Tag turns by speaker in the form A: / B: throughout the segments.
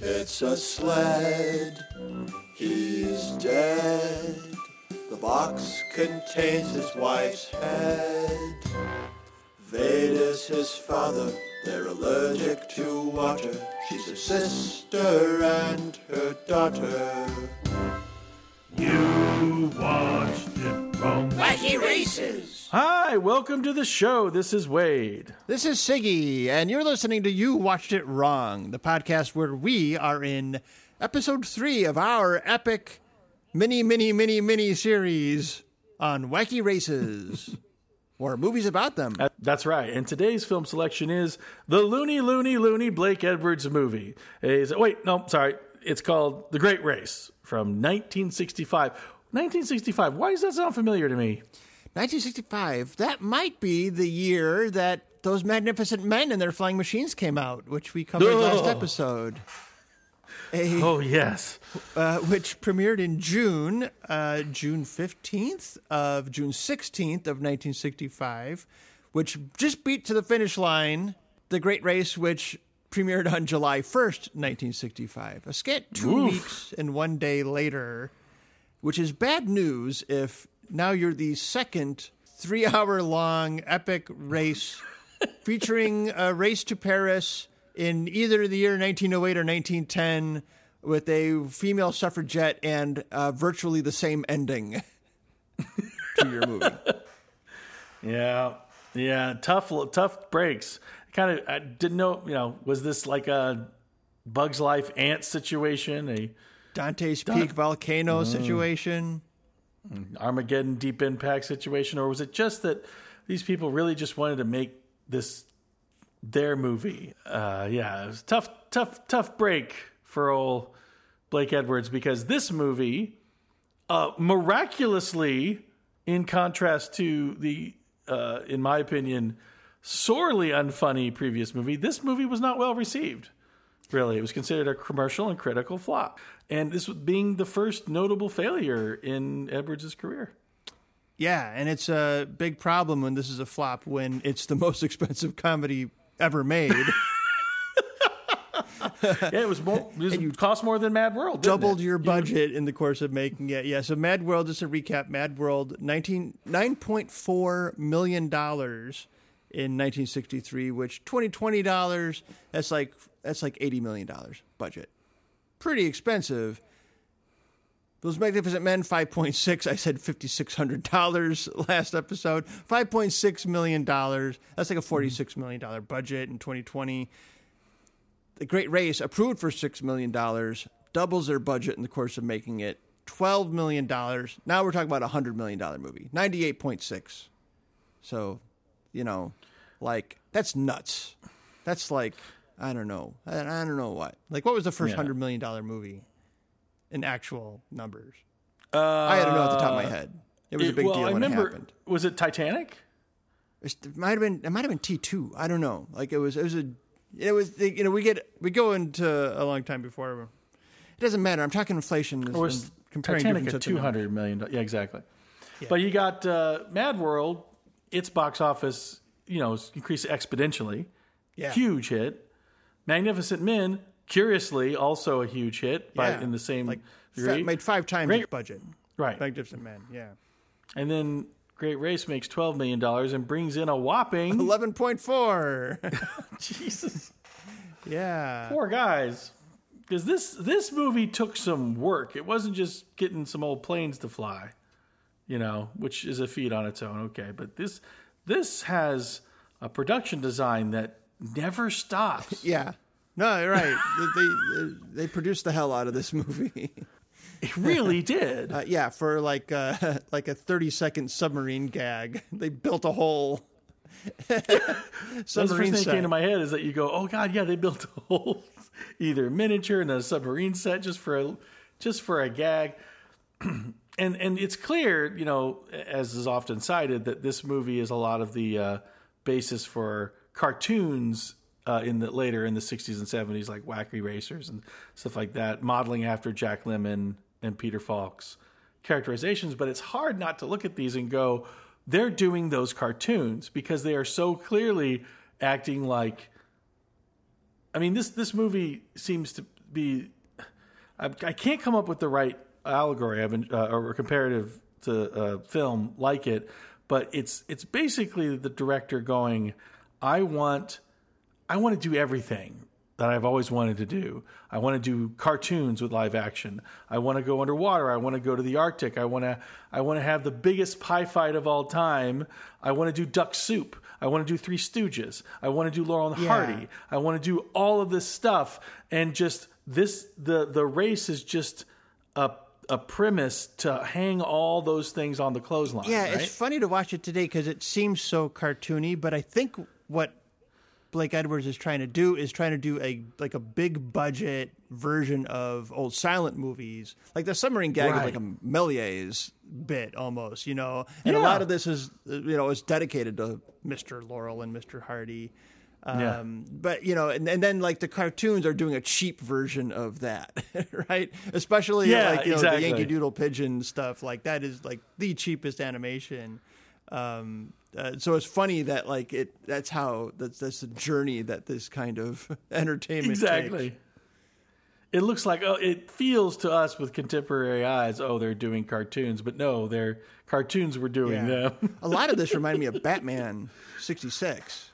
A: It's a sled. He's dead. The box contains his wife's head. Vader's his father. They're allergic to water. She's a sister and her daughter.
B: You watched it wrong.
C: Wacky Races!
D: Hi, welcome to the show. This is Wade.
E: This is Siggy, and you're listening to You Watched It Wrong, the podcast where we are in episode three of our epic mini, mini, mini, mini series on wacky races or movies about them.
D: Uh, That's right. And today's film selection is the Loony Loony Loony Blake Edwards movie. Is wait, no, sorry. It's called The Great Race from 1965. 1965. Why does that sound familiar to me?
E: 1965, that might be the year that those magnificent men and their flying machines came out, which we covered last
D: Oh.
E: episode. A,
D: Oh yes.
E: uh, which premiered in June, uh, June 15th of June 16th of 1965, which just beat to the finish line the Great Race, which premiered on July 1st, 1965. A scant two
D: Oof.
E: weeks and one day later, which is bad news if now you're the second three hour long epic race featuring a race to Paris in either the year 1908 or 1910 with a female suffragette and uh, virtually the same ending to your movie.
D: Yeah. Yeah. Tough. Tough breaks. Kind of. I didn't know. You know. Was this like a Bugs Life ant situation? A
E: Dante's Peak volcano
D: Mm.
E: situation.
D: Armageddon Deep Impact situation, or was it just that these people really just wanted to make this their movie? Uh, yeah, it was tough, tough, tough break for old Blake Edwards because this movie, uh, miraculously, in contrast to the, uh, in my opinion, sorely unfunny previous movie, this movie was not well received. Really, it was considered a commercial and critical flop, and this was being the first notable failure in Edwards' career.
E: Yeah, and it's a big problem when this is a flop when it's the most expensive comedy ever made.
D: Yeah, it was more. It was, cost more than Mad World.
E: doubled
D: it?
E: your budget in the course of making it. Yeah, so Mad World, just to recap, Mad World, 19, $9.4 million in 1963, which 2020 dollars, that's like that's like 80 million dollars budget. Pretty expensive. Those Magnificent Men, 5.6. I said $5,600 last episode. $5.6 million. That's like a mm-hmm. $46 million budget in 2020. The Great Race, approved for $6 million, doubles their budget in the course of making it $12 million. Now we're talking about a $100 million movie, 98.6. So, you know, like, that's nuts. That's like, I don't know. I, I don't know what. Like, what was the first
D: Yeah.
E: $100 million movie in actual numbers? I don't know off the top of my head. It was a big
D: well,
E: deal
D: I
E: when
D: remember.
E: it happened.
D: Was it Titanic?
E: It might have been. It might have been T two. I don't know. Like it was. It was a. It was. You know, we get we go into a long time before. It doesn't matter. I'm talking inflation.
D: Or was
E: comparing
D: Titanic at two hundred million? Yeah, exactly. But you got uh, Mad World. Its box office, you know, increased exponentially.
E: Yeah.
D: Huge hit. Magnificent Men, curiously, also a huge hit, but
E: Yeah.
D: in the same
E: Like
D: degree.
E: made five times
D: Great-
E: its budget.
D: right.
E: Magnificent Men, Yeah.
D: And then Great Race makes twelve million dollars and brings in a whopping
E: Eleven point four.
D: Jesus.
E: yeah.
D: Poor guys. Because this this movie took some work. It wasn't just getting some old planes to fly, you know, which is a feat on its own. Okay, but this this has a production design that never stops.
E: Yeah. No, you're right. they, they they produced the hell out of this movie.
D: It really did.
E: Uh, yeah, for like uh, like a thirty second submarine gag, they built a whole
D: That's the first
E: submarine
D: thing that came to my head is that you go, oh god, yeah, they built a whole either miniature and a submarine set just for a just for a gag. and and it's clear, you know, as is often cited, that this movie is a lot of the uh, basis for cartoons uh, in the later in the '60s and '70s, like Wacky Racers and stuff like that, modeling after Jack Lemmon and Peter Falk's characterizations. But it's hard not to look at these and go, they're doing those cartoons because they are so clearly acting like. I mean this this movie seems to be. I, I can't come up with the right allegory of an- uh, or comparative to a film like it, but it's it's basically the director going, I want I want to do everything that I've always wanted to do. I want to do cartoons with live action. I want to go underwater. I want to go to the Arctic. I want to I want to have the biggest pie fight of all time. I want to do Duck Soup. I want to do Three Stooges. I want to do Laurel and
E: Yeah.
D: Hardy. I want to do all of this stuff and just this the the race is just a a premise to hang all those things on the clothesline.
E: Yeah,
D: right?
E: it's funny to watch it today because it seems so cartoony, but I think what Blake Edwards is trying to do is trying to do a like a big budget version of old silent movies, like the submarine gag is like a Méliès bit almost, you know. And a lot of this is uh, you know is dedicated to Mr. Laurel and Mr. Hardy.
D: Yeah.
E: Um, but you know, and, and then like the cartoons are doing a cheap version of that, right? Especially
D: Yeah,
E: like you know the Yankee Doodle pigeon stuff. Like that is like the cheapest animation. Um, uh, so it's funny that like it. That's how that's that's the journey that this kind of entertainment
D: exactly.
E: takes.
D: It looks like oh, it feels to us with contemporary eyes. Oh, they're doing cartoons, but no, they're cartoons. We're doing
E: Yeah.
D: them.
E: a lot of this reminded me of Batman '66.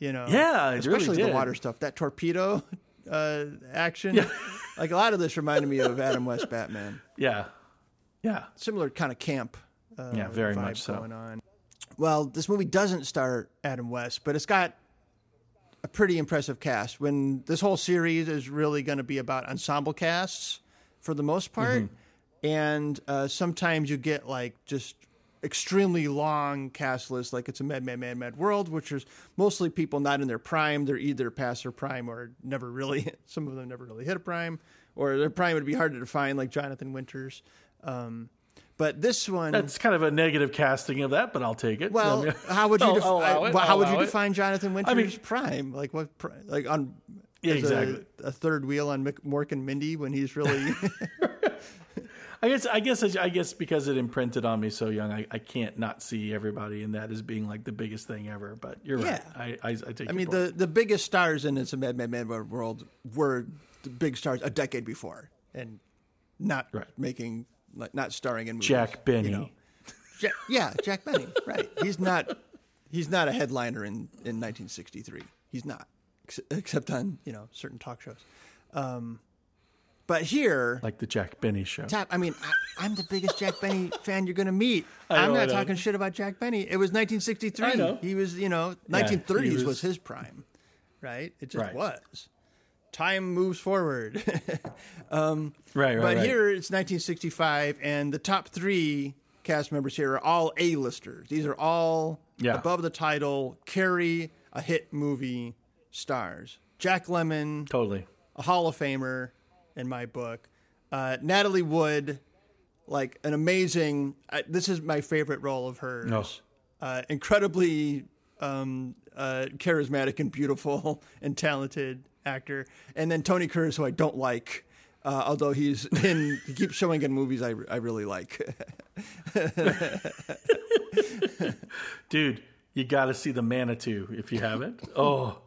E: You know,
D: Yeah, it really
E: especially the water stuff. That torpedo uh, action, like a lot of this reminded me of Adam West Batman.
D: yeah, yeah,
E: Similar kind of camp. Uh,
D: Yeah, very much so.
E: Going on. Well, this movie doesn't star Adam West, but it's got a pretty impressive cast. When this whole series is really going to be about ensemble casts for the most part,
D: Mm-hmm.
E: and uh, sometimes you get like just extremely long cast lists, like it's a Mad Mad Mad Mad World, which is mostly people not in their prime. They're either past their prime or never really. Some of them never really hit a prime, or their prime would be harder to find, like Jonathan Winters. Um, but this one,
D: that's kind of a negative casting of that, but I'll take it.
E: well, how would you
D: I'll- I'll allow it,
E: how
D: I'll
E: would you
D: allow it.
E: define Jonathan Winters' prime? Like what? pri- Like on
D: Yeah,
E: as a-
D: exactly.
E: a, third wheel on Mick, Mork and Mindy when he's really
D: I guess, I guess, I guess because it imprinted on me so young, I, I can't not see everybody in that as being like the biggest thing ever. But you're
E: Yeah.
D: right. I, I, I take.
E: I
D: your
E: mean,
D: point.
E: the, the biggest stars in It's a Mad Mad Mad World were the big stars a decade before, and not
D: Right.
E: making like not starring in movies.
D: Jack Benny.
E: you know. Ja- yeah, Jack Benny. Right. He's not. He's not a headliner in, in 1963. He's not, ex- except on you know certain talk shows. Um, but here,
D: like the Jack Benny show.
E: Top, I mean, I, I'm the biggest Jack Benny fan you're going to meet.
D: I
E: I'm
D: know,
E: not talking shit about Jack Benny. It was 1963.
D: I know.
E: He was, you know, 1930s
D: he
E: was,
D: was-
E: his prime, right? It just
D: Right.
E: was. Time moves forward.
D: right, right,
E: but
D: right.
E: here it's 1965, and the top three cast members here are all A-listers. These are all
D: Yeah.
E: above the title, carry a hit movie stars. Jack Lemmon,
D: totally.
E: a Hall of Famer in my book. Uh, Natalie Wood, like an amazing. Uh, this is my favorite role of hers.
D: Oh.
E: Uh, incredibly um, uh, charismatic and beautiful and talented actor. And then Tony Curtis, who I don't like. Uh, although he's in, he keeps showing in movies I, I really like.
D: Dude, you got to see the Manitou if you haven't. Oh,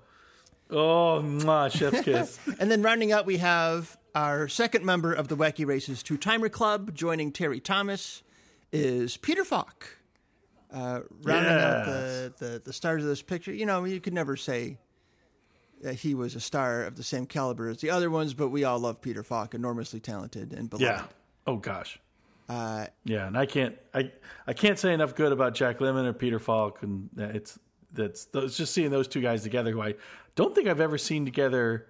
D: oh, mwah, chef's kiss.
E: And then rounding out, we have our second member of the Wacky Races Two Timer Club, joining Terry Thomas, is Peter Falk. Uh, rounding out the, the, the stars of this picture. You know, you could never say he was a star of the same caliber as the other ones, but we all love Peter Falk, enormously talented and beloved.
D: Yeah. Oh gosh.
E: Uh,
D: Yeah, and I can't I I can't say enough good about Jack Lemmon or Peter Falk, and it's that's those just seeing those two guys together, who I don't think I've ever seen together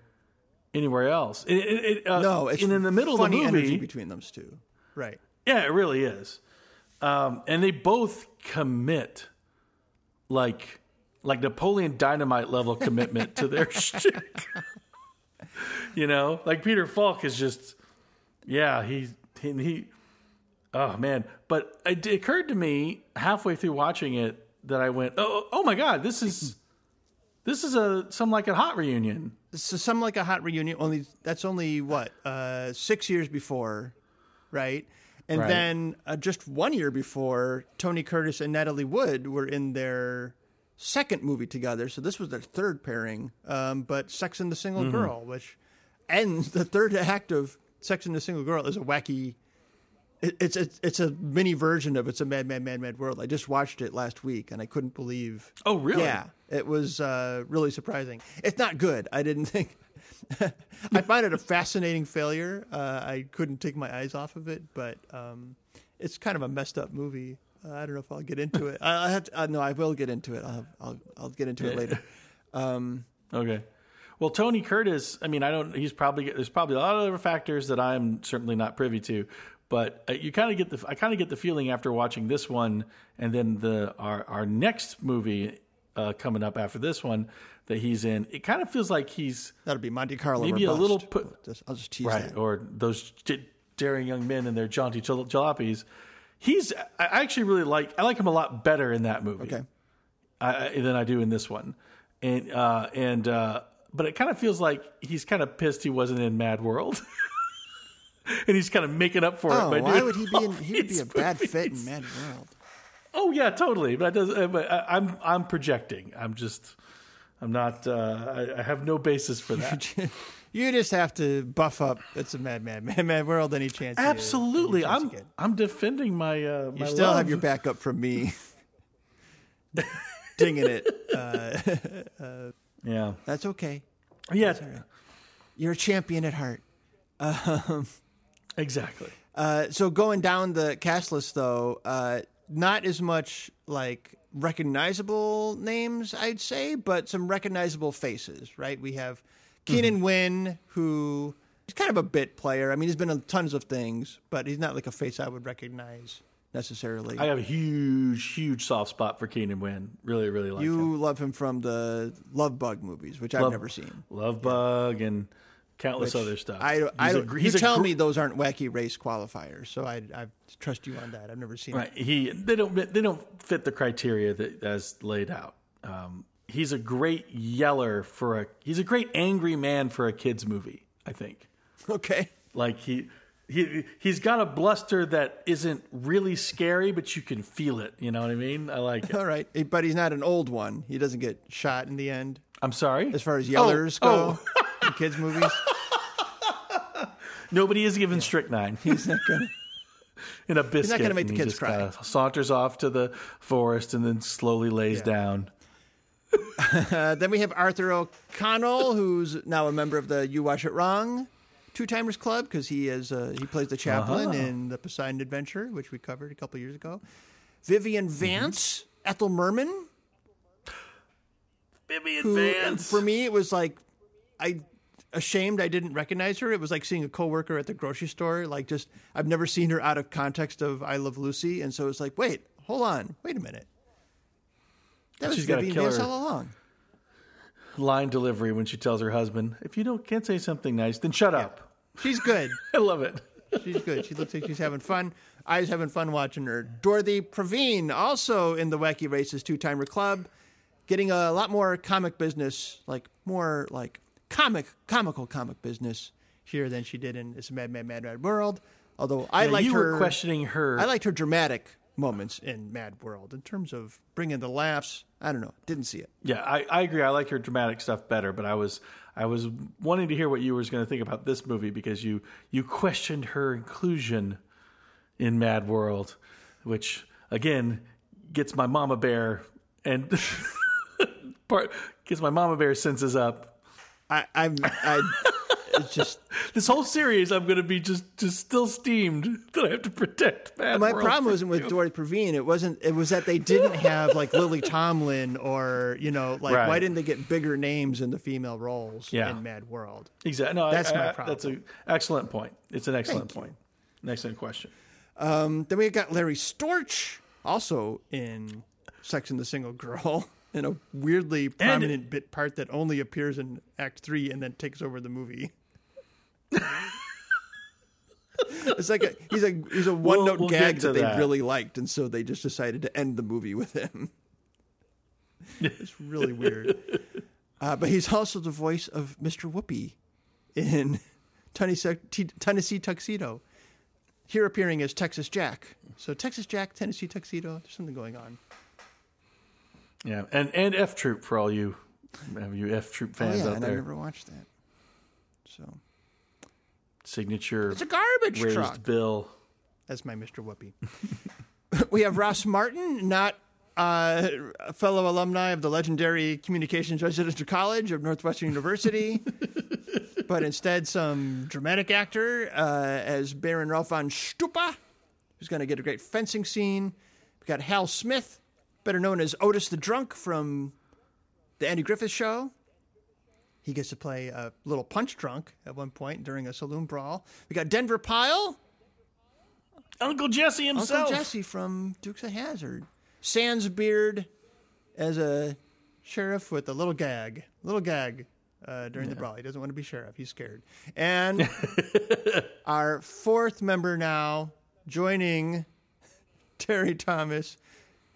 D: anywhere else. It, it, it, uh,
E: no, it's
D: and in the middle of the movie,
E: energy between those two. Right.
D: Yeah, it really is. Um, and they both commit like like Napoleon Dynamite level commitment to their shtick. you know, like Peter Falk is just, yeah, he he, he oh man. But it occurred to me halfway through watching it that I went, oh, oh my god, this is this is a Some Like It Hot reunion.
E: So Some Like It Hot reunion. Only that's only what uh, six years before, right? And
D: Right.
E: then uh, just one year before, Tony Curtis and Natalie Wood were in their second movie together. So this was their third pairing, um, but Sex and the Single Girl, which ends the third act of Sex and the Single Girl is a wacky. it- It's it's it's a mini version of it's a mad mad mad mad world. I just watched it last week and I couldn't believe.
D: Oh, really?
E: Yeah, it was uh, really surprising. It's not good. I didn't think. I find it a fascinating failure. Uh, I couldn't take my eyes off of it, but um, it's kind of a messed up movie. Uh, I don't know if I'll get into it. I, I have to, uh, no, I will get into it. I'll have, I'll I'll get into it later.
D: Okay. Well, Tony Curtis, I mean, I don't, he's probably, there's probably a lot of other factors that I'm certainly not privy to, but uh, you kind of get the, I kind of get the feeling after watching this one and then the, our, our next movie uh, coming up after this one that he's in, it kind of feels like he's,
E: That'll be Monte Carlo.
D: Maybe a little put-
E: I'll just tease
D: right,
E: that.
D: or those j- daring young men and their jaunty jal- jalopies. He's, I actually really like, I like him a lot better in that movie.
E: Okay.
D: I, than I do in this one, and uh, and uh, but it kind of feels like he's kind of pissed he wasn't in Mad World, and he's kind of making up for
E: Oh,
D: it. by
E: why
D: doing
E: would he be? In, he would be a bad fit in. Mad World.
D: Oh yeah, totally. But, does, uh, but I, I'm I'm projecting. I'm just I'm not. Uh, I, I have no basis for that.
E: You just have to buff up. It's a Mad Mad Mad Mad World. Any chance? you-
D: Absolutely,
E: any chance
D: I'm. I'm defending my. Uh, my
E: You still
D: love.
E: have your backup from me. Dinging it. Uh,
D: Yeah,
E: that's okay.
D: yeah,
E: You're a champion at heart.
D: exactly.
E: Uh, so going down the cast list, though, uh, not as much like recognizable names, I'd say, but some recognizable faces. Right? We have Keenan Wynn, who is kind of a bit player. I mean, he's been in tons of things, but he's not like a face I would recognize necessarily.
D: I have a huge, huge soft spot for Keenan Wynn. Really, really like him.
E: you love him from the Love Bug movies, which I've never seen.
D: Love Bug and countless
E: Which
D: other stuff.
E: I,
D: He's
E: I,
D: a gr-
E: you
D: he's
E: tell
D: gr-
E: me those aren't wacky race qualifiers, so I, I trust you on that. I've never seen
D: right.
E: it.
D: He they don't they don't fit the criteria that as laid out. Um, he's a great yeller for a he's a great angry man for a kids movie. I think
E: Okay.
D: like he. He, he's got a bluster that isn't really scary, but you can feel it. You know what I mean? I like it.
E: All right, but he's not an old one. He doesn't get shot in the end.
D: I'm sorry.
E: As far as yellers
D: Oh, oh.
E: go in kids' movies,
D: Nobody is given strychnine.
E: he's not gonna.
D: in a biscuit.
E: He's not gonna make the kids cry.
D: kinda Saunters off to the forest and then slowly lays down.
E: Uh, then we have Arthur O'Connell, who's now a member of the You Watch It Wrong Two Timers Club because he is uh, he plays the chaplain
D: Uh-huh.
E: in the Poseidon Adventure, which we covered a couple years ago. Vivian Vance, Ethel Merman,
D: Vivian
E: who
D: Vance.
E: for me it was like I ashamed I didn't recognize her. It was like seeing a coworker at the grocery store. Like just I've never seen her out of context of I Love Lucy, and so it's like, wait, hold on, wait a minute. That was
D: She's got a
E: Vivian Vance all along.
D: line delivery when she tells her husband, "If you don't can't say something nice, then shut up."
E: She's good.
D: I love it.
E: She's good. She looks like she's having fun. I was having fun watching her. Dorothy Provine, also in the Wacky Races two timer club, getting a lot more comic business, like more like comic, comical comic business here than she did in It's a Mad, Mad, Mad, Mad World. Although I
D: Yeah,
E: liked
D: you
E: her
D: were questioning her.
E: I liked her dramatic moments in Mad World in terms of bringing the laughs. I don't know. Didn't see it.
D: yeah, I, I agree. I like her dramatic stuff better, but I was I was wanting to hear what you were going to think about this movie because you you questioned her inclusion in Mad World, which again gets my mama bear and part gets my mama bear senses up.
E: I, I'm. I. It's just
D: This whole series, I'm going to be just just still steamed that I have to protect Mad
E: my
D: World
E: problem wasn't with. Dorothy Provine. It wasn't. It was that they didn't have like Lily Tomlin or you know like why didn't they get bigger names in the female roles
D: Yeah.
E: in Mad World?
D: Exactly. No,
E: That's
D: I,
E: my
D: I- That's an
E: problem.
D: excellent point. It's an excellent
E: Thank you.
D: point. An excellent question.
E: Um, then we got Larry Storch also in Sex and the Single Girl in a weirdly prominent bit part that only appears in Act Three and then takes over the movie. it's like a, he's a he's a one note
D: we'll
E: gag
D: get to
E: that they
D: that.
E: really liked, and so they just decided to end the movie with him. it's really weird. Uh, but he's also the voice of Mr. Whoopee in Tennessee, Tuxedo here appearing as Texas Jack. So Texas Jack, Tennessee Tuxedo. There's something going on.
D: Yeah, and and F Troop for all you, have you F Troop fans
E: Oh,
D: fans
E: yeah,
D: out
E: and I
D: there.
E: never watched that. So
D: Signature
E: it's a garbage
D: raised
E: truck.
D: bill.
E: That's my Mr. Whoopee. we have Ross Martin, not uh, a fellow alumni of the legendary Communications Residential College of Northwestern University, but instead some dramatic actor uh, as Baron Rolfe von Stuppe, who's going to get a great fencing scene. We got Hal Smith, better known as Otis the Drunk from the Andy Griffith Show. He gets to play a little punch drunk at one point during a saloon brawl. We got Denver Pyle,
D: Uncle Jesse himself.
E: Uncle Jesse from Dukes of Hazzard. Sans Beard as a sheriff with a little gag, little gag uh, during the brawl. He doesn't want to be sheriff. He's scared. And our fourth member now joining Terry Thomas,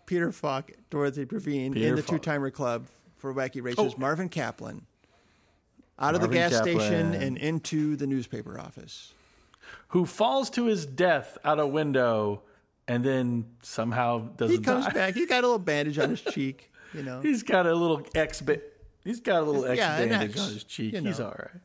E: Peter Falk, Dorothy Provine
D: Peter
E: in the. Two Timer Club for Wacky Races.
D: Oh.
E: Marvin Kaplan out of the
D: Marvin
E: gas station and into the newspaper office.
D: who falls to his death out a window and then somehow doesn't
E: He comes
D: die.
E: back. He's got a little bandage on his cheek. You know.
D: He's got a little X ba- He's got a little X
E: Yeah,
D: bandage
E: X,
D: on his cheek.
E: you
D: He's all right.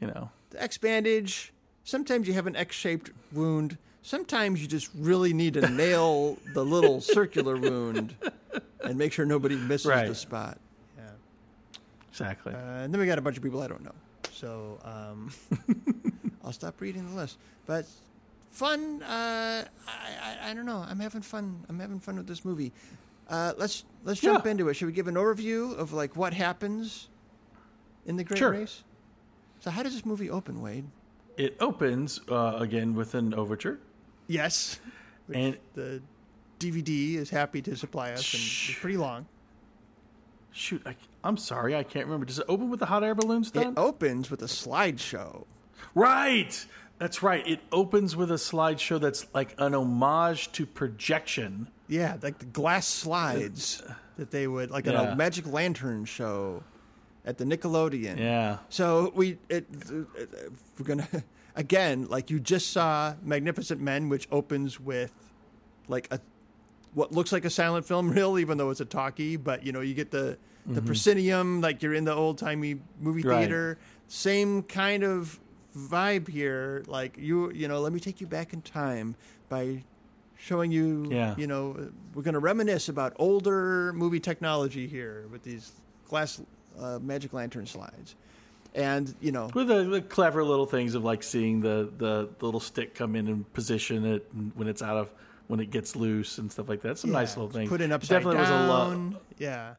D: You know.
E: the X bandage. Sometimes you have an X shaped wound. Sometimes you just really need to nail the little circular wound and make sure nobody misses
D: Right.
E: the spot.
D: Exactly.
E: Uh, and then we got a bunch of people I don't know. So um, I'll stop reading the list. But fun. Uh, I, I, I don't know. I'm having fun. I'm having fun with this movie. Uh, let's let's jump
D: Yeah.
E: into it. Should we give an overview of like what happens in the Great
D: Sure.
E: Race? So how does this movie open, Wade?
D: it opens uh, again with an overture.
E: Yes.
D: And-
E: the DVD is happy to supply us, and it's pretty long.
D: Shoot, I, I'm sorry, I can't remember. Does it open with the hot air balloon
E: It opens with a slideshow.
D: Right. That's right. It opens with a slideshow that's like an homage to projection.
E: Yeah, like the glass slides uh, that they would, like
D: Yeah.
E: a Magic Lantern show at the Nickelodeon.
D: Yeah.
E: So we, it, it, we're gonna again, like you just saw Magnificent Men, which opens with like a what looks like a silent film reel, even though it's a talkie. But you know, you get the the proscenium, like you're in the old timey movie
D: Mm-hmm. Right.
E: theater. Same kind of vibe here. Like you, you know, let me take you back in time by showing you.
D: Yeah.
E: You know, we're gonna reminisce about older movie technology here with these glass uh, magic lantern slides. And you know,
D: With the, the clever little things of like seeing the, the, the little stick come in and position it when it's out of when it gets loose and stuff like that. Some nice little things.
E: Put
D: It
E: upside
D: Definitely
E: down.
D: was a lot.
E: Yeah.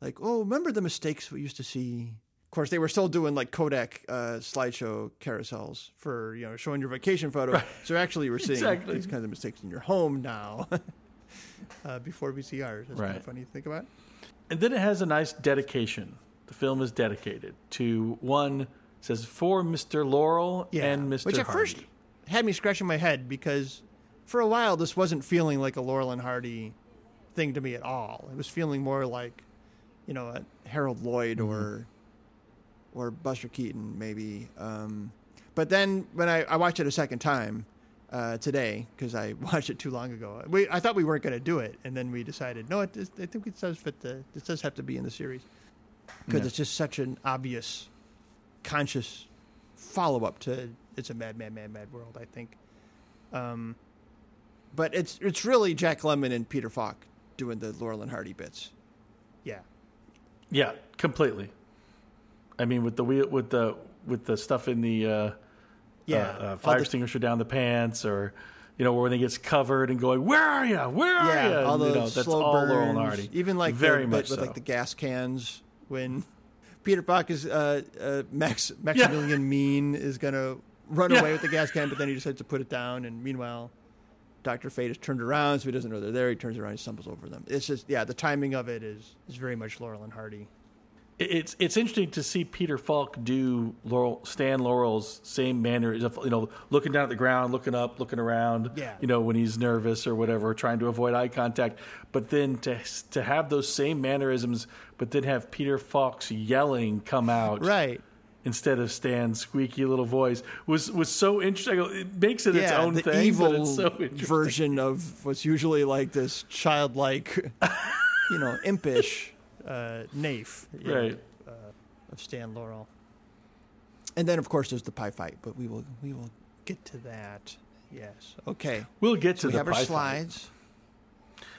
E: Like, oh, remember the mistakes we used to see? Of course, they were still doing like Kodak uh, slideshow carousels for you know showing your vacation photo. So actually, we're seeing
D: Exactly.
E: these kinds of mistakes in your home now. uh, before VCRs, that's kind
D: Right.
E: of funny to think about.
D: And then it has a nice dedication. The film is dedicated to one says for Mr. Laurel and Mr.
E: Which at
D: Hardy.
E: first had me scratching my head because for a while this wasn't feeling like a Laurel and Hardy thing to me at all. It was feeling more like, you know, a Harold Lloyd
D: Mm-hmm.
E: or or Buster Keaton maybe. Um, but then when I, I watched it a second time uh, today because I watched it too long ago, we, I thought we weren't going to do it, and then we decided no, it, I think it does fit the it does have to be in the series because
D: Yeah.
E: it's just such an obvious, conscious follow up to "It's a Mad, Mad, Mad, Mad World." I think, um, but it's it's really Jack Lemmon and Peter Falk doing the Laurel and Hardy bits. Yeah,
D: Yeah, completely. I mean, with the wheel, with the with the stuff in the uh,
E: yeah.
D: uh, uh, fire
E: the-
D: extinguisher down the pants, or you know, when it gets covered and going, "Where are you? Where are
E: yeah,
D: you?"
E: all
D: And,
E: the
D: you know, that's
E: slow
D: all
E: burns,
D: Laurel and Hardy.
E: Even like
D: very
E: the
D: much
E: with
D: so.
E: like the gas cans when Peter Falk is uh, uh, Max Maximilian Meen is gonna run
D: Yeah.
E: away with the gas can, but then he decides to put it down, and meanwhile. Doctor Fate has turned around, so he doesn't know they're there. He turns around, he stumbles over them. It's just, yeah, the timing of it is is very much Laurel and Hardy.
D: it's it's interesting to see Peter Falk do Laurel Stan Laurel's same manner, of, you know, looking down at the ground, looking up, looking around,
E: Yeah.
D: you know, when he's nervous or whatever, trying to avoid eye contact. But then to to have those same mannerisms, but then have Peter Falk's yelling come out
E: Right.
D: Instead of Stan's squeaky little voice was was so interesting. It makes it its own
E: the
D: thing,
E: evil
D: so
E: version of what's usually like this childlike, you know, impish uh, naif know,
D: Right.
E: of Stan Laurel. And then, of course, there's the pie fight, but we will we will get to that. Yes. Okay.
D: We'll get to
E: we
D: the
E: have our
D: pie fight.
E: slides,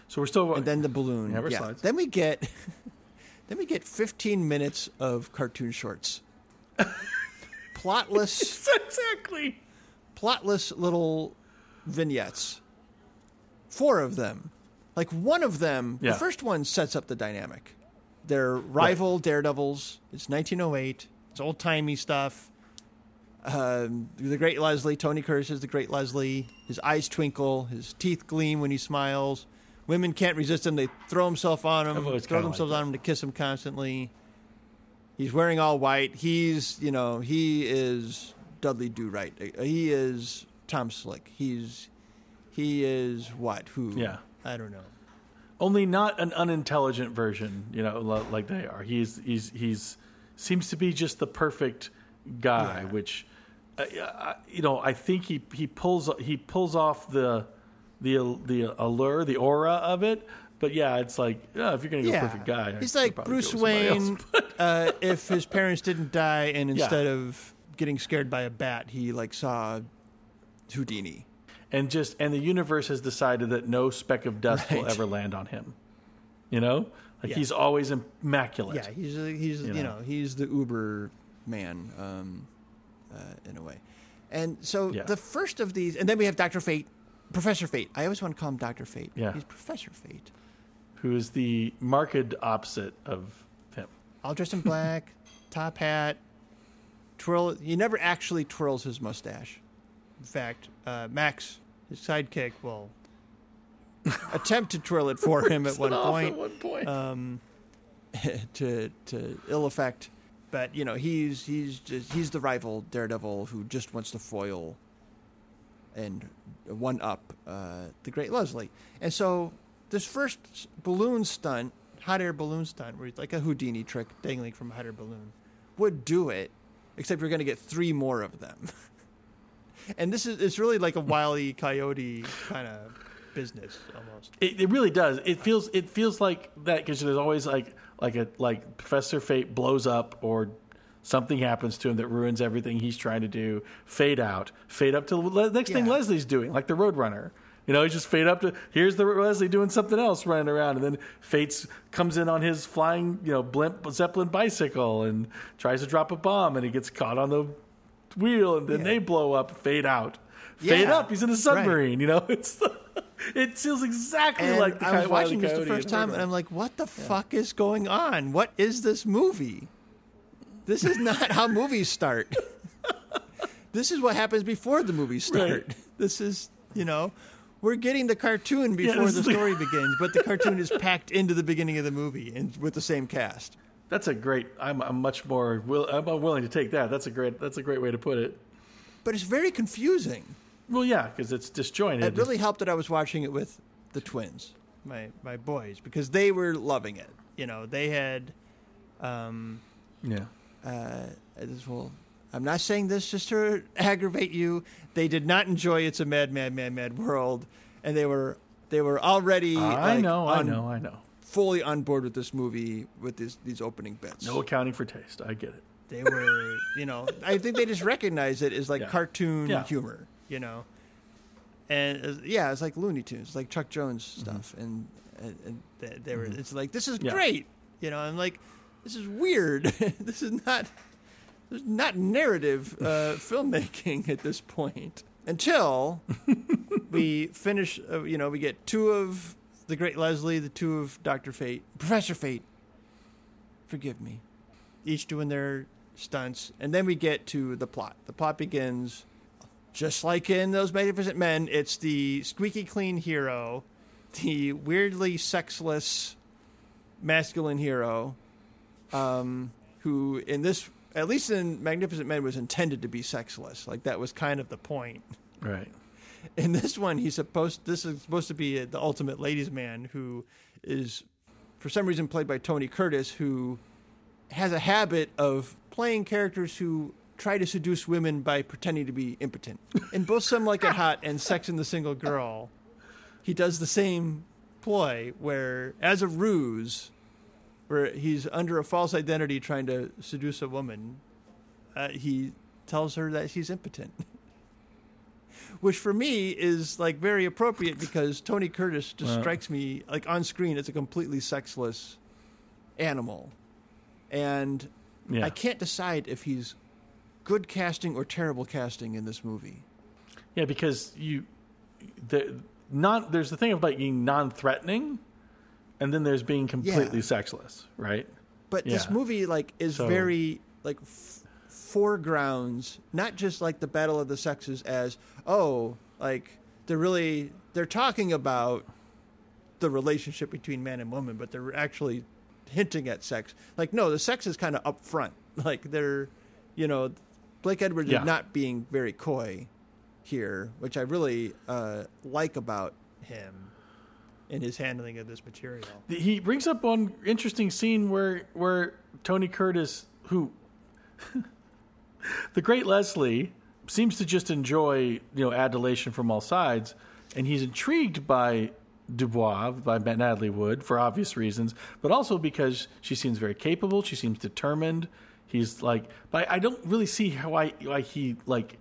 D: So we're still
E: and then the balloon.
D: We have our
E: yeah.
D: slides.
E: Then we get then we get 15 minutes of cartoon shorts. Plotless,
D: exactly.
E: plotless little vignettes. Four of them. Like one of them,
D: Yeah.
E: the first one sets up the dynamic. They're rival daredevils. It's 1908. It's old timey stuff. Um, the Great Leslie, Tony Curtis is the Great Leslie. His eyes twinkle. His teeth gleam when he smiles. Women can't resist him. They throw themselves on him, throw themselves
D: liked
E: on him to kiss him constantly. He's wearing all white. He's, you know, he is Dudley Do Right. He is Tom Slick. He's, he is what? Who?
D: Yeah.
E: I don't know.
D: Only not an unintelligent version, you know, like they are. He's he's he's seems to be just the perfect guy,
E: Yeah.
D: which uh, uh, you know, I think he he pulls he pulls off the the the allure, the aura of it. But yeah, it's like yeah, if you're gonna go perfect guy,
E: He's like Bruce
D: go with somebody
E: Wayne. uh, if his parents didn't die, and instead of getting scared by a bat, he like saw Houdini.
D: and just and the universe has decided that no speck of dust will ever land on him. You know, like
E: Yeah.
D: he's always immaculate.
E: Yeah, he's he's you,
D: You
E: know.
D: know.
E: he's the Uber man um, uh, in a way. And so
D: Yeah.
E: the first of these, and then we have Doctor Fate, Professor Fate. I always want to call him Doctor Fate.
D: Yeah.
E: he's Professor Fate.
D: who is the marked opposite of.
E: All dressed in black, top hat, twirl. He never actually twirls his mustache. In fact, uh, Max, his sidekick, will attempt to twirl it for him at one point.
D: At one point.
E: um, to to ill effect. But you know he's he's just, he's the rival Daredevil who just wants to foil and one up uh, the Great Leslie. And so this first balloon stunt, hot air balloon stunt, where it's like a Houdini trick dangling from a hot air balloon, would do it. Except you're going to get three more of them. and this is it's really like a wily coyote kind of business almost.
D: It, it really does. It feels it feels like that because there's always like like a like Professor Fate blows up or something happens to him that ruins everything he's trying to do. Fade out, fade up to the next thing Leslie's doing, like the Roadrunner. You know, he just fade up to here's the Leslie doing something else, running around, and then Fates comes in on his flying, you know, blimp Zeppelin bicycle and tries to drop a bomb, and he gets caught on the wheel, and then
E: Yeah.
D: they blow up, fade out, fade
E: Yeah,
D: up. He's in a
E: right.
D: submarine. You know, it's it feels exactly
E: And
D: like the
E: I was watching this the first time, and I'm like, "What the fuck is going on? What is this movie? This is not how movies start. this is what happens before the movies start.
D: Right.
E: This is, you know, we're getting the cartoon before
D: this
E: the
D: is the-
E: story begins, but the cartoon is packed into the beginning of the movie and with the same cast.
D: That's a great. I'm, I'm much more. Will, I'm willing to take that. That's a great. That's a great way to put it.
E: But it's very confusing.
D: Well, yeah, because it's disjointed.
E: It really helped that I was watching it with the twins, my my boys, because they were loving it. You know, they had. Um,
D: yeah.
E: uh, as well. I'm not saying this just to aggravate you. They did not enjoy "It's a Mad, Mad, Mad, Mad World," and they were they were already.
D: I
E: like,
D: know. I know. I know.
E: Fully on board with this movie with these these opening bits.
D: No accounting for taste. I get it.
E: They were, you know, I think they just recognized it as like
D: Yeah.
E: cartoon
D: Yeah.
E: humor, you know. And uh, yeah, it's like Looney Tunes, like Chuck Jones
D: Mm-hmm.
E: stuff, and, and, and they, they were. It's like this is
D: Yeah.
E: great, you know. I'm like, this is weird. this is not. Not narrative uh, filmmaking at this point until we finish. Uh, you know, we get two of the Great Leslie, the two of Doctor Fate, Professor Fate. Forgive me each doing their stunts, and then we get to the plot. The plot begins just like in those Magnificent Men. It's the squeaky clean hero, the weirdly sexless masculine hero, um, who in this, at least in Magnificent Men, was intended to be sexless. Like that was kind of the point.
D: Right.
E: In this one, he's supposed. This is supposed to be the ultimate ladies' man who is, for some reason, played by Tony Curtis, who has a habit of playing characters who try to seduce women by pretending to be impotent. In both Some Like It Hot and Sex and the Single Girl, he does the same ploy where, as a ruse, where he's under a false identity trying to seduce a woman, uh, he tells her that he's impotent. Which for me is like very appropriate because Tony Curtis just strikes me like on screen as a completely sexless animal. And
D: Yeah.
E: I can't decide if he's good casting or terrible casting in this movie.
D: Yeah, because you the not there's the thing about being non-threatening, and then there's being completely
E: Yeah.
D: sexless, right?
E: But this movie like is
D: So-
E: very like f- foregrounds not just like the battle of the sexes as oh like they're really they're talking about the relationship between man and woman, but they're actually hinting at sex. Like no, the sex is kind of up front. Like they're you know Blake Edwards
D: Yeah.
E: is not being very coy here, which I really uh, like about him in his handling of this material.
D: He brings up one interesting scene where where Tony Curtis, who the great Leslie, seems to just enjoy you know adulation from all sides, and he's intrigued by Dubois by Natalie Wood for obvious reasons, but also because she seems very capable. She seems determined. He's like, but I don't really see how I why he like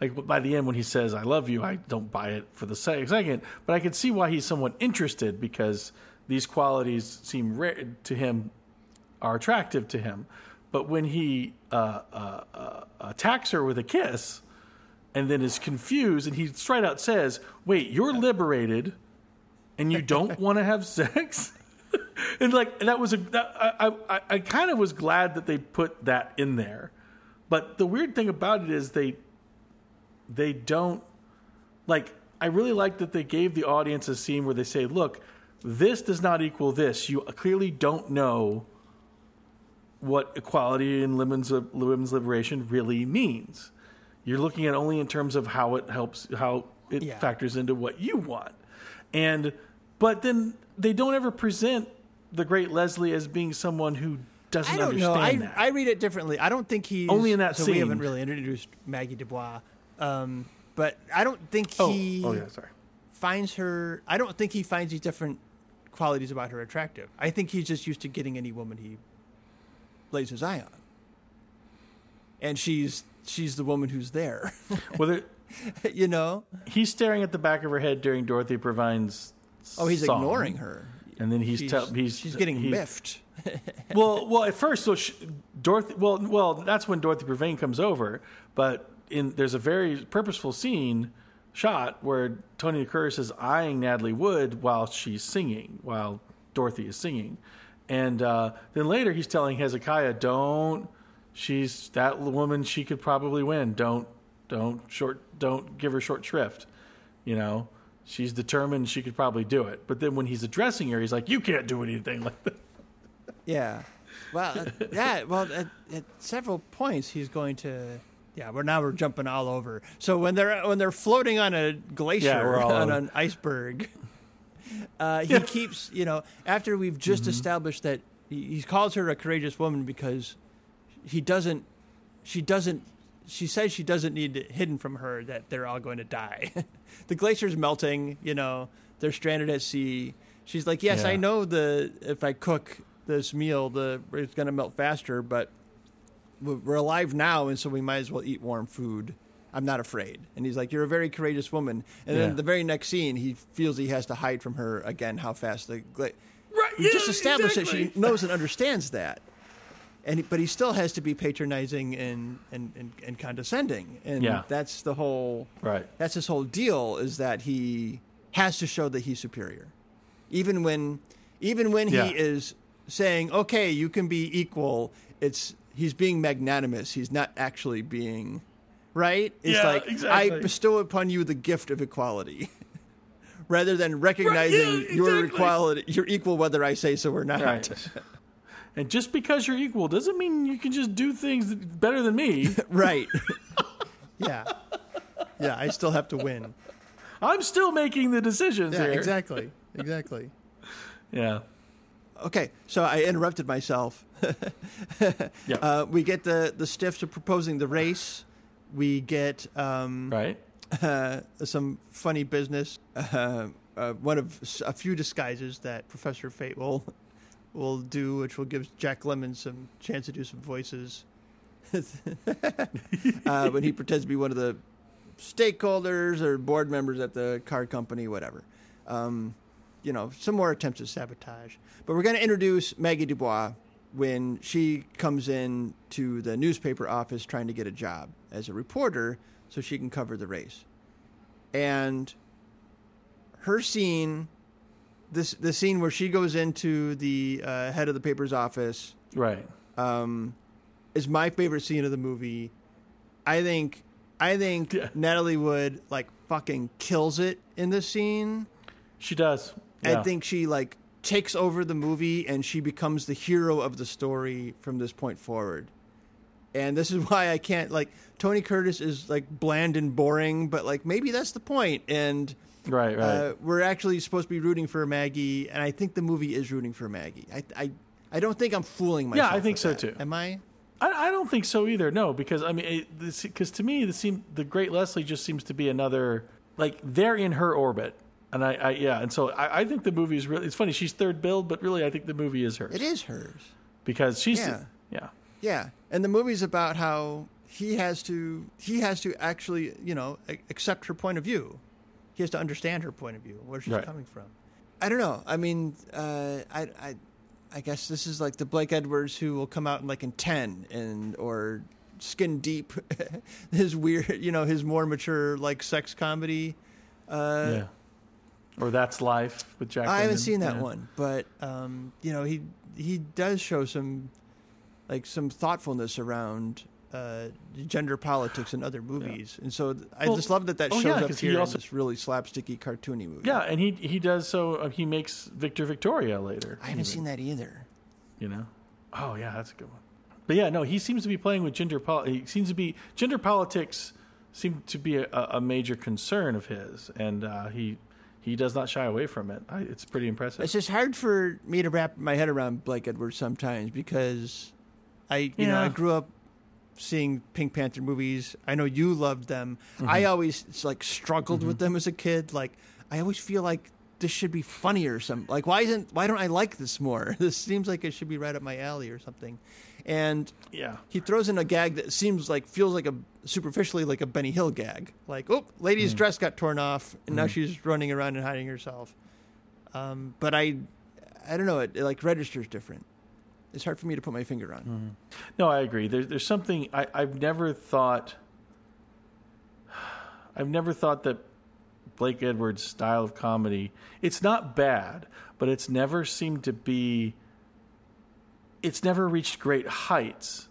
D: like by the end when he says "I love you," I don't buy it for the se- second, but I can see why he's somewhat interested because these qualities seem rare to him, are attractive to him. But when he uh, uh, uh, attacks her with a kiss, and then is confused, and he straight out says, "Wait, you're liberated, and you don't want to have sex." and like and that was a that, I, I I kind of was glad that they put that in there, but the weird thing about it is they they don't like I really like that they gave the audience a scene where they say, "Look, this does not equal this. You clearly don't know what equality and women's women's liberation really means. You're looking at only in terms of how it helps, how it
E: Yeah.
D: factors into what you want, and but then they don't ever present the great Leslie as being someone who doesn't
E: I don't know. I,
D: that.
E: I read it differently. I don't think he
D: Only in that
E: so we haven't really introduced Maggie Dubois, um, but I don't think
D: oh,
E: he
D: oh yeah, sorry.
E: finds her. I don't think he finds these different qualities about her attractive. I think he's just used to getting any woman he lays his eye on, and she's she's the woman who's there.
D: Well, there,
E: you know?
D: he's staring at the back of her head during Dorothy Provine's.
E: Oh, he's
D: song.
E: ignoring her.
D: and then he's
E: She's,
D: tell, he's
E: she's getting
D: he-
E: miffed.
D: well, well, at first, so she, Dorothy. Well, well, that's when Dorothy Provine comes over. But in there's a very purposeful scene shot where Tony Curtis is eyeing Natalie Wood while she's singing, while Dorothy is singing, and uh, then later he's telling Hezekiah, "Don't." She's that woman. She could probably win. Don't, don't short. Don't give her short shrift. You know, she's determined. She could probably do it. But then when he's addressing her, he's like, "You can't do anything like that."
E: Yeah. Well, uh, yeah. Well, at, at several points, he's going to. Yeah, we're now we're jumping all over. So when they're when they're floating on a glacier
D: Yeah,
E: on
D: over.
E: an iceberg, uh, he keeps you know after we've just
D: Mm-hmm.
E: established that he, he calls her a courageous woman because he doesn't. She doesn't. She says she doesn't need it hidden from her that they're all going to die. the glacier's melting. You know they're stranded at sea. She's like, yes,
D: Yeah.
E: I know the if I cook this meal, the it's going to melt faster, but we're alive now, and so we might as well eat warm food. I'm not afraid. And he's like, "You're a very courageous woman." And
D: Yeah.
E: then the very next scene, he feels he has to hide from her again. How fast the gla-
D: Right.
E: we just established that she knows and understands that, and but he still has to be patronizing and and, and, and condescending. And
D: Yeah.
E: that's the whole
D: Right.
E: that's his whole deal is that he has to show that he's superior, even when even when
D: Yeah.
E: he is saying, "Okay, you can be equal." It's he's being magnanimous. He's not actually being right. It's
D: Yeah,
E: like
D: exactly.
E: I bestow upon you the gift of equality. Rather than recognizing
D: yeah,
E: your equality, you're equal whether I say so or not.
D: Right. and just because you're equal doesn't mean you can just do things better than me.
E: Right. yeah. Yeah, I still have to win.
D: I'm still making the decisions
E: Yeah,
D: here.
E: exactly. Exactly.
D: Yeah.
E: Okay, so I interrupted myself.
D: Yeah.
E: Uh, we get the the stiffs are proposing the race. We get um,
D: right.
E: uh, some funny business. Uh, uh, one of a few disguises that Professor Fate will will do, which will give Jack Lemmon some chance to do some voices. uh, when he pretends to be one of the stakeholders or board members at the car company, whatever. Um, you know, some more attempts at sabotage. But we're going to introduce Maggie Dubois when she comes in to the newspaper office trying to get a job as a reporter so she can cover the race. And her scene, this the scene where she goes into the uh, head of the paper's office,
D: Right.
E: um, is my favorite scene of the movie. I think I think
D: Yeah.
E: Natalie Wood like fucking kills it in this scene.
D: She does. Yeah.
E: I think she like takes over the movie and she becomes the hero of the story from this point forward. And this is why I can't like Tony Curtis is like bland and boring, but like maybe that's the point. And
D: Right. Right.
E: uh, we're actually supposed to be rooting for Maggie, and I think the movie is rooting for Maggie. I I, I don't think I'm fooling myself.
D: Yeah, I think so,
E: that.
D: too.
E: Am I?
D: I, I don't think so either. No, because I mean, because to me, the seem the Great Leslie just seems to be another like they're in her orbit, and I, I yeah, and so I, I think the movie is really. It's funny she's third billed, but really I think the movie is hers
E: It is hers.
D: because she's
E: Yeah.
D: yeah
E: Yeah, and the movie's about how he has to he has to actually you know accept her point of view. He has to understand her point of view, where she's
D: Right.
E: coming from. I don't know. I mean, uh, I I I guess this is like the Blake Edwards who will come out in like in ten and or Skin Deep, his weird you know his more mature like sex comedy. Uh,
D: yeah. Or that's life with Jack.
E: I haven't seen that
D: Yeah.
E: one, but um, you know he he does show some like some thoughtfulness around uh, gender politics in other movies, and so th- I
D: Well,
E: just love that that
D: oh,
E: shows
D: yeah,
E: up
D: 'cause he
E: here
D: also-
E: in this really slapsticky, cartoony movie.
D: Yeah, and he he does so. Uh, he makes Victor Victoria later.
E: I haven't
D: even,
E: seen that either.
D: You know. Oh yeah, that's a good one. But yeah, no, he seems to be playing with gender. Pol- he seems to be gender politics seem to be a, a major concern of his, and uh, he he does not shy away from it. I, it's pretty impressive.
E: It's just hard for me to wrap my head around Blake Edwards sometimes because I you know I grew up seeing Pink Panther movies. I know you loved them.
D: Mm-hmm.
E: I always like struggled with them as a kid. Like I always feel like this should be funnier or something. Like why isn't why don't I like this more? This seems like it should be right up my alley or something. And
D: yeah,
E: he throws in a gag that seems like feels like a superficially like a Benny Hill gag. Like, oh, lady's hmm. dress got torn off, and now hmm. she's running around and hiding herself. Um, but I, I don't know. It, it like registers different. It's hard for me to put my finger on. Mm-hmm.
D: no, I agree. There's there's something I, I've never thought. I've never thought that Blake Edwards' style of comedy. It's not bad, but it's never seemed to be. It's never reached great heights.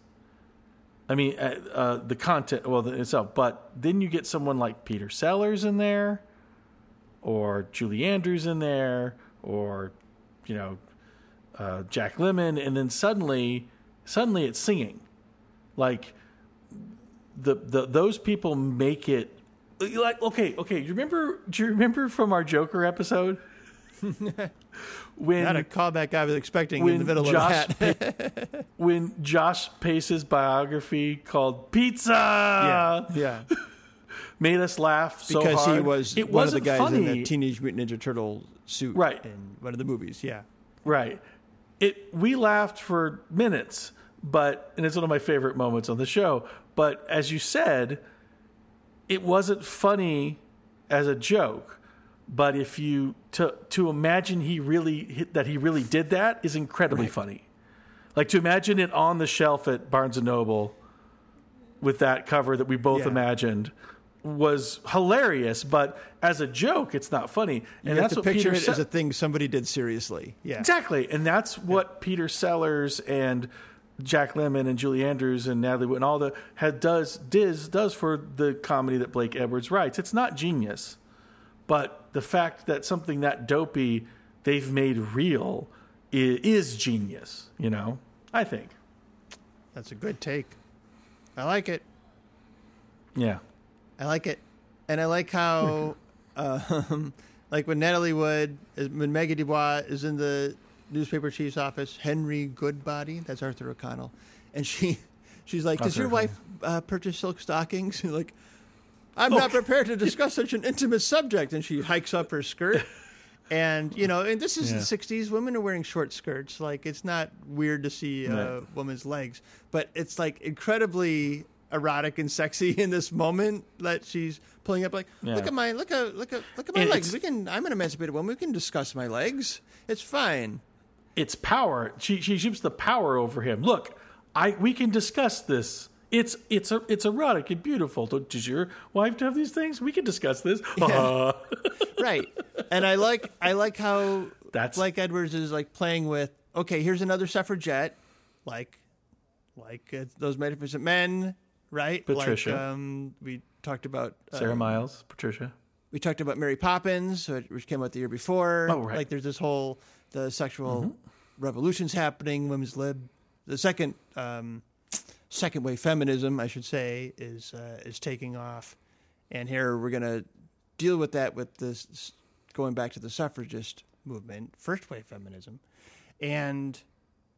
D: I mean, uh, uh, the content, well, the, itself. But then you get someone like Peter Sellers in there, or Julie Andrews in there, or you know, uh, Jack Lemmon, and then suddenly, suddenly it's singing, like the the those people make it. Like okay, okay. You remember? Do you remember from our Joker episode when
E: Not a callback I was expecting in the middle
D: Josh
E: of that.
D: Pa- when Josh Pais's biography called Pizza
E: yeah,
D: made us laugh so
E: because
D: hard.
E: he was
D: it
E: one of the guys
D: funny.
E: in the Teenage Mutant Ninja Turtle suit,
D: Right.
E: In one of the movies. Yeah,
D: Right. It we laughed for minutes, but and it's one of my favorite moments on the show. But as you said, it wasn't funny as a joke. But if you to to imagine he really that he really did that is incredibly funny. Like to imagine it on the shelf at Barnes and Noble with that cover that we both
E: Yeah.
D: imagined was hilarious. But as a joke, it's not funny.
E: you
D: And
E: have
D: that's what
E: picture
D: Peter
E: it
D: said.
E: as a thing somebody did seriously. Yeah,
D: Exactly, and that's what Peter Sellers and Jack Lemmon and Julie Andrews and Natalie Wood and all the had does Diz does for the comedy that Blake Edwards writes. It's not genius, but the fact that something that dopey they've made real is, is genius. You know, I think.
E: that's a good take. I like it.
D: Yeah,
E: I like it, and I like how, um, like when Natalie Wood, when Maggie Dubois is in the newspaper chief's office, Henry Goodbody, that's Arthur O'Connell, and she, she's like, "Does
D: Arthur
E: your wife uh, purchase silk stockings?" Like, I'm not oh. prepared to discuss such an intimate subject, and she hikes up her skirt, And you know, and this is
D: Yeah.
E: the '60s. Women are wearing short skirts. Like it's not weird to see a
D: Right.
E: woman's legs, but it's like incredibly erotic and sexy in this moment that she's pulling up. Like,
D: Yeah.
E: look at my look at look at look at my
D: And
E: legs. We can. I'm an emancipated woman. We can discuss my legs. It's fine.
D: it's power. She she shoots the power over him. Look, I we can discuss this. It's it's a it's erotic and beautiful. Does your wife have these things? We can discuss this. Uh,
E: right and i like i like how
D: That's-
E: blake edwards is like playing with okay here's another suffragette like like uh, those magnificent men right
D: Patricia.
E: like um we talked about uh,
D: Sarah Miles, Patricia.
E: we talked about mary poppins which came out the year before
D: Oh, right.
E: like there's this whole the sexual revolutions happening women's lib the second um second wave feminism i should say is uh, is taking off. And here we're going to deal with that with this going back to the suffragist movement first wave feminism. And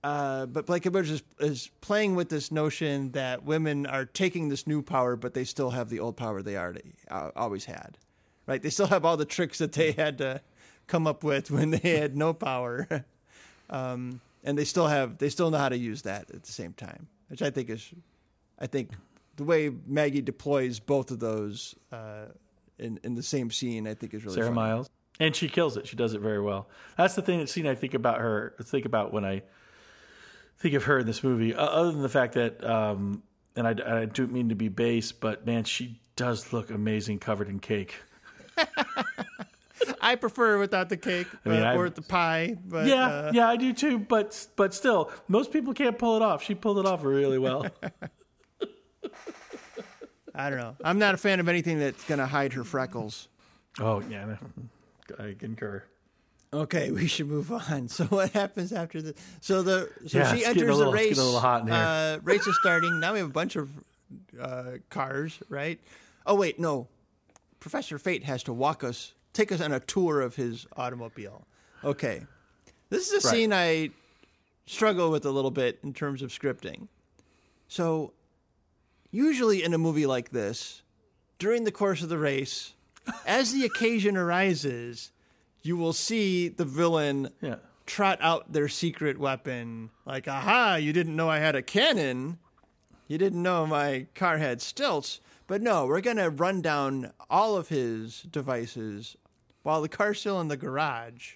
E: uh, but Blake Edwards is, is playing with this notion that women are taking this new power, but they still have the old power they already uh, always had, right? They still have all the tricks that they had to come up with when they had no power, um, and they still have they still know how to use that at the same time, which I think is, I think, the way Maggie deploys both of those uh, in in the same scene, I think is really
D: Sarah
E: funny.
D: Miles, and she kills it. She does it very well. That's the thing. That scene I think about her. Think about when I think of her in this movie. Uh, other than the fact that, um, and I, I don't mean to be base, but man, she does look amazing covered in cake.
E: I prefer without the cake
D: mean,
E: uh, or the pie, but
D: Yeah,
E: uh,
D: yeah, I do too. But but still, most people can't pull it off. She pulled it off really well.
E: I don't know. I'm not a fan of anything that's going to hide her freckles.
D: oh yeah, I concur.
E: Okay, we should move on. So what happens after the? So the so
D: Yeah,
E: she
D: it's getting a
E: enters
D: little-
E: the race.
D: getting a little hot in here.
E: Uh, race is starting. Now we have a bunch of uh, cars, right? Oh wait, no. Professor Fate has to walk us, take us on a tour of his automobile. Okay, this is a
D: Right.
E: scene I struggle with a little bit in terms of scripting. So, usually in a movie like this, during the course of the race, as the occasion arises, you will see the villain
D: Yeah.
E: trot out their secret weapon. Like, aha, you didn't know I had a cannon. You didn't know my car had stilts. But no, we're going to run down all of his devices while the car's still in the garage.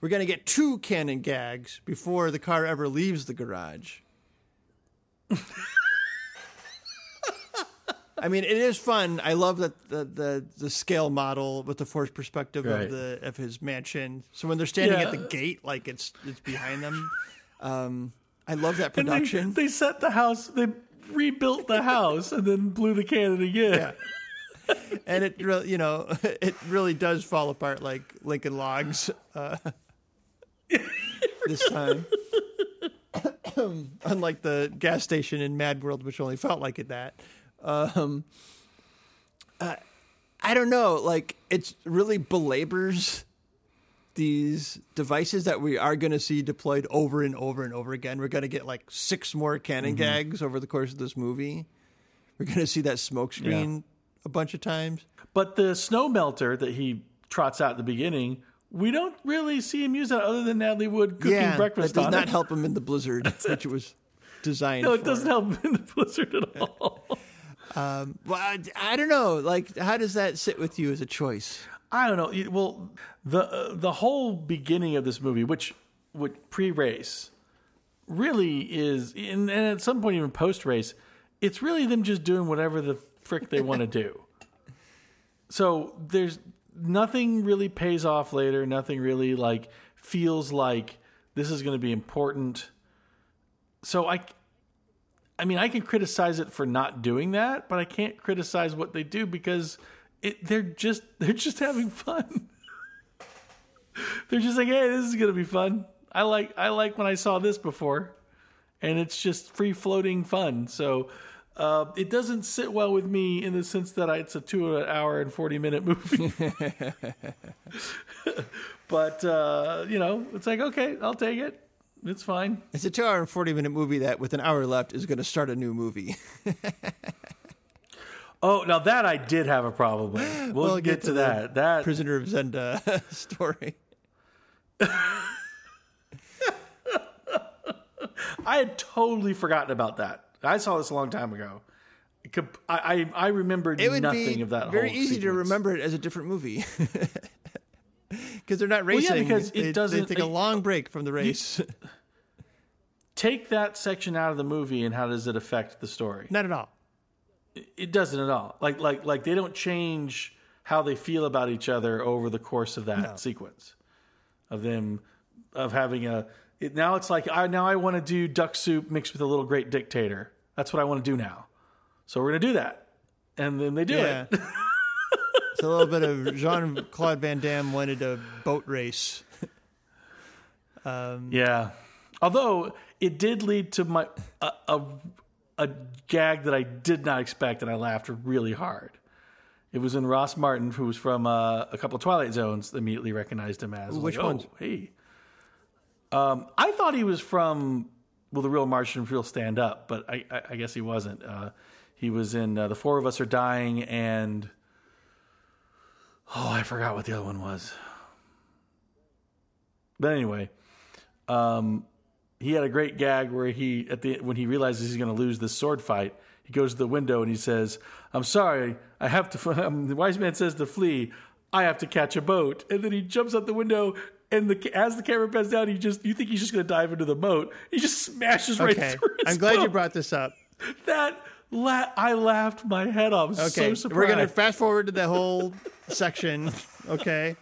E: We're going to get two cannon gags before the car ever leaves the garage. I mean, it is fun. I love that the, the the scale model with the forced perspective
D: Right.
E: of the of his mansion. So when they're standing at the gate, like it's it's behind them. Um, I love that
D: And they,
E: production.
D: they set the house. They rebuilt the house and then blew the cannon again.
E: Yeah. and it really, you know, it really does fall apart like Lincoln Logs uh, this time. Unlike the gas station in Mad World, which only felt like it that. Um, uh, I don't know. Like, it's really belabors these devices that we are going to see deployed over and over and over again. We're going to get like six more cannon mm-hmm. gags over the course of this movie. We're going to see that smoke screen a bunch of times.
D: But the snow melter that he trots out at the beginning, we don't really see him use that other than Natalie Wood cooking
E: yeah,
D: breakfast
E: that does not
D: it.
E: help him in the blizzard, which it was designed.
D: No, it
E: for.
D: doesn't help him in the blizzard at all.
E: Um, well, I, I don't know. Like, how does that sit with you as a choice?
D: I don't know. It- Well, the uh, the whole beginning of this movie, which would pre-race, really is, and, and at some point even post-race, it's really them just doing whatever the frick they want to do. So there's nothing really pays off later. Nothing really like feels like this is going to be important. So I, I mean, I can criticize it for not doing that, but I can't criticize what they do because it, they're just they're just having fun. they're just like, hey, this is gonna be fun. I like I like when I saw this before, and it's just free floating fun. So. Uh, it doesn't sit well with me in the sense that I, it's a two hour and 40 minute movie. but, uh, you know, it's like, okay, I'll take it. It's fine.
E: It's a two-hour and forty-minute movie that, with an hour left, is going to start a new movie.
D: Oh, now that I did have a problem with. We'll,
E: We'll
D: get, to,
E: the
D: that. That
E: Prisoner of Zenda story.
D: I had totally forgotten about that. I saw this a long time ago. I I, I remembered
E: It would
D: nothing
E: be
D: of that.
E: very easy to remember it as a different movie. Because they're not racing.
D: yeah, because it
E: They-
D: doesn't-
E: They take a long break from the race.
D: Take that section out of the movie, and how does it affect the story?
E: not at all.
D: It doesn't at all. Like like like they don't change how they feel about each other over the course of that sequence of them of having a. It, now it's like I now I want to do duck soup mixed with a little great dictator. That's what I want to do now. So we're gonna do that, and then they do
E: Yeah.
D: it.
E: it's a little bit of Jean Claude Van Damme wanted a boat race.
D: Um, yeah. Although it did lead to my a, a a gag that I did not expect, and I laughed really hard. It was in Ross Martin, who was from uh, a couple of Twilight Zones, immediately recognized him as
E: Which
D: like, oh. Hey, um, I thought he was from well, the real Martian, real stand up, but I, I, I guess he wasn't. Uh, he was in uh, The Four of Us Are Dying, and oh, I forgot what the other one was. But anyway, um, he had a great gag where he at the when he realizes he's going to lose this sword fight, he goes to the window and he says, "I'm sorry, I have to." Um, the wise man says to flee. I have to catch a boat, and then he jumps out the window. And the, as the camera pans down, he just you think he's just going to dive into the moat. He just smashes right
E: Okay.
D: through. His
E: I'm glad you brought this up.
D: that. La- I laughed my head off.
E: Okay.
D: so surprised.
E: We're going to fast forward to the whole section. Okay.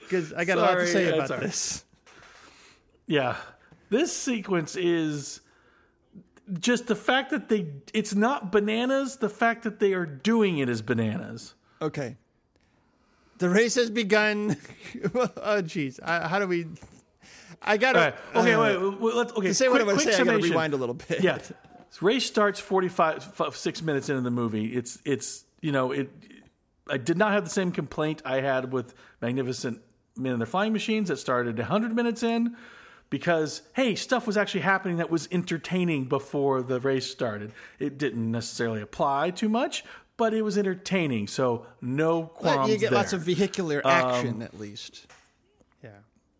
E: Because I got a lot to say
D: that's
E: about
D: right.
E: this.
D: Yeah. This sequence is just the fact that they it's not bananas, the fact that they are doing it is bananas.
E: Okay. The race has begun. oh, jeez. How do we. I got
D: All right.
E: to.
D: Okay, wait, wait, wait, let's okay.
E: To say what
D: quick-
E: going to
D: quick
E: say, I got to rewind a little bit.
D: Yeah. Race starts 45 6 minutes into the movie. It's it's you know, it I did not have the same complaint I had with Magnificent Men and Their Flying Machines that started 100 minutes in because hey, stuff was actually happening that was entertaining before the race started. It didn't necessarily apply too much, but it was entertaining. So no qualms
E: But you get
D: there.
E: lots of vehicular um, action, at least. Yeah.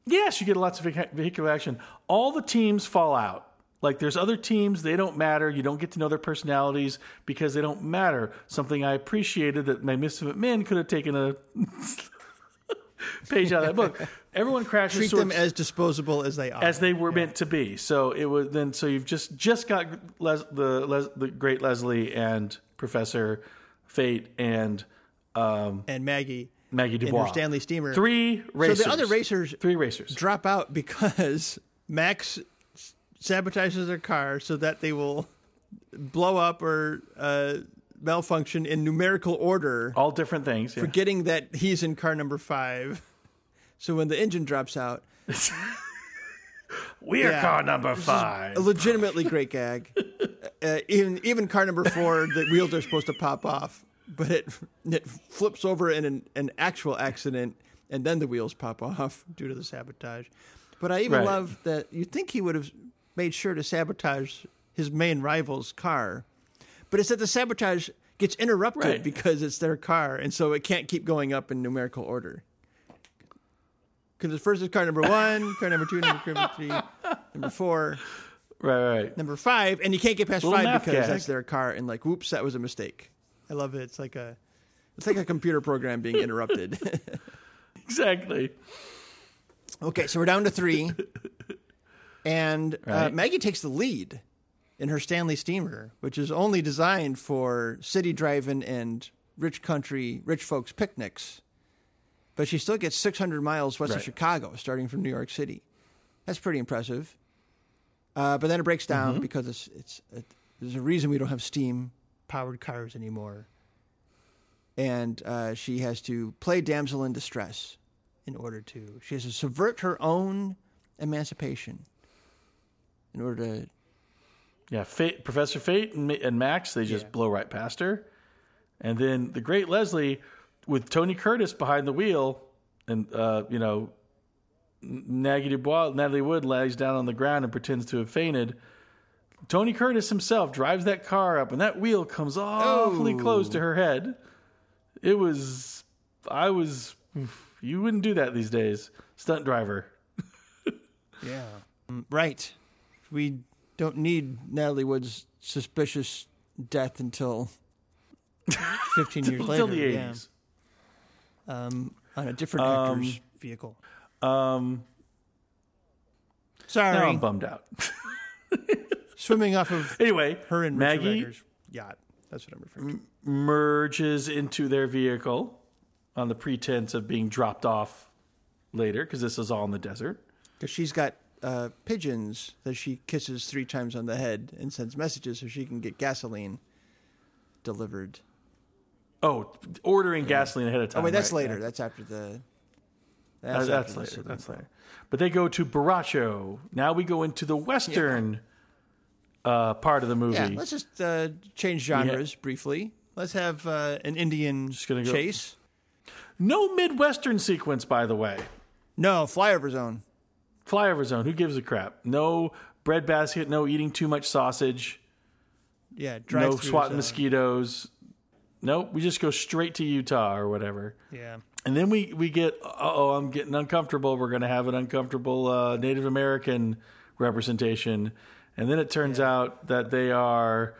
D: Yes, you get lots of vehicular action. All the teams fall out. Like there's other teams, they don't matter. You don't get to know their personalities because they don't matter. Something I appreciated that my Misfit Men could have taken a page out of that book. Everyone crashes
E: Treat them as disposable as they are.
D: as they were meant to be. So it was then. So you've just just got Les, the Les, the great Leslie and Professor Fate and um,
E: and Maggie
D: Maggie Dubois.
E: Stanley steamer.
D: Three racers.
E: So the other racers
D: Three racers.
E: drop out because Max sabotages their car so that they will blow up or uh, malfunction in numerical order,
D: All different things. yeah.
E: forgetting that he's in car number five. So when the engine drops out,
D: We're
E: Yeah.
D: car number five.
E: a legitimately great gag. Uh, even even car number four, the wheels are supposed to pop off, but it it flips over in an, an actual accident, and then the wheels pop off due to the sabotage. But I even
D: Right.
E: love that you think he would have made sure to sabotage his main rival's car, but it's that the sabotage gets interrupted
D: Right.
E: because it's their car, and so it can't keep going up in numerical order. Because the first is car number one, car number two, number, number three, number four
D: Right, right.
E: number five, and you can't get past
D: Little
E: five because
D: gag.
E: that's their car, and like, whoops, that was a mistake. I love it. It's like a, it's like a computer program being interrupted.
D: Exactly.
E: okay, so we're down to three, and uh, Maggie takes the lead in her Stanley steamer, which is only designed for city driving and rich country, rich folks picnics. But she still gets 600 miles west of Chicago, starting from New York City. That's pretty impressive. Uh, but then it breaks down
D: Mm-hmm.
E: because it's it's it, there's a reason we don't have steam powered cars anymore. And uh, she has to play damsel in distress in order to she has to subvert her own emancipation in order to
D: Yeah, Fate, Professor Fate and, and Max, they just blow right past her. And then the great Leslie with Tony Curtis behind the wheel, and uh, you know, Maggie Dubois, Natalie Wood lies down on the ground and pretends to have fainted. Tony Curtis himself drives that car up, and that wheel comes awfully
E: oh.
D: close to her head. It was, I was, you wouldn't do that these days, stunt driver.
E: yeah, mm, right. We don't need Natalie Wood's suspicious death until 15 years until later.
D: Until the 80s.
E: Um, on a different
D: Um,
E: actor's vehicle.
D: Um,
E: Sorry.
D: now I'm bummed out.
E: Swimming off of
D: anyway,
E: her and Richard
D: Maggie
E: yacht. That's what I'm referring to.
D: merges into their vehicle on the pretense of being dropped off later because this is all in the desert.
E: Because she's got uh, pigeons that she kisses three times on the head and sends messages so she can get gasoline delivered.
D: Oh, ordering gasoline ahead of time.
E: Oh, wait, that's
D: right,
E: later. That's after the.
D: Uh,
E: That's,
D: That's,
E: after the
D: later.
E: swimming
D: That's later. But they go to Boracho. Now we go into the western uh, part of the movie.
E: Yeah, let's just uh, change genres briefly. Let's have uh, an Indian
D: gonna go-
E: chase.
D: no midwestern sequence, by the way.
E: No, flyover zone.
D: Flyover zone. Who gives a crap? No bread basket. No eating too much sausage.
E: Yeah,
D: no
E: drive-through
D: swatting
E: zone.
D: mosquitoes. Nope. We just go straight to Utah or whatever.
E: Yeah.
D: And then we, we get, oh, I'm getting uncomfortable. We're going to have an uncomfortable uh, Native American representation. And then it turns out that they are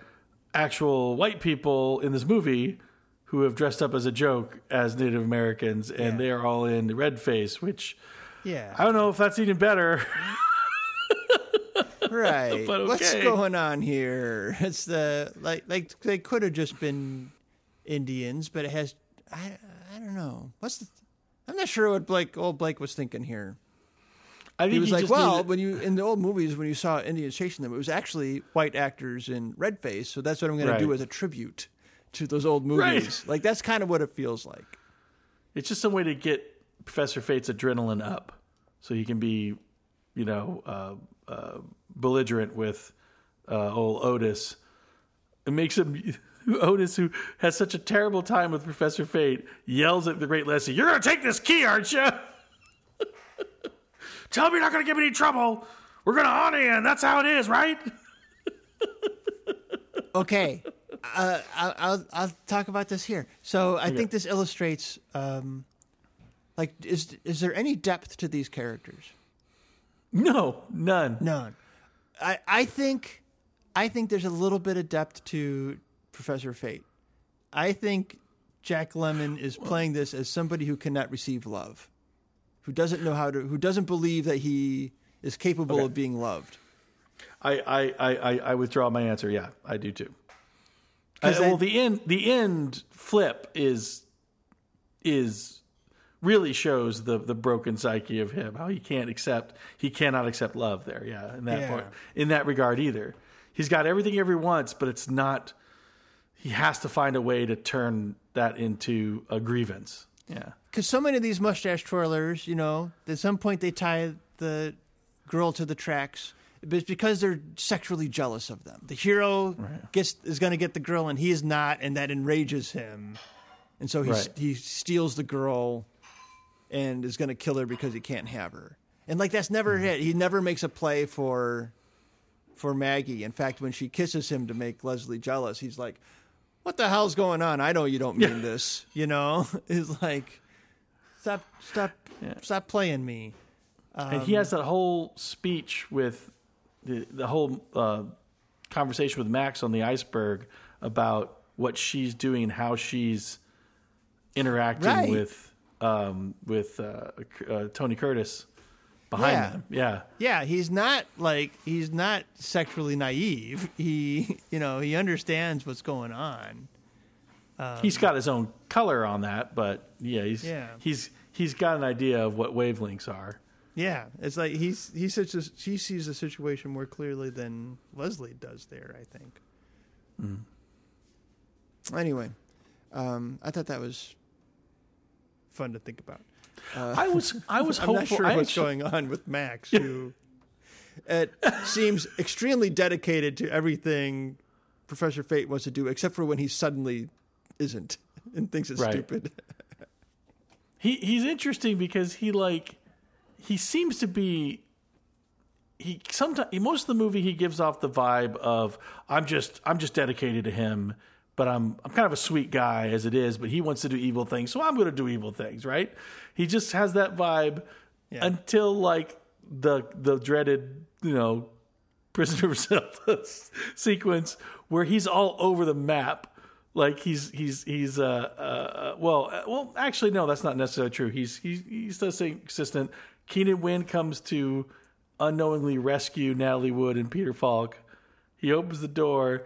D: actual white people in this movie who have dressed up as a joke as Native Americans, and
E: Yeah.
D: they are all in red face, which
E: Yeah.
D: I don't know if that's even better.
E: right.
D: But
E: What's going on here? It's the like like they could have just been Indians, but it has I I don't know. What's the I'm not sure what Blake old Blake was thinking here.
D: I think
E: He was like,
D: just
E: well,
D: needed-
E: when you in the old movies when you saw Indians chasing them, it was actually white actors in red face. So that's what I'm going to do as a tribute to those old movies. Like that's kind of what it feels like.
D: It's just some way to get Professor Fate's adrenaline up, so he can be, you know, uh, uh, belligerent with uh, old Otis. It makes him Otis, who has such a terrible time with Professor Fate, yells at the Great Leslie, "You're gonna take this key, aren't you? Tell me you're not gonna give me any trouble. We're gonna honor you, and that's how it is, right?"
E: Okay, uh, I'll, I'll I'll talk about this here. So I think this illustrates, um, like, is is there any depth to these characters?
D: No, none.
E: None. I I think I think there's a little bit of depth to Professor Fate. I think Jack Lemmon is playing this as somebody who cannot receive love, who doesn't know how to, who doesn't believe that he is capable
D: Okay.
E: of being loved.
D: I, I, I, I- withdraw my answer. Yeah, I do too.
E: Uh, I-
D: well, the end the end flip is is really shows the the broken psyche of him. How he can't accept he cannot accept love there. Yeah, in that
E: Yeah.
D: part, in that regard either. He's got everything every wants, but it's not. He has to find a way to turn that into a grievance. Yeah.
E: Because so many of these mustache twirlers, you know, at some point they tie the girl to the tracks. But it's because they're sexually jealous of them. The hero gets is going to get the girl, and he is not, and that enrages him. And so he
D: Right.
E: he steals the girl, and is going to kill her because he can't have her. And like that's never mm-hmm. hit. He never makes a play for for Maggie. In fact, when she kisses him to make Leslie jealous, he's like, "What the hell's going on? I know you don't mean this." You know, is like, stop, stop, stop playing me.
D: and he has that whole speech with the the whole uh, conversation with Max on the iceberg about what she's doing and how she's interacting
E: Right.
D: with um, with uh, uh, Tony Curtis behind
E: Yeah.
D: them. Yeah,
E: Yeah, he's not like he's not sexually naive. He, you know, he understands what's going on.
D: he's got his own color on that, but yeah, he's
E: Yeah.
D: he's he's got an idea of what wavelengths are.
E: Yeah, it's like he's he's such a he sees the situation more clearly than Leslie does there. I think. Anyway, um, I thought that was fun to think about.
D: Uh, I was I was
E: I'm not sure
D: I
E: what's
D: actually-
E: going on with Max, who it seems extremely dedicated to everything Professor Fate wants to do, except for when he suddenly isn't and thinks it's
D: Right.
E: stupid.
D: he he's interesting because he like he seems to be he sometimes most of the movie he gives off the vibe of I'm just I'm just dedicated to him, but I'm I'm kind of a sweet guy as it is, but he wants to do evil things, so I'm going to do evil things, right? He just has that vibe
E: Yeah.
D: until like the the dreaded you know prisoner of Zenda sequence where he's all over the map. Like he's he's he's uh, uh well uh, well actually no that's not necessarily true. He's he's he's still staying consistent. Keenan Wynn comes to unknowingly rescue Natalie Wood and Peter Falk. He opens the door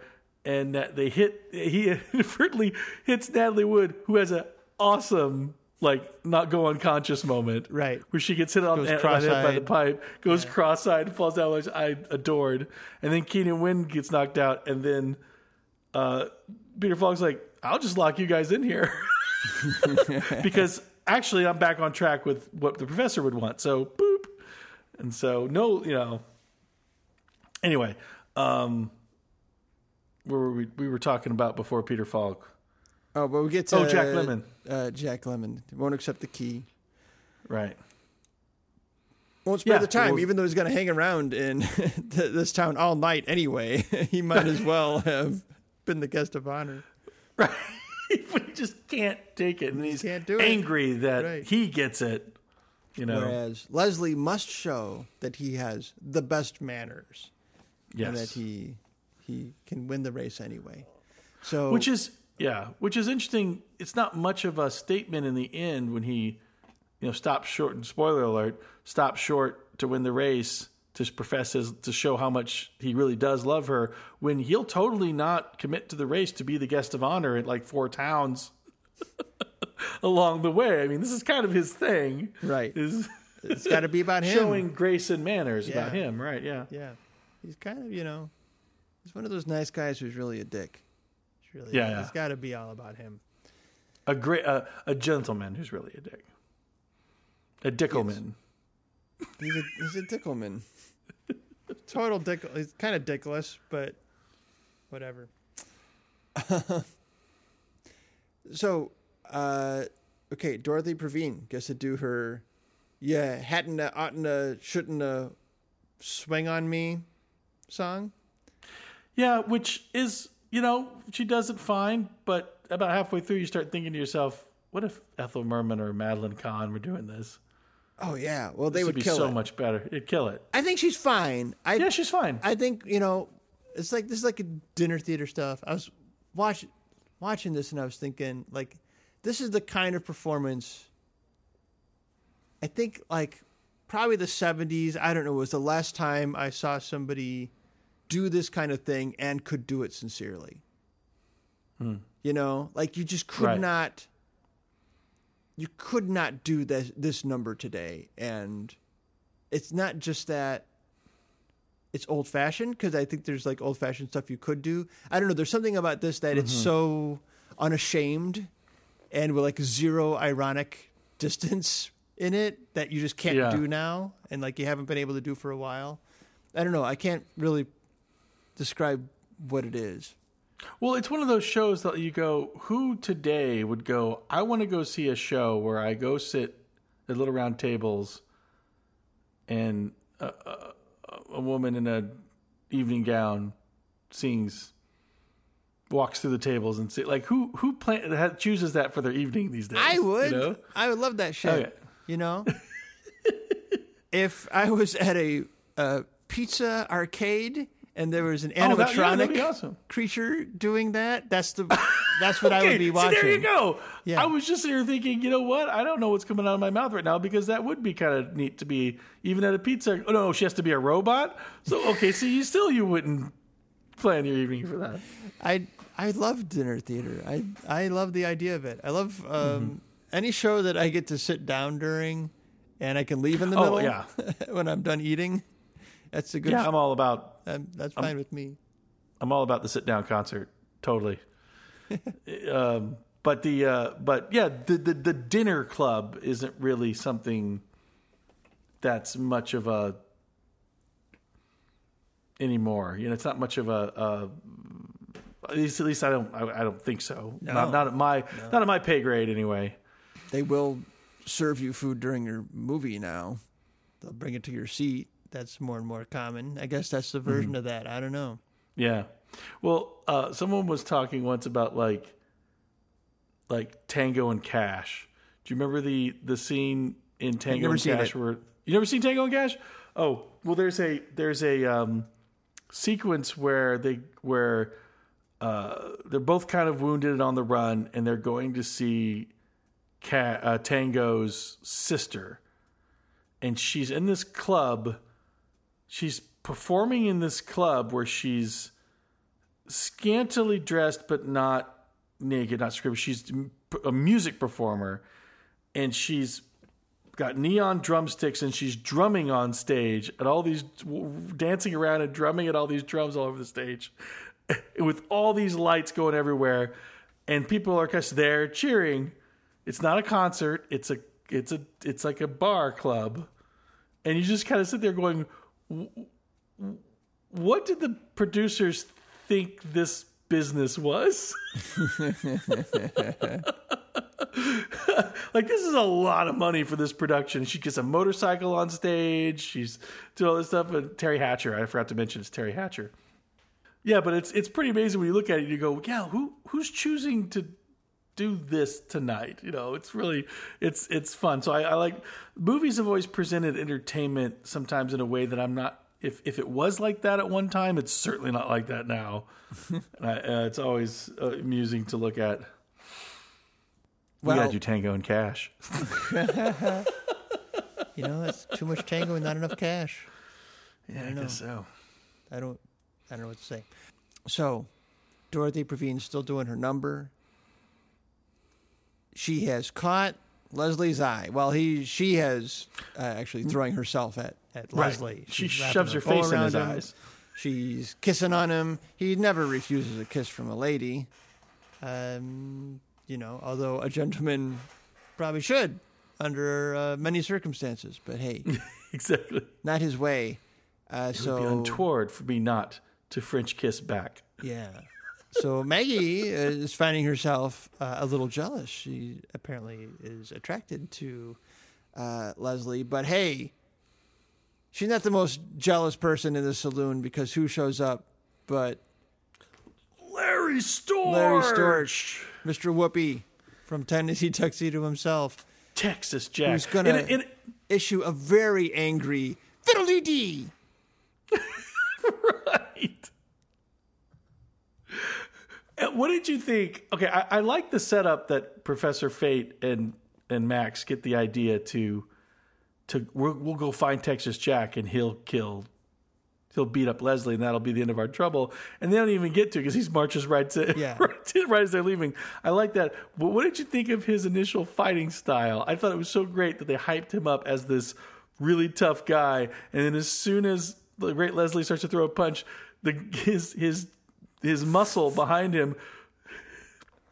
D: and that they hit he inadvertently hits Natalie Wood who has an awesome like not go unconscious moment
E: Right.
D: where she gets hit on,
E: Goes
D: the head by the pipe, goes cross-eyed, falls down, which I adored, and then Keenan Wynn gets knocked out, and then uh, Peter Falk's like, "I'll just lock you guys in here," because actually I'm back on track with what the professor would want. So boop, and so no, you know. Anyway, um, where were we? We were talking about before Peter Falk,
E: Oh, but we get to
D: Oh, Jack Lemmon.
E: Uh, Jack Lemmon won't accept the key.
D: right?
E: Won't spare
D: Yeah,
E: the time, even though he's going to hang around in this town all night anyway. he might as well have been the guest of honor.
D: Right. but he just can't take it. And he's
E: do it.
D: angry that
E: Right.
D: he gets it. You know?
E: Whereas Leslie must show that he has the best manners
D: yes.
E: and that he he can win the race anyway. So
D: which is yeah, which is interesting. It's not much of a statement in the end when he, you know, stops short and spoiler alert, stops short to win the race to profess his to show how much he really does love her when he'll totally not commit to the race to be the guest of honor at like four towns along the way. I mean, this is kind of his thing.
E: Right.
D: Is
E: it's got to be about him.
D: showing grace and manners about him, right? Yeah.
E: Yeah, he's kind of you know, he's one of those nice guys who's really a dick. He's really
D: Yeah, yeah.
E: It's got to be all about him.
D: A great uh, a gentleman who's really a dick. A dickleman.
E: He's a he's a dickleman. Total dick. He's kind of dickless, but whatever. so, uh, okay, Dorothy Provine gets to do her, yeah, hadn't, oughtn't, shouldn't, swing on me song.
D: Yeah, which is, you know, she does it fine, but about halfway through, you start thinking to yourself, what if Ethel Merman or Madeline Kahn were doing this?
E: Oh yeah, well they
D: This
E: would
D: would be
E: kill
D: so
E: it.
D: much better. It'd kill it.
E: I think she's fine. I
D: Yeah, she's fine.
E: I think you know, it's like this is like a dinner theater stuff. I was watching watching this and I was thinking like, this is the kind of performance. I think like probably the seventies. I don't know. It Was the last time I saw somebody do this kind of thing and could do it sincerely. You know, like you just could
D: Right.
E: not. You could not do this this number today, and it's not just that it's old fashioned because I think there's like old fashioned stuff you could do. I don't know. There's something about this that it's
D: Mm-hmm.
E: so unashamed and with like zero ironic distance in it that you just can't
D: Yeah.
E: do now and like you haven't been able to do for a while. I don't know. I can't really describe what it is.
D: Well, it's one of those shows that you go, who today would go, I want to go see a show where I go sit at little round tables and a, a, a woman in a evening gown sings, walks through the tables and see, like, who who plan, chooses that for their evening these days?
E: I would.
D: You know?
E: I would love that shit.
D: Okay.
E: You know, if I was at a, uh pizza arcade and there was an
D: Oh, that-
E: animatronic
D: yeah, awesome.
E: creature doing that, that's the that's what I would
D: Okay,
E: be watching.
D: there you go.
E: Yeah.
D: I was just here thinking, you know what? I don't know what's coming out of my mouth right now because that would be kind of neat to be even at a pizza. Oh no, she has to be a robot. So okay, so you still you wouldn't plan your evening for that.
E: I I love dinner theater. I I love the idea of it. I love um,
D: Mm-hmm.
E: any show that I get to sit down during, and I can leave in the
D: Oh,
E: middle.
D: yeah.
E: when I'm done eating, that's a good.
D: Yeah, I'm all about
E: um, that's fine with me.
D: I'm all about the sit down concert. Totally. um, but the uh, but yeah, the, the the dinner club isn't really something that's much of a anymore. You know, it's not much of a. a at least, at least I don't. I, I don't think so. Not, not at my not at my pay grade anyway.
E: They will serve you food during your movie now. They'll bring it to your seat that's more and more common. I guess that's the version of that. I don't know.
D: Yeah. Well, uh, someone was talking once about like like Tango and Cash. Do you remember the the scene in Tango and Cash
E: it.
D: where you never seen Tango and Cash? Oh, well there's a there's a um, sequence where they where uh, they're both kind of wounded and on the run, and they're going to see Ca- uh, Tango's sister, and she's in this club. She's performing in this club where she's scantily dressed but not naked, not stripped. She's a music performer, and she's got neon drumsticks and she's drumming on stage and all these dancing around and drumming at all these drums all over the stage with all these lights going everywhere and people are just there cheering. It's not a concert. It's a it's a it's like a bar club. And you just kind of sit there going "W- w- what did the producers think this business was like this is a lot of money for this production. She gets a motorcycle on stage. She's doing all this stuff. And Teri Hatcher, I forgot to mention, it's Teri Hatcher. Yeah, but it's it's pretty amazing when you look at it. and You go, yeah, who who's choosing to do this tonight? You know, it's really it's it's fun. So I, I like movies have always presented entertainment sometimes in a way that I'm not. If if it was like that at one time, it's certainly not like that now. and I, uh, it's always uh, amusing to look at. We
E: Well-
D: gotta do Tango and Cash.
E: You know, that's too much tango and not enough cash.
D: Yeah, I, guess so.
E: I don't, I don't know what to say. So, Dorothy Provine's still doing her number. She has caught Leslie's eye. Well, he, she has uh, actually throwing herself at at
D: Right.
E: Leslie.
D: She
E: She's
D: shoves her face in his
E: him.
D: eyes.
E: She's kissing on him. He never refuses a kiss from a lady. Um, you know, although a gentleman probably should under uh, many circumstances. But hey,
D: Exactly.
E: not his way. Uh,
D: It
E: so
D: would be untoward for me not to French kiss back.
E: Yeah. So Maggie uh, is finding herself uh, a little jealous. She apparently is attracted to uh, Leslie, but hey, she's not the most jealous person in the saloon because who shows up but
D: Larry Storch.
E: Larry Storch, Mr. Whoopee from Tennessee Tuxedo himself,
D: Texas Jack.
E: Who's gonna-
D: And- and-
E: issue a very angry fiddly dee.
D: right. What did you think? Okay, I, I like the setup that Professor Fate and and Max get the idea to to we'll, we'll go find Texas Jack and he'll kill he'll beat up Leslie and that'll be the end of our trouble. And they don't even get to because he marches right to
E: Yeah.
D: right, to- right as they're leaving. I like that. But what did you think of his initial fighting style? I thought it was so great that they hyped him up as this really tough guy, and then as soon as the great Leslie starts to throw a punch, the his his his muscle behind him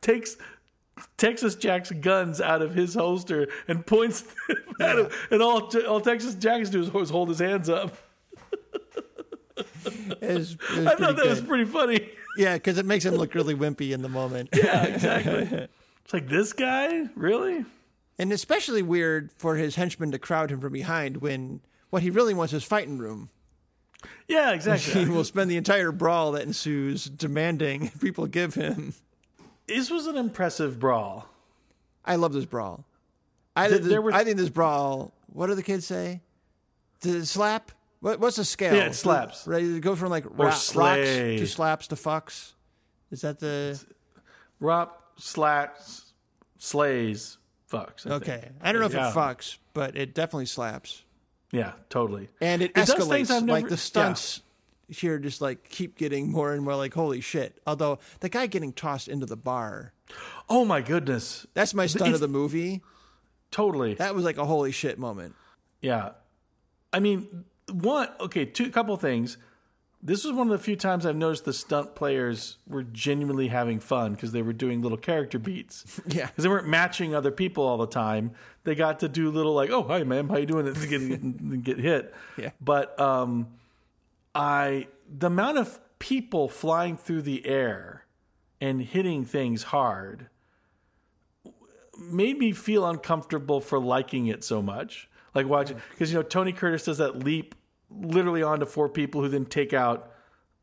D: takes Texas Jack's guns out of his holster and points them at him, and all all Texas Jack's do is hold his hands up.
E: It was, it was
D: I thought that was pretty funny.
E: yeah, because it makes him look really wimpy in the moment.
D: Yeah, exactly. it's like this guy, really?
E: And especially weird for his henchmen to crowd him from behind when what he really wants is fighting room.
D: Yeah, exactly.
E: He will spend the entire brawl that ensues demanding people give him.
D: this was an impressive brawl.
E: I love this brawl. I,
D: Th-
E: this,
D: there was-
E: I think this brawl. What do the kids say? It slap? What, what's the scale?
D: Yeah, it slaps.
E: Right, to go from like ro- rocks to slaps to fucks. Is that the
D: Rob slaps slays, fucks. I
E: okay?
D: think.
E: I don't know if
D: Yeah.
E: it fucks, but it definitely slaps.
D: Yeah, totally.
E: and it,
D: It
E: escalates.
D: Never-
E: like the stunts here just like keep getting more and more like holy shit. Although the guy getting tossed into the bar,
D: Oh my goodness,
E: that's my stunt
D: It's-
E: of the movie.
D: totally.
E: That was like a holy shit moment.
D: Yeah. I mean, one, okay, two, couple things. This was one of the few times I've noticed the stunt players were genuinely having fun because they were doing little character beats.
E: Yeah.
D: Because they weren't matching other people all the time. They got to do little like, oh, hi, ma'am, how you doing? And get, get hit.
E: Yeah.
D: But um, I, the amount of people flying through the air and hitting things hard made me feel uncomfortable for liking it so much. Like watching because you know Tony Curtis does that leap literally onto four people who then take out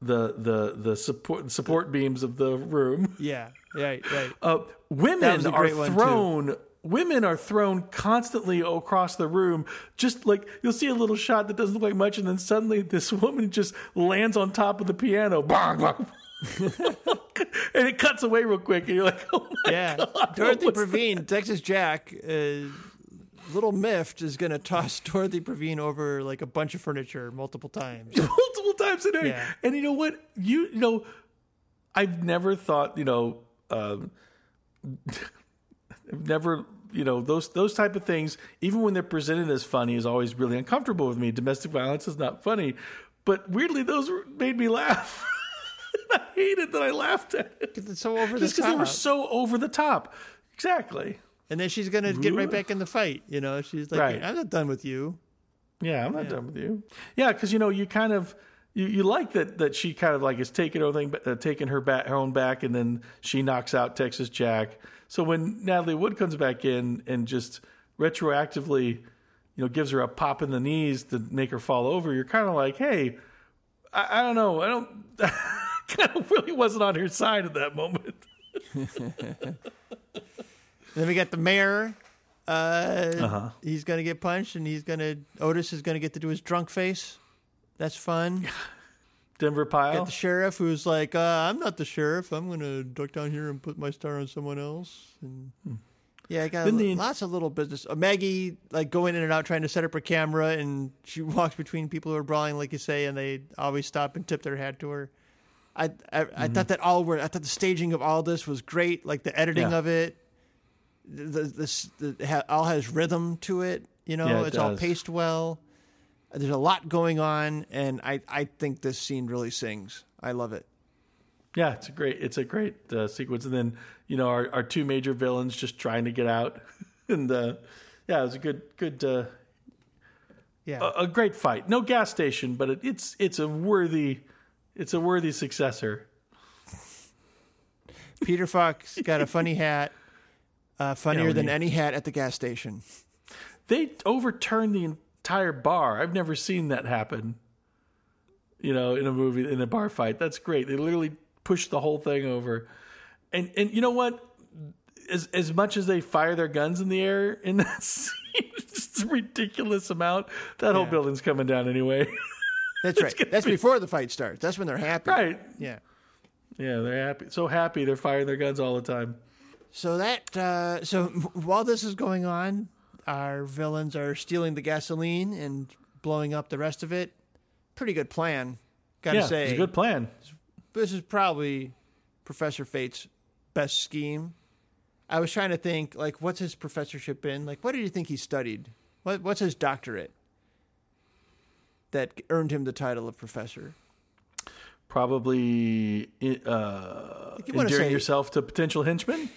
D: the the the support support beams of the room.
E: Yeah, right, right.
D: Uh, women are
E: great one, too.
D: thrown. Women are thrown constantly across the room. Just like you'll see a little shot that doesn't look like much, and then suddenly this woman just lands on top of the piano, bang, bang. and it cuts away real quick, and you're like, "Oh my
E: Yeah,
D: god!"
E: Dorothy Provine, Texas Jack, uh, little miffed is gonna toss Dorothy Provine over like a bunch of furniture multiple times.
D: multiple times a day.
E: Yeah.
D: And you know what? You you know, I've never thought you know, um, I've never you know those those type of things. Even when they're presented as funny, is always really uncomfortable with me. Domestic violence is not funny, but weirdly, those made me laugh. I hated that I laughed at it
E: It's so over
D: just
E: the
D: because they were so over the top. Exactly.
E: And then she's gonna get right back in the fight. You know, she's like,
D: Right.
E: "I'm not done with you."
D: Yeah, I'm not done with you. Yeah, because you know you kind of you, you like that that she kind of like is taking everything uh, taking her back her own back, and then she knocks out Texas Jack. So when Natalie Wood comes back in and just retroactively, you know, gives her a pop in the knees to make her fall over, you're kind of like, hey, I, I don't know, I don't. kind of really wasn't on her side at that moment.
E: Then we got the mayor. Uh,
D: Uh-huh.
E: He's gonna get punched, and he's gonna Otis is gonna get to do his drunk face. That's fun.
D: Denver
E: Got
D: Pyle.
E: the sheriff who's like, uh, "I'm not the sheriff. I'm gonna duck down here and put my star on someone else." And yeah, I got
D: Then the-
E: lots of little business. Uh, Maggie like going in and out trying to set up her camera, and she walks between people who are brawling, like you say, and they always stop and tip their hat to her. I I, I
D: Mm-hmm.
E: thought that all were. I thought the staging of all this was great. Like the editing
D: Yeah.
E: of it, the the, this the all has rhythm to it. You know,
D: Yeah, it
E: it's all paced well. There's a lot going on, and I I think this scene really sings. I love it.
D: Yeah, it's a great it's a great uh, sequence, and then you know our, our two major villains just trying to get out, and uh, yeah, it was a good good uh,
E: Yeah.
D: a, a great fight. No gas station, but it, it's it's a worthy it's a worthy successor.
E: Peter Falk got a funny hat, uh, funnier
D: Yeah,
E: than
D: he-
E: any hat at the gas station.
D: They overturned the entire bar. I've never seen that happen. You know, in a movie in a bar fight. That's great. They literally pushed the whole thing over. And and you know what? As as much as they fire their guns in the air in that scene, it's a ridiculous amount. That whole building's coming down anyway.
E: That's right. That's before the fight starts. That's when they're happy.
D: right.
E: Yeah.
D: Yeah, they're happy. So happy they're firing their guns all the time.
E: So that uh, so while this is going on, our villains are stealing the gasoline and blowing up the rest of it. Pretty good plan, gotta
D: yeah,
E: say.
D: it's a good plan.
E: This is probably Professor Fate's best scheme. I was trying to think, like, what's his professorship in? Like, what did you think he studied? What What's his doctorate that earned him the title of professor?
D: Probably uh,
E: you
D: endearing
E: say-
D: yourself to potential henchmen.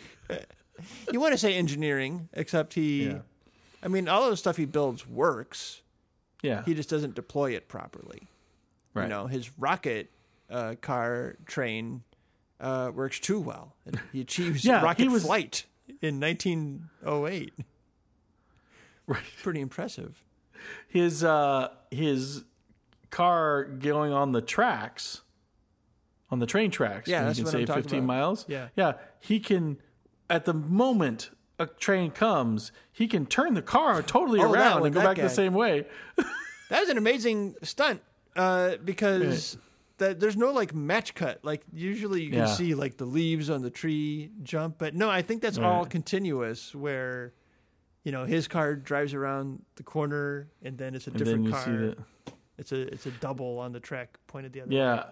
E: You want to say engineering, except he.
D: Yeah.
E: I mean, all of the stuff he builds works.
D: Yeah,
E: He just doesn't deploy it properly.
D: right.
E: You know, his rocket uh, car train uh, works too well. He achieves
D: Yeah,
E: rocket
D: he was-
E: flight in 1908.
D: Right.
E: Pretty impressive.
D: his uh his car going on the tracks on the train tracks
E: Yeah, that's
D: you can
E: what I'm
D: save
E: talking
D: 15
E: about.
D: miles
E: Yeah.
D: yeah he can at the moment a train comes he can turn the car totally
E: Oh,
D: around
E: one,
D: and go back
E: guy.
D: the same way
E: That was an amazing stunt uh, because that there's no like match cut. Like usually you can
D: Yeah.
E: see like the leaves on the tree jump, but no, I think that's all continuous. Where you know his car drives around the corner and then it's a
D: and
E: different car. It's a it's a double on the track pointed the other.
D: yeah
E: way.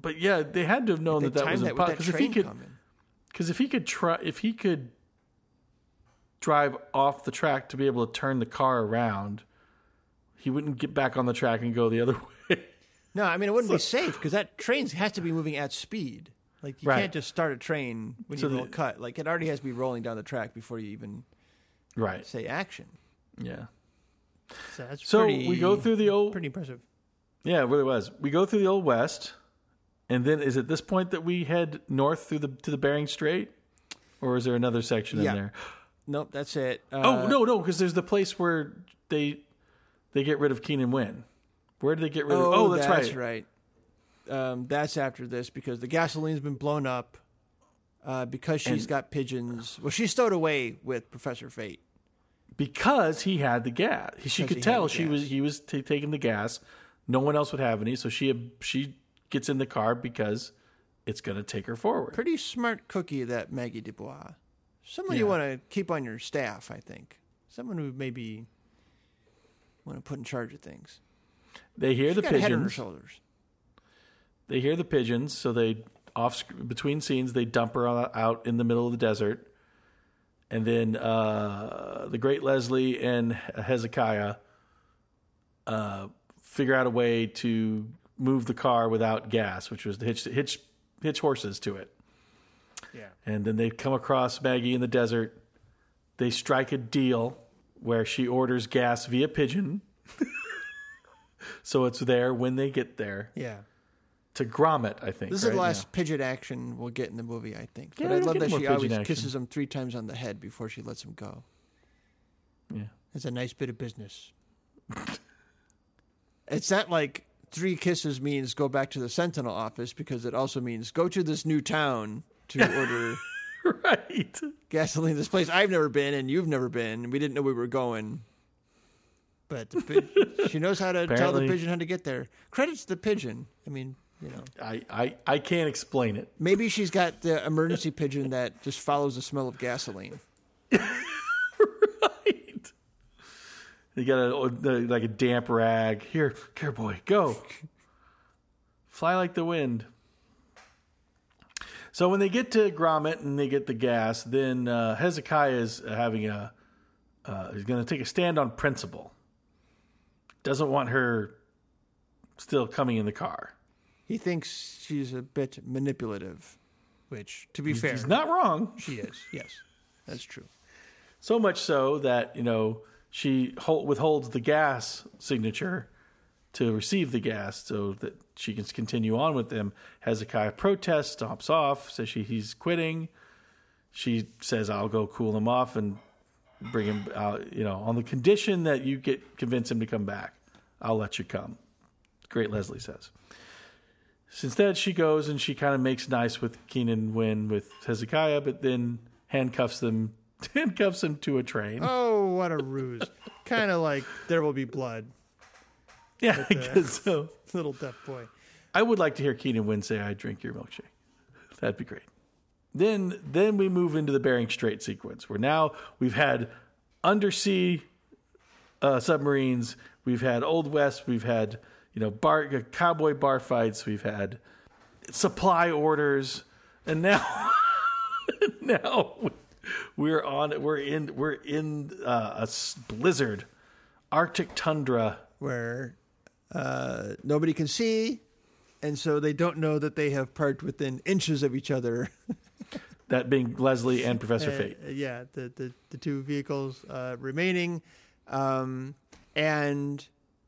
D: but yeah they had to have known that that was
E: that
D: because if he could
E: coming.
D: Because if he could try if he could drive off the track to be able to turn the car around he wouldn't get back on the track and go the other way
E: No, I mean it wouldn't be safe because that train has to be moving at speed. Like you
D: Right.
E: can't just start a train when
D: So
E: you roll
D: the-
E: cut. Like it already has to be rolling down the track before you even
D: right
E: say action.
D: yeah
E: So that's
D: So
E: pretty,
D: we go through the old,
E: pretty impressive.
D: yeah, it really was. We go through the old west, and then is it this point that we head north through the to the Bering Strait, or is there another section
E: Yeah.
D: in there?
E: Nope, that's it. Uh,
D: oh no, no, because there's the place where they they get rid of Keenan Wynn. Where do they get rid of? Oh, that's,
E: that's
D: right.
E: right. Um, that's after this because the gasoline's been blown up uh, because she's
D: And-
E: got pigeons. Well, she stowed away with Professor Fate.
D: Because he had the gas. She
E: Because
D: could tell she
E: gas.
D: was he was t- taking the gas. No one else would have any, so she she gets in the car because it's going to take her forward.
E: Pretty smart cookie, that Maggie Dubois. Someone you want to keep on your staff, I think. Someone who maybe want to put in charge of things.
D: They hear
E: She's
D: the
E: a head on her
D: pigeons.
E: shoulders.
D: They hear the pigeons, so they off between scenes they dump her out out in the middle of the desert, and then uh, the great Leslie and Hezekiah uh, figure out a way to move the car without gas, which was to hitch hitch hitch horses to it.
E: Yeah.
D: And then they come across Maggie in the desert. They strike a deal where she orders gas via pigeon. so it's there when they get there
E: Yeah.
D: to Gromit, I think.
E: This is
D: right?
E: the last pigeon action we'll get in the movie, I think.
D: Yeah,
E: but I love that she always
D: action.
E: kisses him three times on the head before she lets him go.
D: Yeah. yeah.
E: It's a nice bit of business. it's not like three kisses means go back to the Sentinel office because it also means go to this new town to order
D: Right.
E: gasoline. This place I've never been and you've never been. and We didn't know we were going. But pi- she knows how to tell the
D: Apparently-
E: pigeon how to get there. Credits the pigeon. I mean, you know,
D: I, I, I can't explain it.
E: maybe she's got the emergency pigeon that just follows the smell of gasoline.
D: Right. You got a like a damp rag. Here, here, boy, go. Fly like the wind. So when they get to Gromit and they get the gas, then uh, Hezekiah is having a uh, he's going to take a stand on principle. Doesn't want her still coming in the car.
E: He thinks she's a bit manipulative, which, to be fair,
D: He's not wrong.
E: she is. Yes, that's true.
D: So much so that you know she hol- withholds the gas signature to receive the gas, so that she can continue on with them. Hezekiah protests, stomps off, says she he's quitting. She says, "I'll go cool him off and bring him out." You know, on the condition that you get convince him to come back, I'll let you come. Great, Leslie says. Since instead, she goes and she kind of makes nice with Keenan Wynn with Hezekiah, but then handcuffs them, handcuffs him to a train.
E: Oh, what a ruse! kind of like there will be blood,
D: yeah, I guess so.
E: little deaf boy.
D: I would like to hear Keenan Wynn say, "I drink your milkshake." That'd be great. Then, then we move into the Bering Strait sequence, where now we've had undersea uh, submarines, we've had Old West, we've had you know bar uh, cowboy bar fights, we've had supply orders, and now now we're on we're in we're in uh, a blizzard, Arctic tundra.
E: where uh, nobody can see, and so they don't know that they have parked within inches of each other.
D: That being Leslie and Professor Fate.
E: Uh, yeah, the, the, the two vehicles uh, remaining. Um, and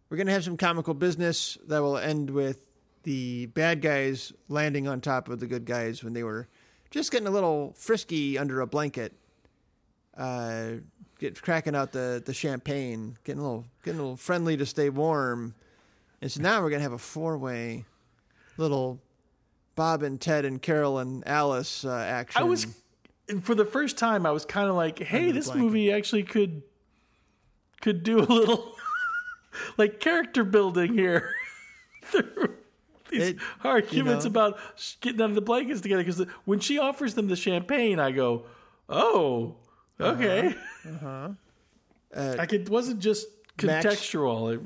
E: we're going to have some comical business that will end with the bad guys landing on top of the good guys when they were just getting a little frisky under a blanket. Uh, get cracking out the, the champagne, getting a little getting a little friendly to stay warm. And so now we're gonna have a four way little Bob and Ted and Carol and Alice uh, action.
D: I was, for the first time, I was kind of like, "Hey, this
E: blanket.
D: movie actually could could do a little like character building here through these
E: It-
D: arguments
E: you know.
D: about getting out of the blankets together." Because when she offers them the champagne, I go, "Oh, okay."
E: Uh,
D: like it wasn't just
E: Max-
D: contextual. It,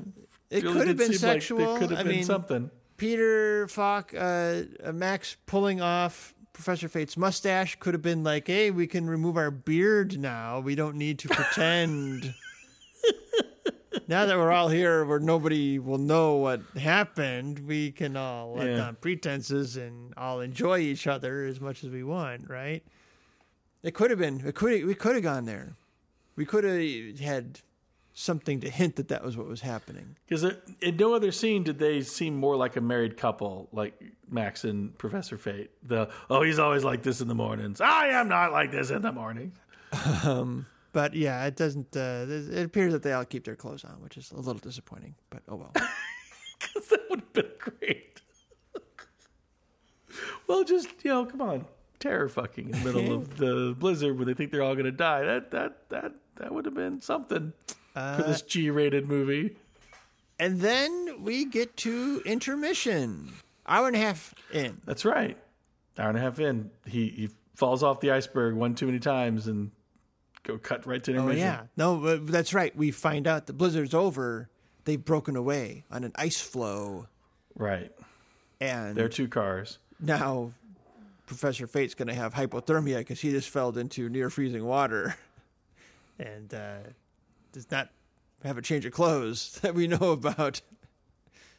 E: It
D: really
E: could have been
D: seem like
E: sexual.
D: there could have
E: I
D: been
E: mean,
D: something.
E: Peter Falk, uh, uh, Max pulling off Professor Fate's mustache could have been like, "Hey, we can remove our beard now. We don't need to pretend." now that we're all here, where nobody will know what happened, we can all let
D: Yeah.
E: down pretenses and all enjoy each other as much as we want, right? It could have been. It could. We could have gone there. We could have had something to hint that that was what was happening.
D: Because in no other scene did they seem more like a married couple, like Max and Professor Fate. The oh, he's always like this in the mornings. I am not like this in the mornings.
E: Um, But yeah, it doesn't. Uh, it appears that they all keep their clothes on, which is a little disappointing. But oh well.
D: 'Cause that would have been great. well, just you know, come on, terror fucking in the middle of the blizzard when they think they're all going to die. That that that that would have been something for this G-rated movie.
E: And then we get to intermission. Hour and a half in.
D: That's right. Hour and a half in, he he falls off the iceberg one too many times and go cut right to
E: Oh
D: intermission.
E: yeah, no, but that's right. We find out the blizzard's over. They've broken away on an ice floe,
D: Right.
E: and
D: There are two cars.
E: now Professor Fate's going to have hypothermia because he just fell into near freezing water, and uh, does not have a change of clothes that we know about.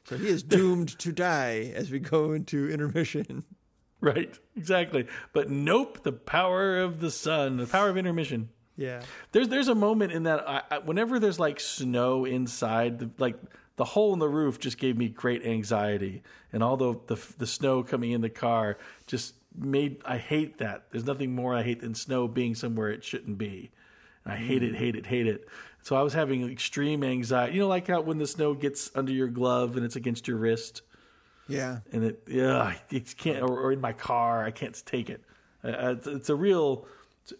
E: So he is doomed to die as we go into intermission.
D: Right. Exactly. But nope, the power of the sun, the power of intermission.
E: Yeah,
D: There's there's a moment in that I, I, whenever there's like snow inside, the, like the hole in the roof just gave me great anxiety, and all the, the the snow coming in the car just made I hate that. There's nothing more I hate than snow being somewhere it shouldn't be. And I hate it, hate it, hate it. So I was having extreme anxiety. You know, like how when the snow gets under your glove and it's against your wrist,
E: yeah.
D: and it yeah, it can't or, or in my car, I can't take it. Uh, it's, it's a real.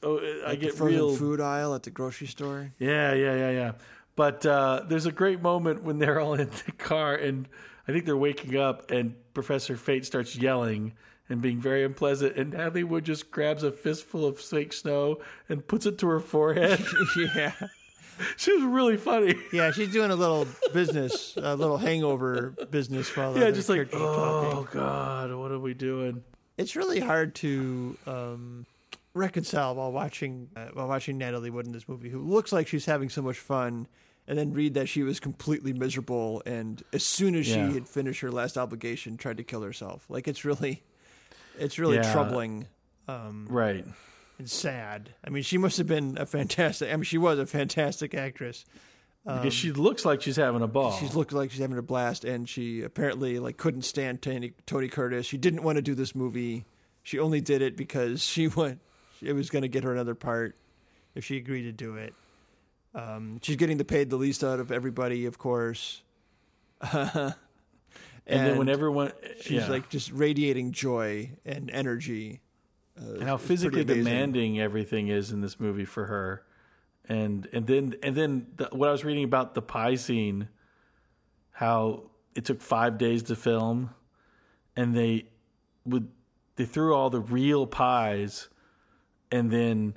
D: Oh, I get
E: frozen
D: real
E: food aisle at the grocery store.
D: yeah, yeah, yeah, yeah. But uh, there's a great moment when they're all in the car, and I think they're waking up, and Professor Fate starts yelling and being very unpleasant, and Natalie Wood just grabs a fistful of fake snow and puts it to her forehead.
E: yeah.
D: she was really funny.
E: Yeah, she's doing a little business, a little hangover business while
D: Yeah, just like,
E: are talking.
D: oh God, what are we doing?
E: It's really hard to um, reconcile while watching uh, while watching Natalie Wood in this movie, who looks like she's having so much fun, and then read that she was completely miserable, and as soon as
D: Yeah.
E: she had finished her last obligation, tried to kill herself. Like it's really, it's really
D: Yeah.
E: troubling um,
D: Right.
E: and sad. I mean, she must have been a fantastic. I mean, she was a fantastic actress.
D: Because she looks like she's having a ball.
E: She's looked like she's having a blast, and she apparently like couldn't stand Tony, Tony Curtis. She didn't want to do this movie. She only did it because she went. It was going to get her another part if she agreed to do it. Um, she's getting the paid the least out of everybody, of course. and,
D: and, then when everyone,
E: she's
D: yeah.
E: like just radiating joy and energy.
D: and how physically demanding everything is in this movie for her and and then and then the, what i was reading about the pie scene how it took five days to film and they would they threw all the real pies and then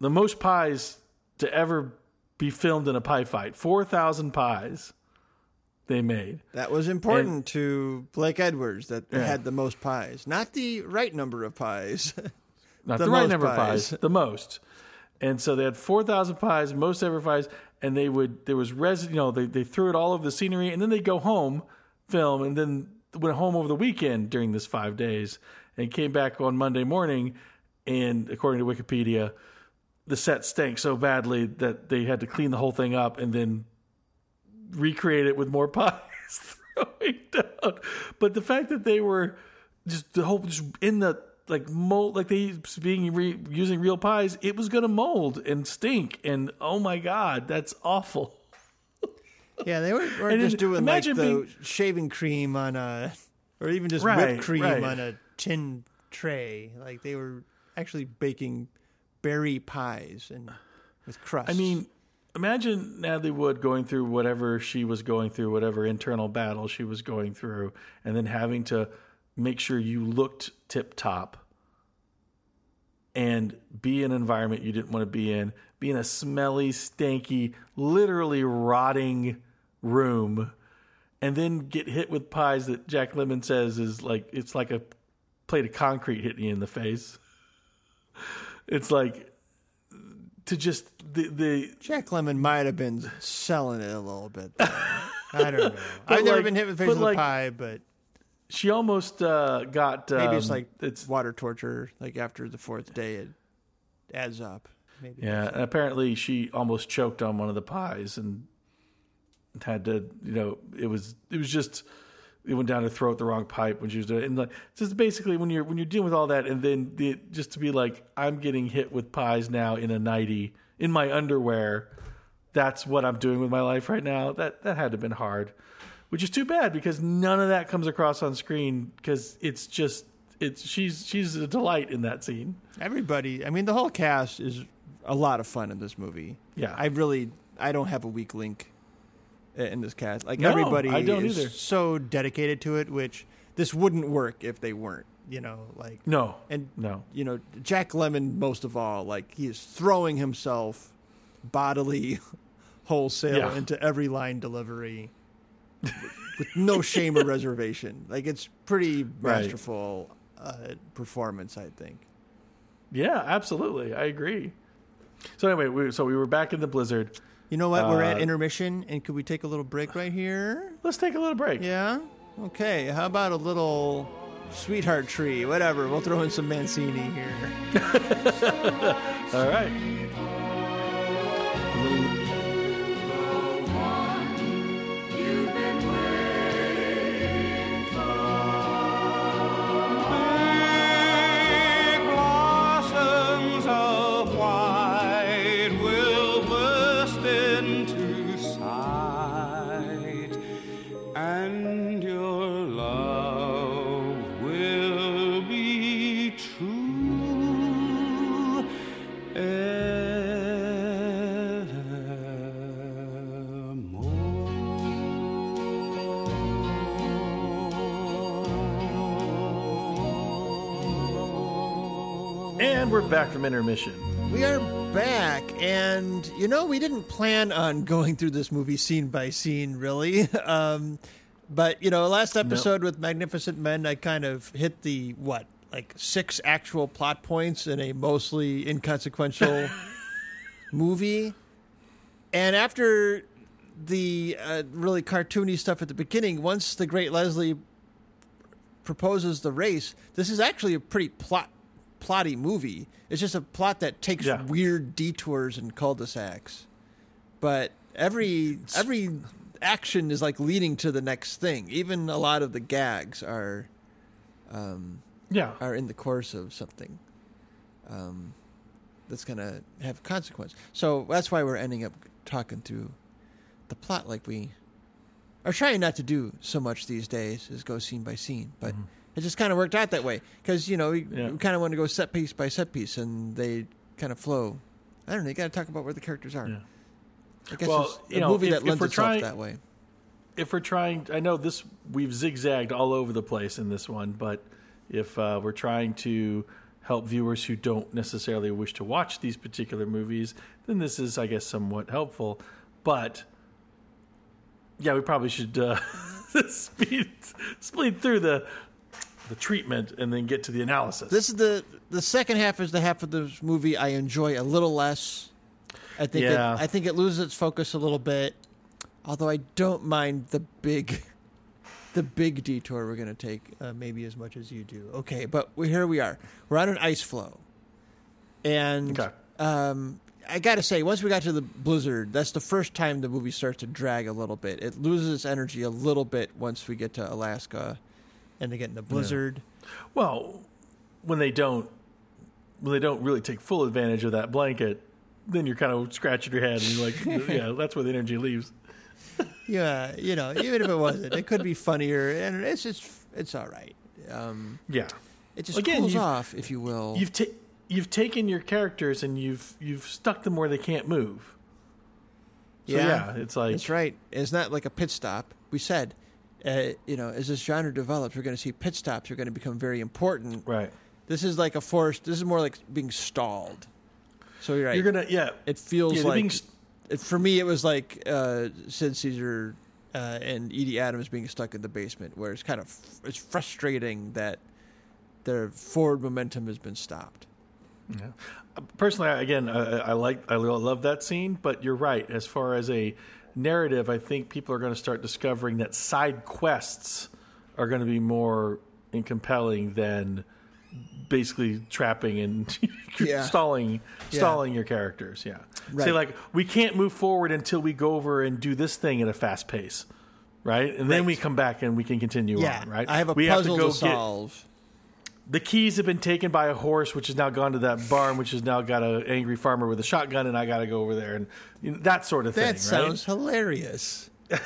D: the most pies to ever be filmed in a pie fight 4000 pies they made
E: That was important to Blake Edwards that
D: Yeah.
E: had the most pies, not the right number of pies.
D: not
E: The
D: the, right number of
E: pies.
D: pies, the most. And so they had four thousand pies, most ever pies, and they would there was res you know they they threw it all over the scenery, and then they go home, film, and then went home over the weekend during this five days, and came back on Monday morning, and according to Wikipedia, the set stank so badly that they had to clean the whole thing up and then recreate it with more pies throwing down. But the fact that they were just the whole just in the like mold like they being re, using real pies, it was gonna mold and stink. And oh my god, that's awful.
E: Yeah, they weren't, weren't just doing like the
D: being-
E: shaving cream on a, or even just
D: Right,
E: whipped cream
D: right.
E: on a tin tray. Like they were actually baking berry pies and with crust.
D: I mean, imagine Natalie Wood going through whatever she was going through, whatever internal battle she was going through, and then having to make sure you looked tip top and be in an environment you didn't want to be in, be in a smelly, stanky, literally rotting room, and then get hit with pies that Jack Lemmon says is like it's like a plate of concrete hitting you in the face. It's like to just the the
E: Jack Lemmon might have been selling it a little bit. I don't know. I've never
D: like-
E: been hit with with
D: like-
E: a pie, but
D: she almost uh, got
E: maybe it's
D: um,
E: like
D: it's
E: water torture. Like after the fourth day, it adds up. Maybe.
D: yeah. And apparently, she almost choked on one of the pies and had to you know it was it was just it went down her throat the wrong pipe when she was doing it. And like just basically when you're when you're dealing with all that and then the, just to be like I'm getting hit with pies now in a nightie in my underwear. That's what I'm doing with my life right now. That that had to have been hard. which is too bad because none of that comes across on screen because it's just it's she's she's a delight in that scene.
E: Everybody, I mean, the whole cast is a lot of fun in this movie.
D: Yeah.
E: I really, I don't have a weak link in this cast. Like
D: No,
E: everybody
D: I don't
E: is
D: either.
E: so dedicated to it, which this wouldn't work if they weren't. You know, like
D: No,
E: and
D: no,
E: you know Jack Lemmon most of all, like he is throwing himself bodily, wholesale
D: Yeah.
E: into every line delivery. with no shame or reservation, like it's pretty
D: Right.
E: masterful uh, performance, I think.
D: yeah, absolutely, I agree. So anyway, we, so we were back in the blizzard.
E: You know what? We're at
D: Uh,
E: intermission, and could we take a little break right here?
D: Let's take a little break.
E: Yeah. Okay. How about a little sweetheart tree? Whatever. We'll throw in some Mancini here.
D: All right. Intermission.
E: We are back, and you know we didn't plan on going through this movie scene by scene, really. Um, but you know, last episode with Magnificent Men, I kind of hit the what, like six actual plot points in a mostly inconsequential movie. And after the uh, really cartoony stuff at the beginning, once the great Leslie proposes the race, this is actually a pretty plot plotty movie. It's just a plot that takes
D: Yeah.
E: weird detours and cul-de-sacs. But every every action is like leading to the next thing. Even a lot of the gags are um,
D: Yeah.
E: are in the course of something um, that's going to have consequence. So that's why we're ending up talking through the plot like we are trying not to do so much these days is go scene by scene, but it just kind of worked out that way because you know we.
D: Yeah.
E: we kind of want to go set piece by set piece and they kind of flow. I don't know. You got to talk about where the characters are.
D: Yeah.
E: I guess
D: Well,
E: it's a
D: you know,
E: movie
D: if-
E: that lends
D: we're
E: itself
D: trying-
E: that way.
D: if we're trying, I know this we've zigzagged all over the place in this one, but if uh, we're trying to help viewers who don't necessarily wish to watch these particular movies, then this is, I guess, somewhat helpful. But yeah, we probably should uh, speed speed through the the treatment and then get to the analysis.
E: This is the the second half is the half of the movie I enjoy a little less. I think
D: Yeah.
E: it, I think it loses its focus a little bit. Although I don't mind the big the big detour we're going to take uh, maybe as much as you do. Okay, but we, here we are. We're on an ice flow. And
D: Okay.
E: um I got to say once we got to the blizzard, that's the first time the movie starts to drag a little bit. It loses its energy a little bit once we get to Alaska and they get in the blizzard.
D: Well, when they don't when they don't really take full advantage of that blanket, then you're kind of scratching your head and you're like, yeah, that's where the energy leaves.
E: Yeah, you know, even if it wasn't, it could be funnier, and it's just it's all right. Um,
D: Yeah.
E: it just
D: Again,
E: cools off, if you will.
D: You've ta- you've taken your characters and you've you've stuck them where they can't move. So yeah, it's like
E: That's right. It's not like a pit stop. We said, uh, you know, as this genre develops, we're going to see pit stops are going to become very important.
D: right.
E: This is like a forced. This is more like being stalled. So you're right.
D: You're gonna yeah.
E: it feels
D: yeah,
E: like
D: being st-
E: it, for me. It was like uh, Sid Caesar uh, and Edie Adams being stuck in the basement, where it's kind of it's frustrating that their forward momentum has been stopped.
D: Yeah. Personally, again, I, I like, I love that scene. But you're right. As far as a narrative, I think people are going to start discovering that side quests are going to be more and compelling than basically trapping and
E: Yeah.
D: stalling,
E: Yeah.
D: stalling your characters. Yeah. Say like we can't move forward until we go over and do this thing at a fast pace. Right, and then we come back and we can continue
E: Yeah,
D: on. Right,
E: I have a
D: we
E: puzzle
D: have to go
E: to
D: get
E: solve.
D: The keys have been taken by a horse, which has now gone to that barn, which has now got an angry farmer with a shotgun, and I got to go over there and you know, that sort of thing.
E: That
D: right?
E: sounds hilarious.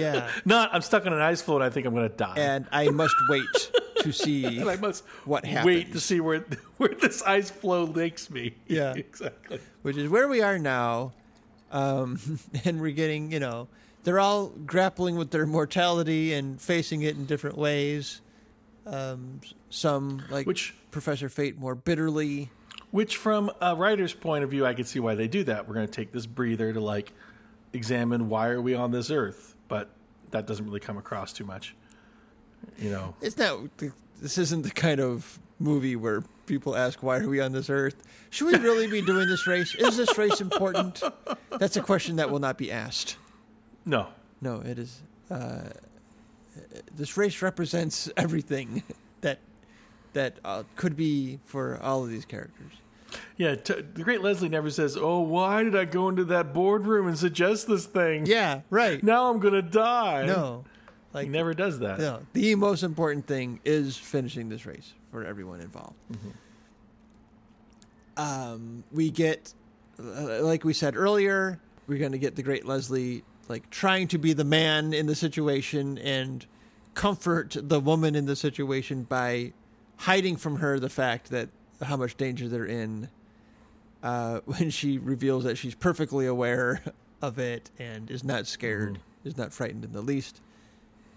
E: Yeah.
D: Not, I'm stuck on an ice floe and I think I'm going to die.
E: and I must wait to see.
D: And I must
E: what
D: wait to see where where this ice flow takes me.
E: Yeah.
D: exactly.
E: which is where we are now. Um, and we're getting, you know, they're all grappling with their mortality and facing it in different ways. Um, some, like
D: Which-
E: Professor Fate, more bitterly.
D: Which, from a writer's point of view, I can see why they do that. We're going to take this breather to like examine why are we on this earth, but that doesn't really come across too much. You know,
E: It's not, this isn't the kind of movie where people ask, why are we on this earth? Should we really be doing this race? Is this race important? That's a question that will not be asked.
D: no,
E: No, it is. Uh, this race represents everything that that uh, could be for all of these characters.
D: yeah. T- the great Leslie never says, "Oh, why did I go into that boardroom and suggest this thing?
E: Yeah, right.
D: now I'm going to die."
E: No,
D: he
E: like
D: never does that.
E: no. The most important thing is finishing this race for everyone involved. Um, we get, uh, like we said earlier, we're going to get the great Leslie like trying to be the man in the situation and comfort the woman in the situation by hiding from her the fact that how much danger they're in. Uh, when she reveals that she's perfectly aware of it and is not scared, is not frightened in the least.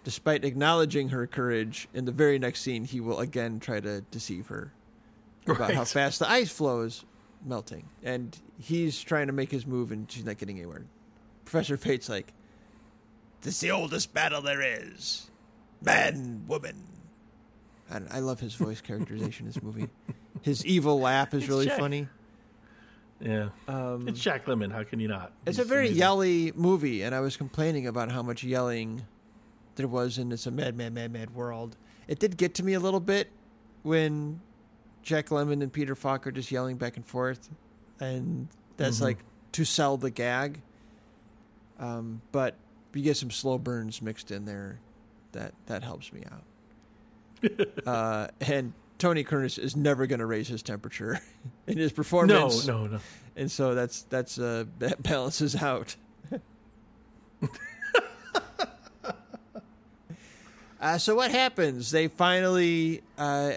E: Despite acknowledging her courage, in the very next scene, he will again try to deceive her about how fast the ice flow is melting. And he's trying to make his move, and she's not getting anywhere. Professor Fate's like, This is the oldest battle there is. Man, woman. I, I love his voice characterization in this movie. His evil laugh is
D: It's
E: really
D: Jack.
E: funny.
D: Yeah,
E: Um,
D: it's Jack Lemmon. How can you not?
E: it's
D: He's
E: a very
D: amazing.
E: yelly movie, and I was complaining about how much yelling there was in this a Mad, Mad, Mad, Mad World. It did get to me a little bit when Jack Lemmon and Peter Falk are just yelling back and forth, and that's
D: Mhm.
E: like to sell the gag. Um, but you get some slow burns mixed in there, that that helps me out. uh, and Tony Curtis is never going to raise his temperature in his
D: No,
E: performance
D: no, no.
E: and so that's that's uh, that balances out. uh, so what happens? They finally, uh,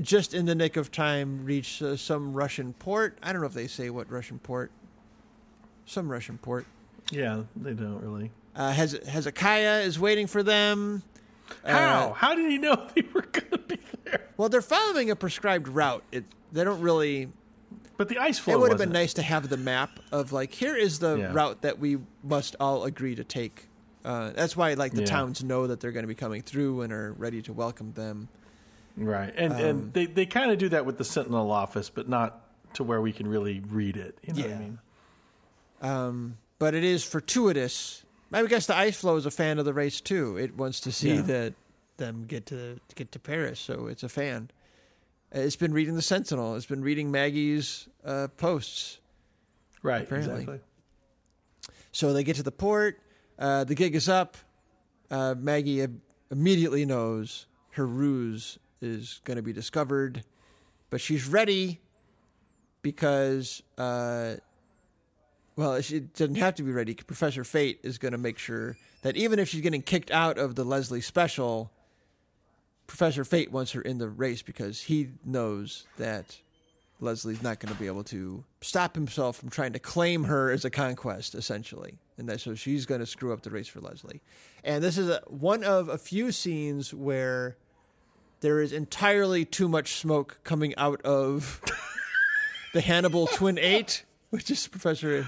E: just in the nick of time, reach uh, some Russian port. I don't know if they say what Russian port. Some Russian port.
D: Yeah, they don't really.
E: Uh, Hez- Hezekiah is waiting for them.
D: How?
E: Uh,
D: How did he know they were going to be there?
E: well, they're following a prescribed route. It, they don't really
D: But the ice flow.
E: it would have been nice to have the map of like here is the
D: Yeah.
E: route that we must all agree to take. Uh, that's why like the
D: Yeah.
E: towns know that they're going to be coming through and are ready to welcome them.
D: Right, and
E: Um,
D: and they they kind of do that with the Sentinel office, but not to where we can really read it. You know what I mean?
E: Um, but it is fortuitous. I guess the ice flow is a fan of the race too. It wants to see
D: Yeah.
E: that them get to get to Paris, so it's a fan. It's been reading the Sentinel. It's been reading Maggie's uh, posts.
D: Right,
E: Apparently.
D: exactly.
E: So they get to the port. Uh, the gig is up. Uh, Maggie im- immediately knows her ruse is going to be discovered, but she's ready because, uh, well, she doesn't have to be ready. Professor Fate is going to make sure that even if she's getting kicked out of the Leslie special, Professor Fate wants her in the race because he knows that Leslie's not going to be able to stop himself from trying to claim her as a conquest, essentially, and that so she's going to screw up the race for Leslie. And this is a, one of a few scenes where there is entirely too much smoke coming out of the Hannibal Twin Eight, which is Professor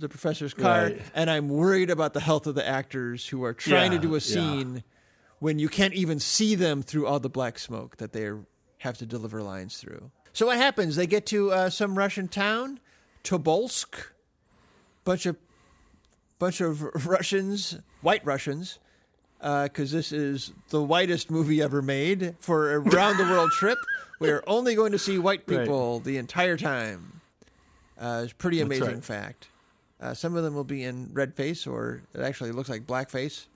E: the professor's car,
D: Right.
E: and I'm worried about the health of the actors who are trying
D: Yeah,
E: to do a
D: yeah.
E: scene when you can't even see them through all the black smoke that they have to deliver lines through. So what happens? They get to uh, some Russian town, Tobolsk. Bunch of bunch of Russians, white Russians, because this is the whitest movie ever made for a round the world trip. We are only going to see white
D: Right.
E: people the entire time. Uh, it's a pretty amazing
D: right.
E: fact. Uh, some of them will be in red face, or it actually looks like blackface.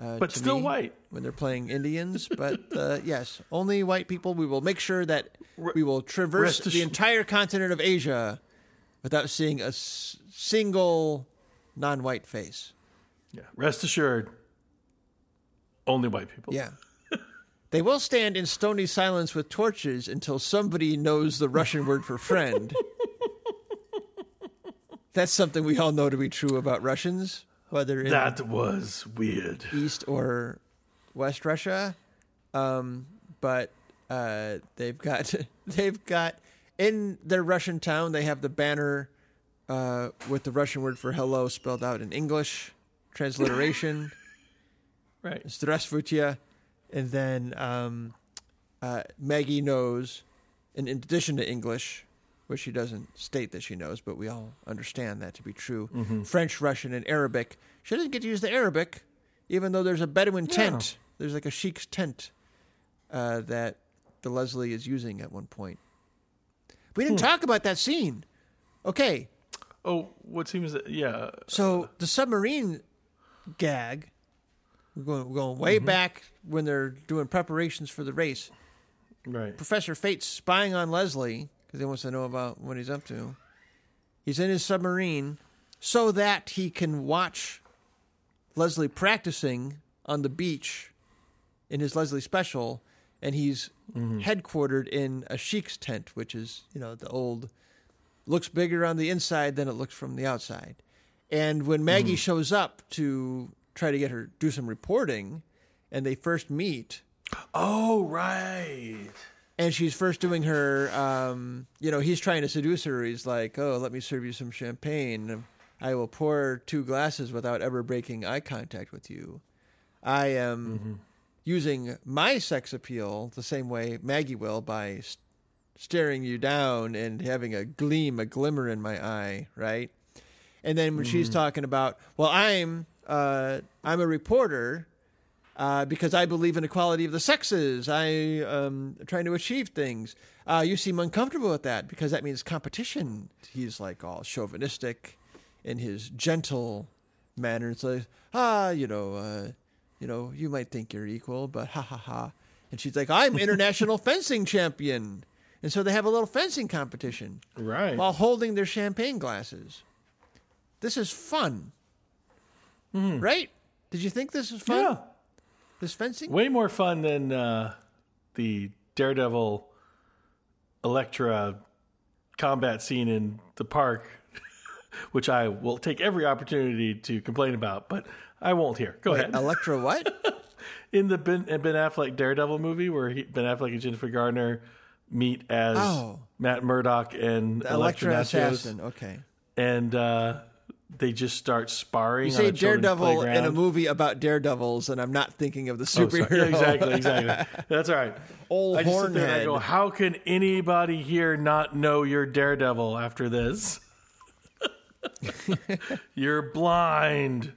E: Uh,
D: But still white.
E: when they're playing Indians. But uh, yes, only white people. We will make sure that we will traverse the entire continent of Asia without seeing a s- single non-white face.
D: Yeah. Rest assured, only white people.
E: Yeah. They will stand in stony silence with torches until somebody knows the Russian word for friend. That's something we all know to be true about Russians, whether in
D: That was weird.
E: East or West Russia. Um, but uh, they've got they've got in their Russian town they have the banner uh, with the Russian word for hello spelled out in English transliteration.
D: Right.
E: Здравствуйте. And then um, uh, Maggie knows, and in addition to English, which she doesn't state that she knows, but we all understand that to be true, mm-hmm. French, Russian, and Arabic. She doesn't get to use the Arabic, even though there's a Bedouin tent. There's like a sheik's tent uh, that the Leslie is using at one point. We didn't hmm. talk about that scene. Okay,
D: Oh, what seems yeah.
E: so the submarine gag, we're going, we're going way mm-hmm. back when they're doing preparations for the race.
D: Right.
E: Professor Fate's spying on Leslie because he wants to know about what he's up to. He's in his submarine so that he can watch Leslie practicing on the beach in his Leslie special, and he's mm-hmm. headquartered in a sheik's tent, which is you know the old looks bigger on the inside than it looks from the outside. And when Maggie mm-hmm. shows up to try to get her do some reporting, and they first meet,
D: Oh, right.
E: And she's first doing her um, you know he's trying to seduce her. He's like oh let me serve you some champagne. I will pour two glasses without ever breaking eye contact with you. I am using my sex appeal the same way maggie will by s- staring you down and having a gleam a glimmer in my eye right? And then when she's talking about well i'm uh, i'm a reporter uh, because I believe in equality of the sexes. I am trying to achieve things. Uh, you seem uncomfortable with that because that means competition. He's like all chauvinistic in his gentle manner. It's like, ah, you know, uh, you know, you might think you're equal, but ha ha ha. And she's like, I'm international fencing champion. And so they have a little fencing competition
D: Right.
E: while holding their champagne glasses. This is fun. Right? Did you think this was fun?
D: yeah.
E: This fencing?
D: Way more fun than uh, the Daredevil Elektra combat scene in the park, which I will take every opportunity to complain about, but I won't here. Go ahead.
E: Electra what?
D: in the Ben, Ben Affleck Daredevil movie, where he, Ben Affleck and Jennifer Garner meet as
E: Oh.
D: Matt Murdock and Elektra
E: Electra
D: Natchios,
E: assassin. Okay.
D: and uh, they just start sparring.
E: You
D: on
E: say Daredevil in a movie about daredevils, and I'm not thinking of the
D: Oh,
E: superhero.
D: Yeah, exactly, exactly. That's all right.
E: Old
D: I just sit there and I
E: hornhead.
D: go, how can anybody here not know you're Daredevil after this? you're blind.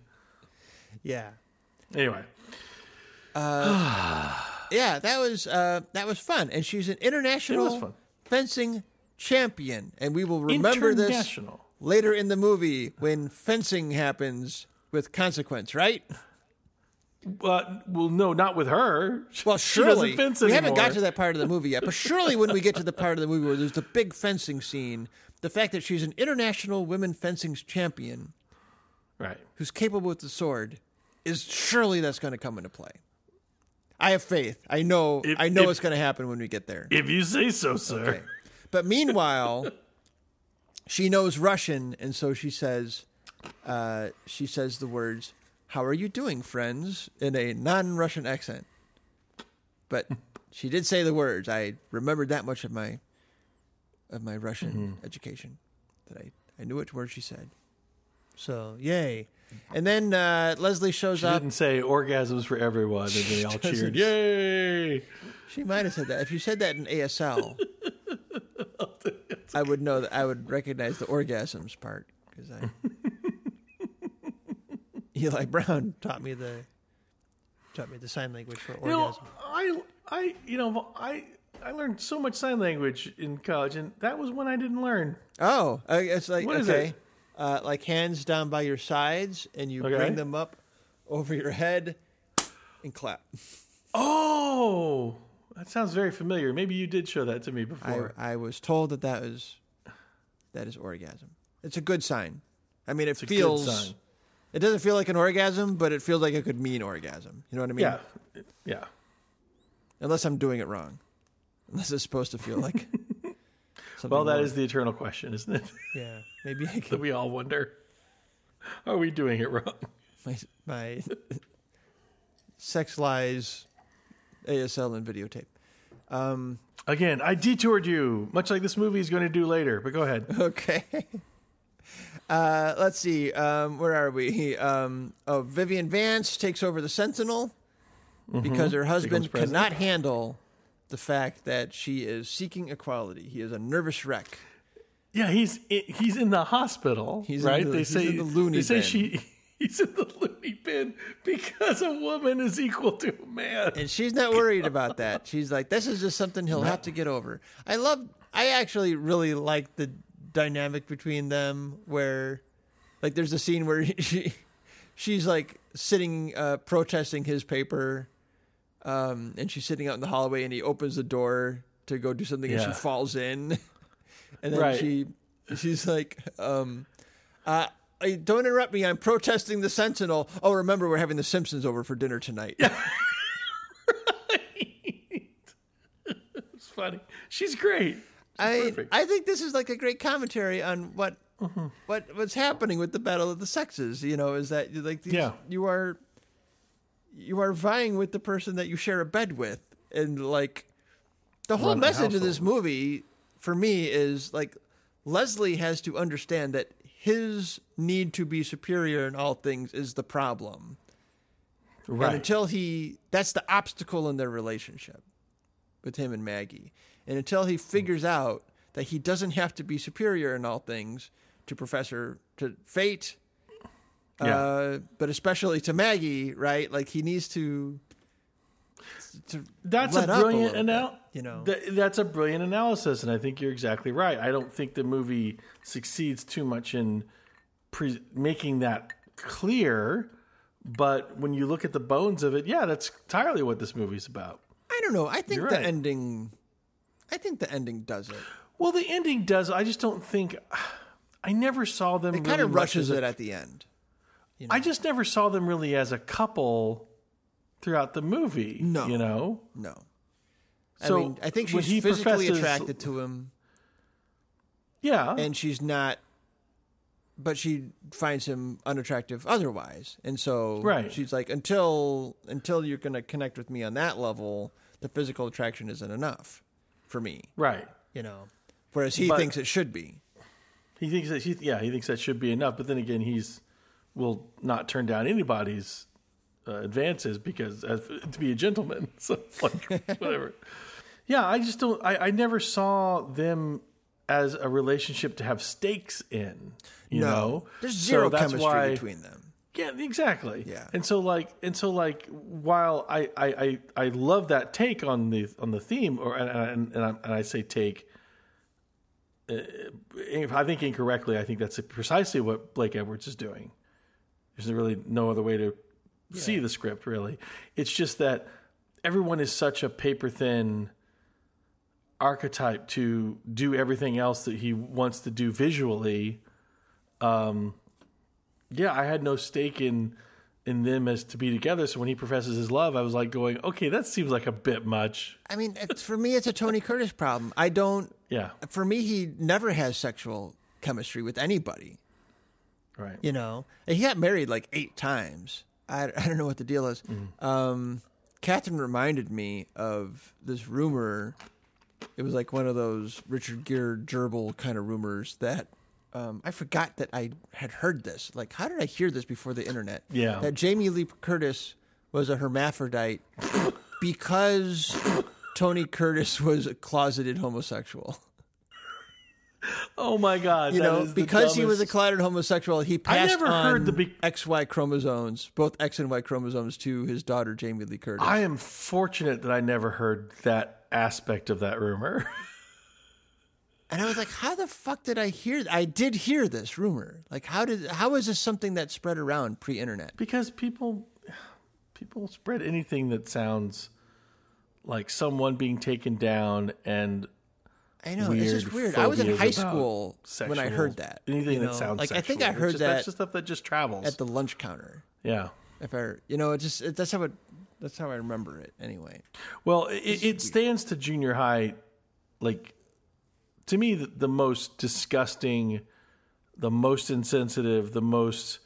E: yeah.
D: Anyway,
E: Yeah, that was uh, that was fun, and she's an international fencing champion, and we will remember this
D: international.
E: Later in the movie when fencing happens with consequence, right?
D: Uh, well, no, not with her.
E: Well, surely we haven't got to that part of the movie yet, but surely when we get to the part of the movie where there's the big fencing scene, the fact that she's an international women fencing champion
D: Right.
E: who's capable with the sword is surely that's going to come into play. I have faith. I know.
D: If-
E: I know
D: if-
E: it's going to happen when we get there.
D: If you say so, sir.
E: Okay. But meanwhile, she knows Russian, and so she says, uh, she says the words, "How are you doing, friends?" in a non-Russian accent. But she did say the words. I remembered that much of my of my Russian
D: Mm-hmm.
E: education that I I knew which word she said. So yay! And then uh, Leslie shows
D: She
E: up.
D: didn't say orgasms for everyone, and they all cheered. Yay!
E: She might have said that. If you said that in ASL, I would know that I would recognize the orgasms part because I Eli Brown taught me the taught me the sign language for
D: You know,
E: orgasm.
D: I, I, you know, I, I learned so much sign language in college, and that was one I didn't learn.
E: Oh, it's like
D: What
E: okay,
D: it?
E: Uh, like hands down by your sides, and you
D: Okay.
E: bring them up over your head and clap.
D: Oh, that sounds very familiar. Maybe you did show that to me before.
E: I was told that that was that is orgasm. It's a good sign. I mean, it
D: a good
E: feels
D: sign.
E: It doesn't feel like an orgasm, but it feels like it could mean orgasm. You know what I mean?
D: Yeah, yeah.
E: Unless I'm doing it wrong. Unless it's supposed to feel like.
D: Well, that is the eternal question, isn't it?
E: Yeah, maybe I
D: that we all wonder: Are we doing it wrong?
E: My, my sex lies, ASL and videotape. Um,
D: Again, I detoured you, much like this movie is going to do later. But go ahead.
E: Okay. Uh, let's see. Um, where are we? Um, oh, Vivian Vance takes over the Sentinel because her husband cannot handle the fact that she is seeking equality. He is a nervous wreck.
D: Yeah, he's he's in the hospital,
E: He's in
D: right?
E: the-
D: they say
E: in the loony
D: they say
E: bin.
D: she he's in the loony bin because a woman is equal to a man.
E: And she's not worried about that. She's like, this is just something he'll have to get over. I love, I actually really like the dynamic between them where, like, there's a scene where she, she's like sitting, uh, protesting his paper. Um, and she's sitting out in the hallway and he opens the door to go do something and she falls in. And then
D: Right.
E: she, she's like, um, uh, don't interrupt me. I'm protesting the Sentinel. Oh, remember, we're having the Simpsons over for dinner tonight.
D: It's funny. She's great.
E: I
D: perfect.
E: I think this is like a great commentary on what
D: Mm-hmm.
E: what what's happening with the battle of the sexes. You know, is that like these,
D: Yeah.
E: you are you are vying with the person that you share a bed with, and like the whole
D: Run the
E: message of this movie for me is like Leslie has to understand that his need to be superior in all things is the problem. And
D: Right.
E: until he, that's the obstacle in their relationship with him and Maggie. And until he figures out that he doesn't have to be superior in all things to Professor, to Fate,
D: Yeah.
E: uh, but especially to Maggie, right? Like he needs to. to
D: That's
E: let
D: a
E: up a
D: brilliant
E: little
D: anal-
E: you know.
D: Th- that's a brilliant analysis, and I think you're exactly right. I don't think the movie succeeds too much in pre- making that clear, but when you look at the bones of it, yeah, that's entirely what this movie's about.
E: I don't know. I think the ending. I think the ending does it.
D: Well, the ending does. I just don't think. I never saw them.
E: It
D: really
E: kind of rushes
D: as a-
E: it at the end.
D: I just never saw them really as a couple throughout the movie.
E: No.
D: you know.
E: No.
D: So
E: I mean, I think she's
D: he
E: physically
D: professes-
E: attracted to him.
D: Yeah,
E: and she's not but she finds him unattractive otherwise and so
D: Right.
E: she's like until until you're going to connect with me on that level the physical attraction isn't enough for me
D: right.
E: you know whereas he
D: But-
E: thinks it should be
D: He thinks that he, yeah, he thinks that should be enough. But then again, he's will not turn down anybody's uh, advances because as, to be a gentleman. So like whatever. Yeah, I just don't. I, I never saw them as a relationship to have stakes in. You know,
E: there's zero
D: that's
E: chemistry
D: why-
E: between them
D: Yeah, exactly.
E: Yeah.
D: and so like, and so like, while I I I, I love that take on the on the theme, or and and, and, I, and I say take. uh, If I think incorrectly, I think that's precisely what Blake Edwards is doing. There's really no other way to see the script. Really, it's just that everyone is such a paper thin archetype to do everything else that he wants to do visually Um, yeah, I had no stake in in them as to be together. So when he professes his love, I was like going, okay, that seems like a bit much.
E: i mean it's, for me it's a tony curtis problem. I don't
D: Yeah,
E: for me he never has sexual chemistry with anybody.
D: Right.
E: you know? And he got married like eight times. I, I don't know what the deal is. Um, catherine reminded me of this rumor it was like one of those richard gere gerbil kind of rumors that um, i forgot that i had heard this like how did i hear this before the internet
D: Yeah.
E: that jamie lee curtis was a hermaphrodite because tony curtis was a closeted homosexual
D: Oh my god,
E: you know, because he was a closeted homosexual, he passed
D: never
E: on
D: heard the be-
E: XY chromosomes, both X and Y chromosomes, to his daughter Jamie Lee Curtis.
D: I am fortunate that I never heard that aspect of that rumor.
E: and I was like, "How the fuck did I hear? I did hear this rumor. Like, how did? How is this something that spread around pre-internet?
D: because people people spread anything that sounds like someone being taken down and
E: I know
D: weird
E: it's just weird. I was in high school when I heard that.
D: Anything
E: you
D: that sounds
E: like I think I heard
D: just-
E: that
D: That's just stuff that just travels.
E: at the lunch counter.
D: yeah.
E: If I, you know, it just it, that's how it that's how I remember it anyway.
D: Well, it, it stands to junior high, like to me, the, the most disgusting, the most insensitive, the most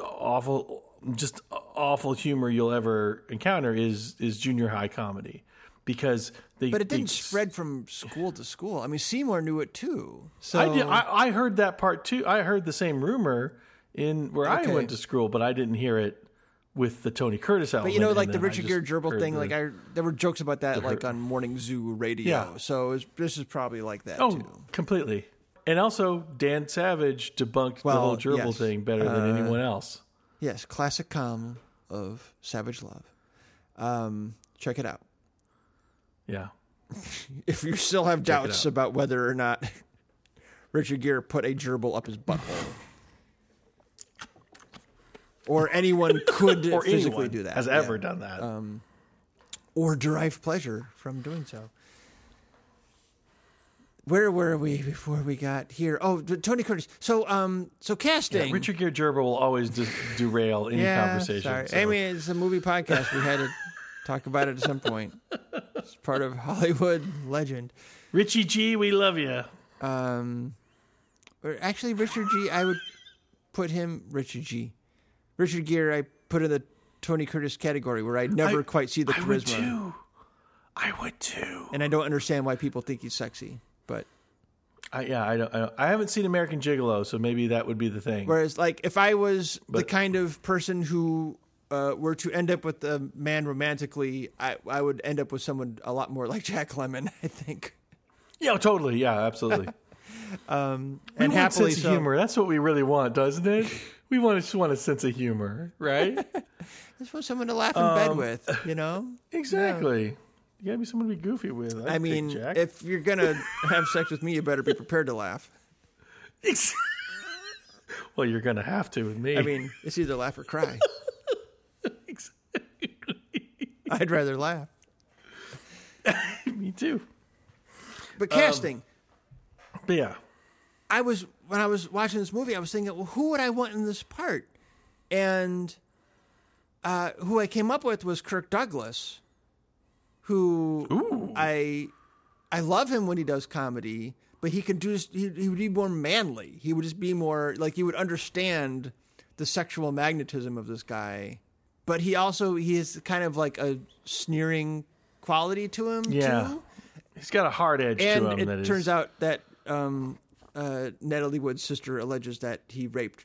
D: awful, just awful humor you'll ever encounter is is junior high comedy, because they.
E: But it didn't spread from school to school. I mean, Seymour knew it too. So
D: I did. I, I heard that part too. I heard the same rumor in where I went to school, but I didn't hear it with the Tony Curtis element.
E: But you know, like the Richard Gere gerbil thing,
D: the-
E: like I there were jokes about that like on Morning Zoo radio.
D: Yeah.
E: So was, this is probably like that
D: Oh,
E: too.
D: completely. And also, Dan Savage debunked the whole gerbil
E: yes.
D: thing better than
E: Uh,
D: anyone else.
E: Yes, classic com of Savage Love. Um, check it out.
D: Yeah.
E: If you still have
D: it
E: doubts about whether or not Richard Gere put a gerbil up his butthole, or anyone could
D: Or
E: physically
D: anyone
E: do that,
D: has
E: yeah.
D: ever done that.
E: or derive pleasure from doing so. Where were we before we got here? Oh, Tony Curtis. So, um, so casting.
D: Yeah, Richard Gere gerbil will always derail any
E: Yeah,
D: conversation.
E: Sorry.
D: so-
E: I mean, it's a movie podcast. We had to talk about it at some point. It's part of Hollywood legend.
D: Richie G, we love you.
E: Um, or actually, Richard G. I would put him Richard G. Richard Gere. I put in the Tony Curtis category where I never
D: I-
E: quite see the
D: I would too. I would too.
E: and I don't understand why people think he's sexy. But
D: I, yeah, I don't, I don't. I haven't seen American Gigolo, so maybe that would be the thing.
E: Whereas, like, if I was the kind of person who uh, were to end up with a man romantically, I, I would end up with someone a lot more like Jack Lemmon, I think.
D: Yeah, totally. Yeah, absolutely.
E: Um,
D: We
E: and happily
D: sense of
E: so.
D: humor. That's what we really want, doesn't it? We want to just want a sense of humor, right?
E: Just want someone to laugh in
D: Um,
E: bed with, you know?
D: exactly. You gotta be someone to be goofy with. I'd
E: I mean,
D: Jack.
E: if you're to have sex with me, you better be prepared to laugh.
D: Well, you're gonna have to with me.
E: I mean, it's either laugh or cry. I'd rather laugh.
D: me too.
E: But casting,
D: But yeah,
E: I was when I was watching this movie, I was thinking, well, who would I want in this part? And uh, who I came up with was Kirk Douglas, who I I love him when he does comedy, but he can do he, he would be more manly. He would just be more like he would understand the sexual magnetism of this guy, but he also he is kind of like a sneering quality to him
D: yeah.
E: too
D: He's got a hard edge
E: and
D: to him.
E: it
D: that is-
E: turns out that um, uh, Natalie Wood's sister alleges that he raped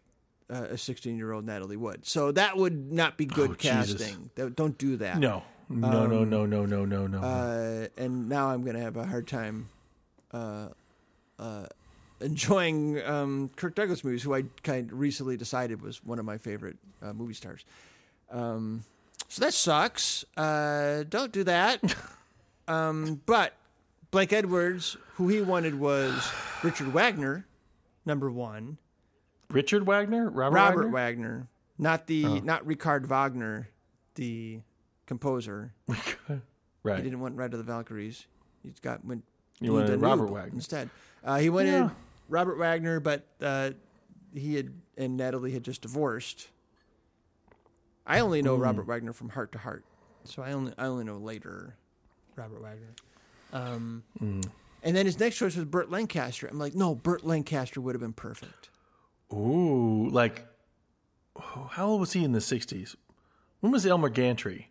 E: uh, a 16 year old Natalie Wood. So that would not be good
D: Oh,
E: casting. Th- Don't do that.
D: no, no, no, no, no, no, no, no.
E: Uh, and now I'm going to have a hard time uh, uh, enjoying um, Kirk Douglas movies, who I kind of recently decided was one of my favorite uh, movie stars. Um, so that sucks. Uh, don't do that. um, but Blake Edwards, who he wanted was Richard Wagner, number one.
D: Richard Wagner, Robert,
E: Robert
D: Wagner.
E: Wagner, not the not Richard Wagner, the composer.
D: right.
E: He didn't want Ride of the Valkyries. He's got went
D: You
E: Lee
D: wanted Robert Wagner.
E: instead. Uh, he wanted
D: Yeah.
E: Robert Wagner, but uh, he had and Natalie had just divorced. I only know Robert Wagner from Hart to Hart, so I only I only know later Robert Wagner. Um,
D: Hmm.
E: And then his next choice was Burt Lancaster. I'm like, no, Burt Lancaster would have been perfect.
D: Ooh, like, how old was he in the '60s? When was Elmer Gantry?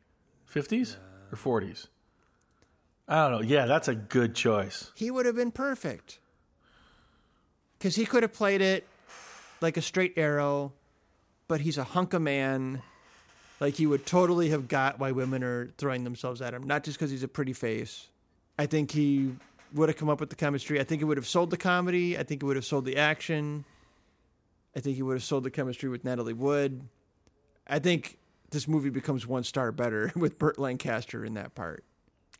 D: '50s or '40s? I don't know. Yeah, that's a good choice.
E: He would have been perfect because he could have played it like a straight arrow, but he's a hunk of man. Like he would totally have got why women are throwing themselves at him, not just because he's a pretty face. I think he would have come up with the chemistry. I think it would have sold the comedy. I think it would have sold the action. I think he would have sold the chemistry with Natalie Wood. I think this movie becomes one star better with Burt Lancaster in that part.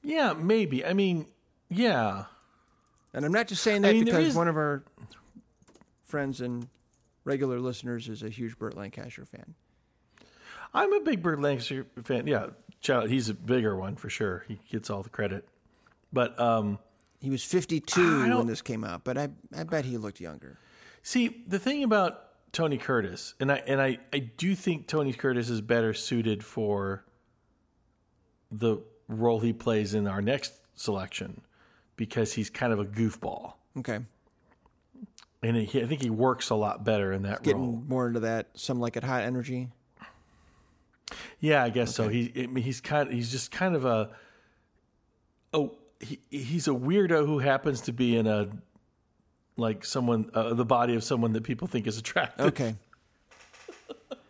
D: Yeah, maybe. I mean, yeah.
E: And I'm not just saying that
D: I mean,
E: because
D: is-
E: one of our friends and regular listeners is a huge Burt Lancaster fan.
D: I'm a big Burt Lancaster fan. Yeah, Child, he's a bigger one for sure. He gets all the credit. But um,
E: He was 52 when this came out, but I I bet he looked younger.
D: See, the thing about Tony Curtis, and I and I, I do think Tony Curtis is better suited for the role he plays in our next selection because he's kind of a goofball,
E: Okay.
D: and he, I think he works a lot better in that
E: Getting
D: role.
E: more into that some like it hot energy.
D: Yeah, I guess so. He he's kind he's just kind of a oh he he's a weirdo who happens to be in a like someone uh, the body of someone that people think is attractive.
E: Okay.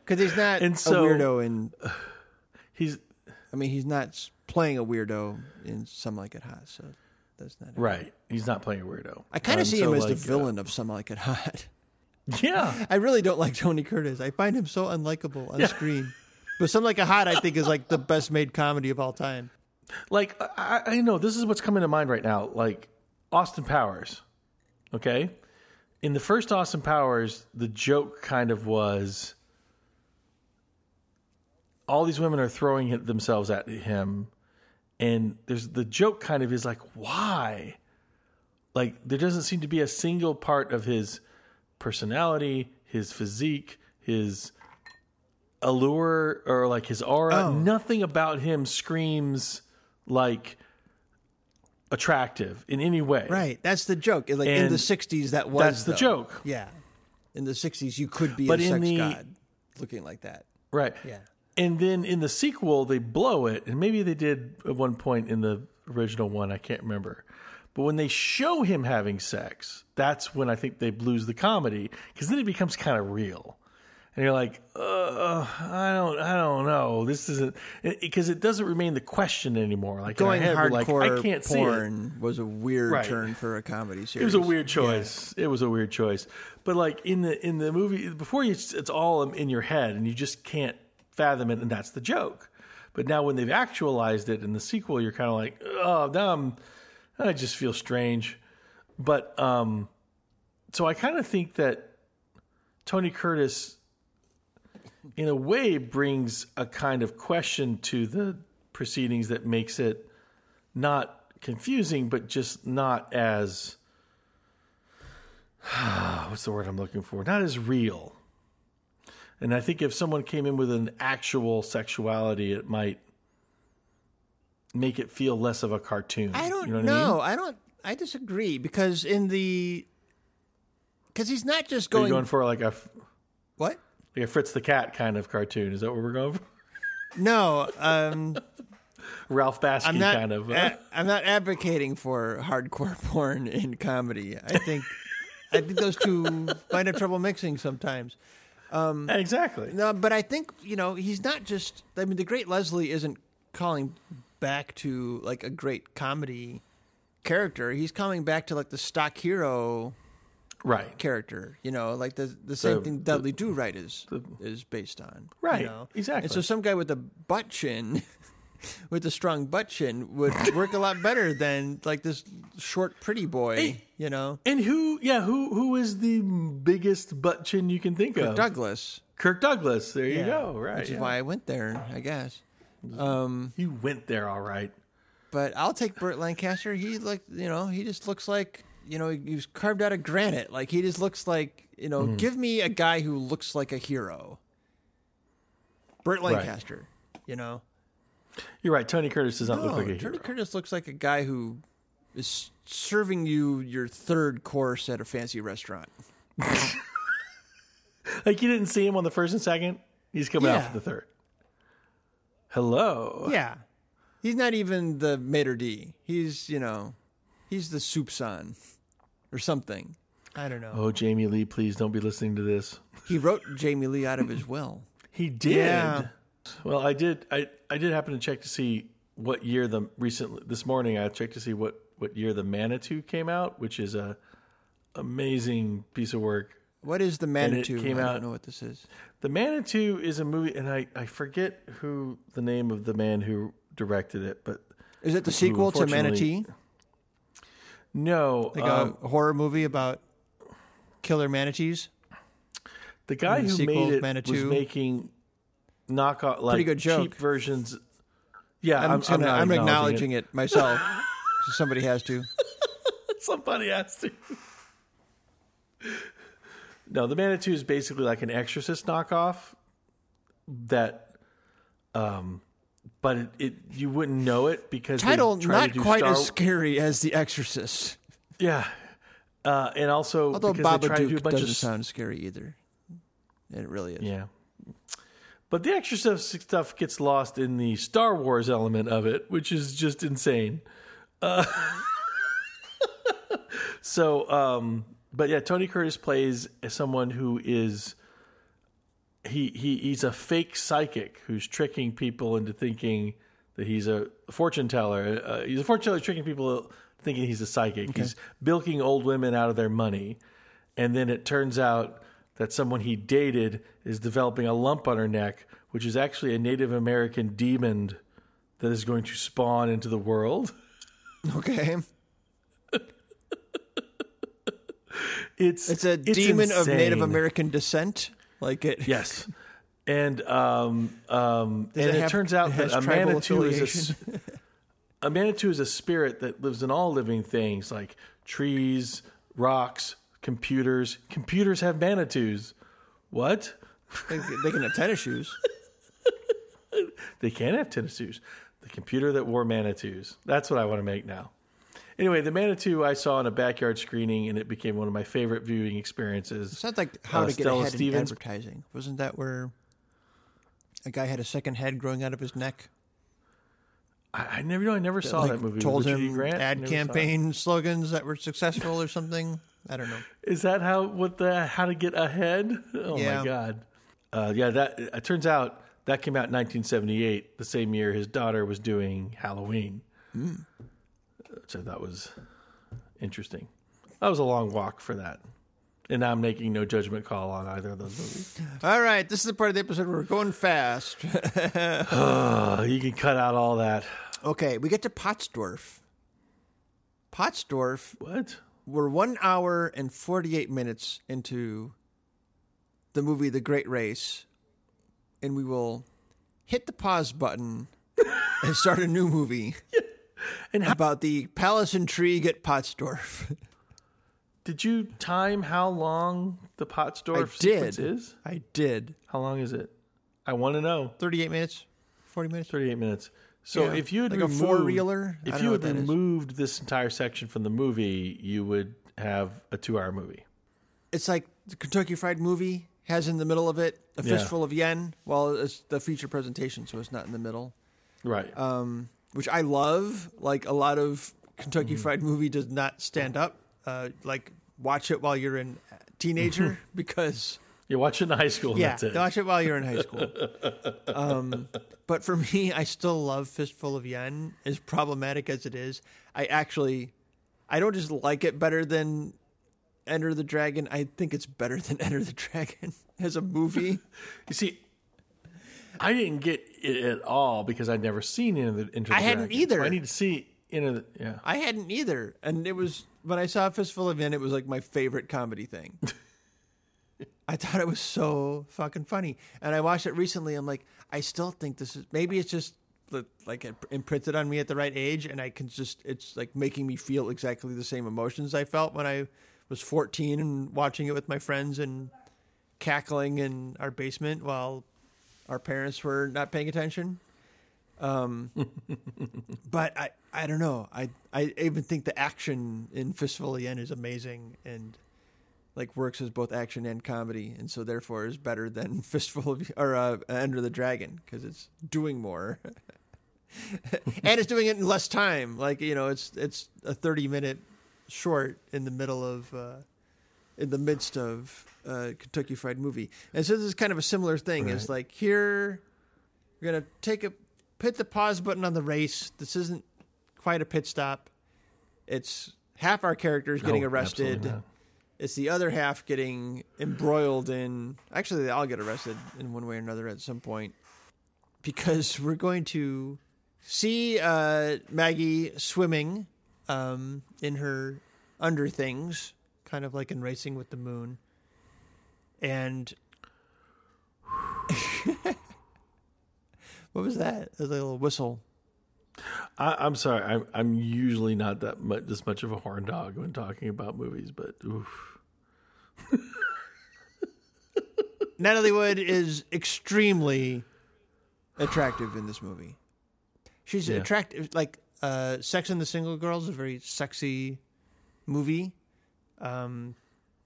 E: Cuz he's not
D: And
E: a weirdo in
D: He's
E: I mean, he's not playing a weirdo in Some Like It Hot, so that's not.
D: right. He's not playing a weirdo.
E: I kind
D: Um,
E: of see
D: so,
E: him as
D: like,
E: the
D: uh,
E: villain of Some Like It Hot.
D: yeah.
E: I really don't like Tony Curtis. I find him so unlikable on screen. But Some Like It Hot, I think, is like the best made comedy of all time.
D: Like I, I know this is what's coming to mind right now. Like Austin Powers, okay. In the first Austin Powers, the joke kind of was all these women are throwing themselves at him, and there's the joke kind of is like why, like there doesn't seem to be a single part of his personality, his physique, his allure or like his aura.
E: Oh.
D: Nothing about him screams like attractive in any way.
E: Right. That's the joke. Like in the 60s, that was.
D: that's the
E: though.
D: joke.
E: Yeah. In the 60s, you could be
D: But
E: a
D: in
E: sex
D: the-
E: god looking like that.
D: Right.
E: Yeah.
D: And then in the sequel, they blow it, and maybe they did at one point in the original one. I can't remember. But when they show him having sex, that's when I think they lose the comedy because then it becomes kind of real, and you're like, uh, I don't, I don't know. This isn't because it, doesn't remain the question anymore. Like
E: Going
D: head, we're like,
E: hardcore
D: I can't see it.
E: was a weird
D: Right.
E: turn for a comedy series.
D: It was a weird choice. It was a weird choice. But like in the in the movie before you it's, it's all in your head and you just can't fathom it and that's the joke. But now when they've actualized it in the sequel you're kind of like, "Oh, now I'm I just feel strange." But um so I kind of think that Tony Curtis in a way brings a kind of question to the proceedings that makes it not confusing but just not as what's the word I'm looking for? Not as real. And I think if someone came in with an actual sexuality, it might make it feel less of a cartoon.
E: I don't
D: you know.
E: know.
D: I mean?
E: I don't. I disagree because in the because he's not just
D: Are you
E: going,
D: going for like a
E: what?
D: Like a Fritz the Cat kind of cartoon? Is that what we're going for?
E: No, um,
D: Ralph Bakshi
E: I'm not.
D: kind of. uh,
E: a- I'm not advocating for hardcore porn in comedy. I think I think those two might have trouble mixing sometimes.
D: exactly.
E: No, but I think you know he's not just. I mean, the Great Leslie isn't calling back to like a great comedy character. He's coming back to like the stock hero
D: Right.
E: character. You know, like the the same
D: The-
E: thing Dudley Do Right is is based on. you
D: Right,
E: know?
D: exactly.
E: And so some guy with a butt chin. With a strong butt chin would work a lot better than like this short pretty boy,
D: Hey.
E: you know.
D: And who? Yeah. Who? Who is the biggest butt chin you can think of?
E: Douglas.
D: Kirk Douglas. There you go. Right.
E: Which is why I went there, I guess.
D: you um, went there. All right.
E: But I'll take Burt Lancaster. He like you know he just looks like you know he was carved out of granite. Like he just looks like you know.
D: Mm-hmm.
E: Give me a guy who looks like a hero. Burt Lancaster. You know.
D: You're right. Tony Curtis does not look
E: No,
D: like a
E: Tony
D: hero.
E: Curtis looks like a guy who is serving you your third course at a fancy restaurant.
D: Like you didn't see him on the first and second. He's coming out for the third. Hello.
E: Yeah. He's not even the maitre d. He's you know, he's the soup son, or something. I don't know.
D: Oh, Jamie Lee, please don't be listening to this.
E: He wrote Jamie Lee out of his will.
D: He did.
E: Yeah.
D: Well, I did. I I did happen to check to see what year the recently this morning. I checked to see what what year the Manitou came out, which is a amazing piece of work.
E: What is the Manitou?
D: came
E: I
D: out-
E: don't know what this is.
D: The Manitou is a movie, and I I forget who the name of the man who directed it, but
E: Is it the sequel to Manatee?
D: No,
E: Like
D: um,
E: a horror movie about killer manatees?
D: The guy
E: the
D: who
E: sequel,
D: made it was
E: Manitou.
D: making knockoff like
E: good joke.
D: cheap versions. Yeah,
E: I'm,
D: I'm,
E: gonna,
D: I'm,
E: I'm,
D: not
E: acknowledging it, myself. so somebody has to.
D: Somebody has to. No, the Manitou is basically like an Exorcist knockoff. That, um, but it, it you wouldn't know it because
E: Title not quite
D: Star-
E: as scary as The Exorcist.
D: Yeah, uh, and also
E: Although
D: try do
E: Babadook doesn't
D: of
E: sound scary either. It really is.
D: Yeah. But the Exorcist stuff gets lost in the Star Wars element of it, which is just insane. Uh, so, um, but yeah, Tony Curtis plays someone who is he he he's a fake psychic who's tricking people into thinking that he's a fortune teller. Uh, he's a fortune teller tricking people thinking he's a psychic. He's bilking old women out of their money, and then it turns out that someone he dated is developing a lump on her neck, which is actually a Native American demon that is going to spawn into the world.
E: Okay.
D: It's
E: It's a demon of Native. American descent. Like it.
D: Yes. And um, um, and
E: it
D: it,
E: have-
D: turns out
E: it
D: that a manitou is a, s-
E: affiliation?
D: a manitou is a spirit that lives in all living things like trees, rocks, computers. Computers have manitous. What?
E: They, they can have tennis shoes.
D: They can have tennis shoes. The computer that wore manitous. That's what I want to make now. Anyway, the Manitou I saw in a backyard screening, and it became one of my favorite viewing experiences.
E: Sounds like how
D: Uh,
E: to get
D: Stella
E: ahead
D: Stevens.
E: in advertising. Wasn't that where a guy had a second head growing out of his neck?
D: I, I never, you know, I never saw
E: like
D: that movie.
E: told
D: Richard
E: him
D: Grant?
E: ad
D: it.
E: campaign slogans that were successful or something. I don't know.
D: Is that how what the how to get ahead? Oh
E: Yeah.
D: my god! Uh, yeah, that it turns out that came out in 1978, the same year his daughter was doing Halloween, which I thought was interesting. That was a long walk for that, and I'm making no judgment call on either of those movies.
E: All right, this is the part of the episode where we're going fast.
D: Uh, you can cut out all that.
E: okay, we get to Pottsdorf. Pottsdorf,
D: What?
E: we're one hour and 48 minutes into the movie The Great Race, and we will hit the pause button and start a new movie
D: And how,
E: about the palace intrigue at Pottsdorf.
D: did you time how long the Pottsdorf
E: I
D: sequence
E: did.
D: is?
E: I did.
D: How long is it? I want to know.
E: 38 minutes? 40 minutes?
D: 38 minutes. So
E: Yeah.
D: if you had
E: Like a
D: removed,
E: four-reeler? I
D: if
E: don't
D: you
E: know
D: had
E: what that is.
D: removed this entire section from the movie, you would have a two-hour movie.
E: It's like the Kentucky Fried Movie has in the middle of it a
D: Yeah.
E: fistful of yen. Well, it's the feature presentation, so it's not in the middle.
D: Right.
E: um, which I love. Like a lot of Kentucky
D: Mm-hmm.
E: Fried Movie does not stand up. Uh, like watch it while you're in teenager because
D: you watch it in high school.
E: Yeah,
D: that's it.
E: watch it while you're in high school. um, but for me, I still love Fistful of Yen. As problematic as it is, I actually, I don't just like it better than Enter the Dragon. I think it's better than Enter the Dragon as a movie.
D: You see, I didn't get it at all because I'd never seen Into the, Into the
E: I hadn't
D: Dragon.
E: either.
D: So I need to see Into the yeah.
E: I hadn't either, and it was when I saw Fistful of Yen, it was like my favorite comedy thing. I thought it was so fucking funny, and I watched it recently. I'm like, I still think this is maybe it's just like it imprinted on me at the right age, and I can just it's like making me feel exactly the same emotions I felt when I was 14 and watching it with my friends and cackling in our basement while our parents were not paying attention. Um, but I, I don't know. I, I even think the action in Fistful of Yen is amazing and like works as both action and comedy, and so therefore is better than Fistful of or uh, Enter the Dragon because it's doing more, and it's doing it in less time. Like you know, it's it's a thirty minute short in the middle of. Uh, in the midst of uh, Kentucky Fried Movie, and so this is kind of a similar thing. It's like here, we're gonna take a hit the pause button on the race. This isn't quite a pit stop. It's half our characters getting
D: No,
E: arrested. It's the other half getting embroiled in. Actually, they all get arrested in one way or another at some point because we're going to see uh, Maggie swimming um, in her under things, kind of like in Racing with the Moon. And what was that? Was A little whistle.
D: I, I'm sorry. I'm I'm usually not that much this much of a horn dog when talking about movies, but oof.
E: Natalie Wood is extremely attractive in this movie. She's
D: Yeah.
E: attractive, like uh, Sex and the Single Girls is a very sexy movie, um,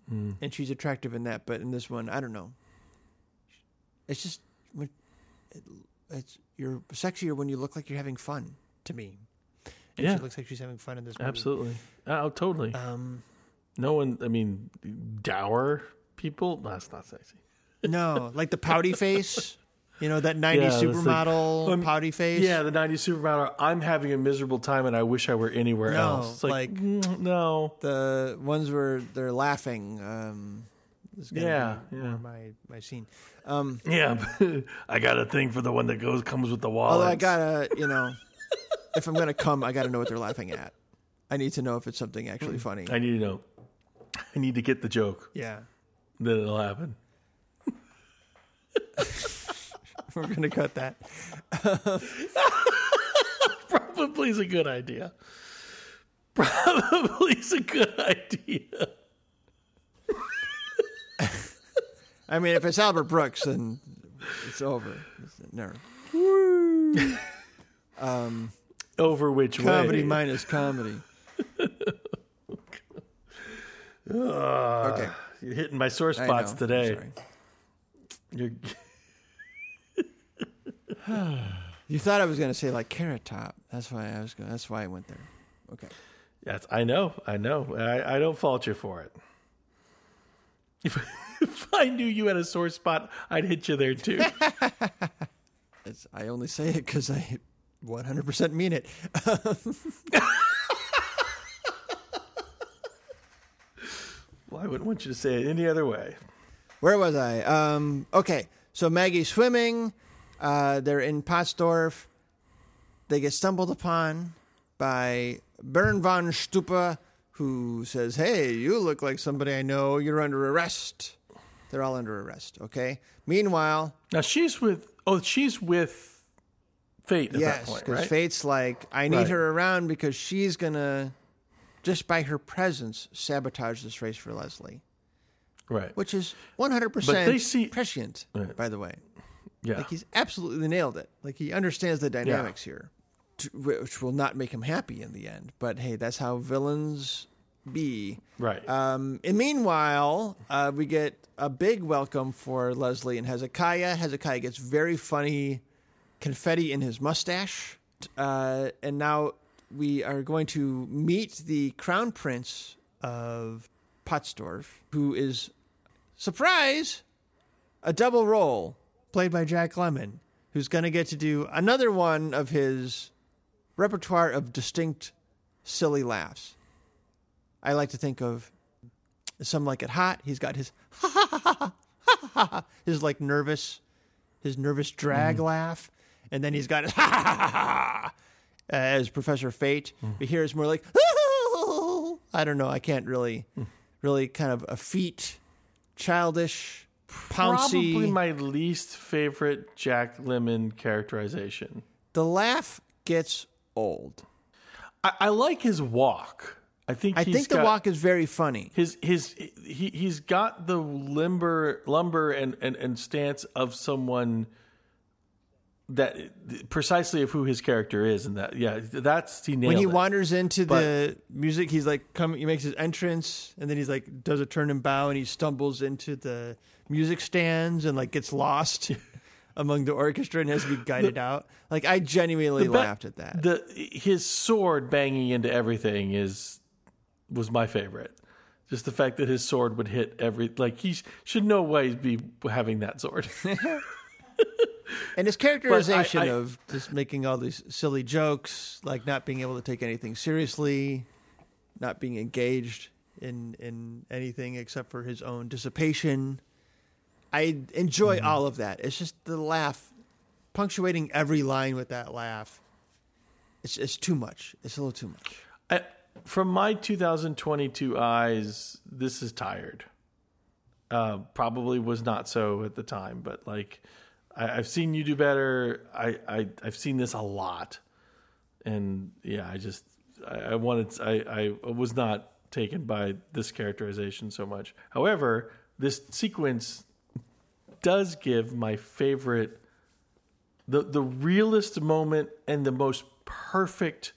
D: Hmm.
E: and she's attractive in that. But in this one, I don't know. It's just when it's you're sexier when you look like you're having fun. To me, and
D: Yeah.
E: she looks like she's having fun in this movie.
D: Absolutely. Oh, totally.
E: Um,
D: no one. I mean, dour people. That's not sexy.
E: no, like the pouty face. You know that '90s
D: Yeah, that's like-
E: supermodel
D: Um,
E: pouty face.
D: Yeah, the '90s supermodel. I'm having a miserable time, and I wish I were anywhere
E: No,
D: else. It's like,
E: like-
D: mm, no.
E: the ones where they're laughing. Um,
D: Yeah, yeah.
E: My my scene. Um,
D: Yeah, I got a thing for the one that goes comes with the wallet.
E: although I gotta, you know, if I'm gonna come, I gotta know what they're laughing at. I need to know if it's something actually funny.
D: I need to know. I need to get the joke.
E: yeah,
D: Then it'll happen.
E: we're gonna cut that.
D: Probably is a good idea. Probably is a good idea.
E: I mean, if it's Albert Brooks, then it's over. It's never.
D: Um, over which
E: Comedy
D: way?
E: minus comedy. Ah, okay,
D: You're hitting my sore
E: I
D: spots
E: know.
D: today.
E: Sorry.
D: You're,
E: You thought I was gonna say like carrot top. That's why I was. Going, that's why I went there. Okay.
D: yes, I know. I know. I, I don't fault you for it. If, if I knew you had a sore spot, I'd hit you there too.
E: It's, I only say it because I 100% mean it.
D: well, I wouldn't want you to say it any other way.
E: Where was I? Um, okay, so Maggie's swimming. Uh, they're in Pottsdorf. They get stumbled upon by Baron von Stuppe, who says, Hey, you look like somebody I know. You're under arrest. They're all under arrest, okay? Meanwhile,
D: Now she's with. Oh, she's with Fate at
E: yes,
D: that point,
E: because
D: right?
E: Fate's like, I need
D: Right.
E: her around because she's going to, just by her presence, sabotage this race for Leslie.
D: right.
E: which is 100%
D: But they see-
E: prescient,
D: Right.
E: by the way.
D: Yeah.
E: Like he's absolutely nailed it. Like he understands the dynamics here, to, which will not make him happy in the end. But hey, that's how villains be.
D: right.
E: Um, and meanwhile, uh, we get a big welcome for Leslie and Hezekiah. Hezekiah gets very funny confetti in his mustache. Uh, and now we are going to meet the crown prince of Pottsdorf, who is, surprise, a double role played by Jack Lemmon, who's going to get to do another one of his repertoire of distinct silly laughs. I like to think of some like it hot. He's got his ha ha ha ha ha ha, ha his like nervous, his nervous drag laugh, and then he's got his ha ha ha ha, ha as Professor Fate. But here it's more like I don't know. I can't really, really kind of a feet, childish, pouncy.
D: Probably my least favorite Jack Lemmon characterization.
E: the laugh gets old.
D: I, I like his walk. I think
E: I
D: he's
E: think the
D: got-
E: walk is very funny.
D: his his he he's got the lumber lumber and, and, and stance of someone that precisely of who his character is and that yeah that's he
E: when he
D: it.
E: wanders into the music, he's like come. He makes his entrance, and then he's like does a turn and bow, and he stumbles into the music stands and like gets lost among the orchestra and has to be guided out. Like I genuinely
D: ba-
E: laughed at that.
D: the his sword banging into everything is was my favorite just the fact that his sword would hit every like he sh- should no way be having that sword
E: and his characterization
D: I-
E: of just making all these silly jokes, like not being able to take anything seriously, not being engaged in in anything except for his own dissipation. I enjoy
D: Mm-hmm.
E: all of that. It's just the laugh, punctuating every line with that laugh. It's it's too much. It's a little too much.
D: I, from my 2022 eyes, this is tired. Uh, probably was not so at the time, but like I, I've seen you do better. I, I I've seen this a lot. and yeah, I just I, I wanted I I was not taken by this characterization so much. However, this sequence does give my favorite the the realest moment and the most perfect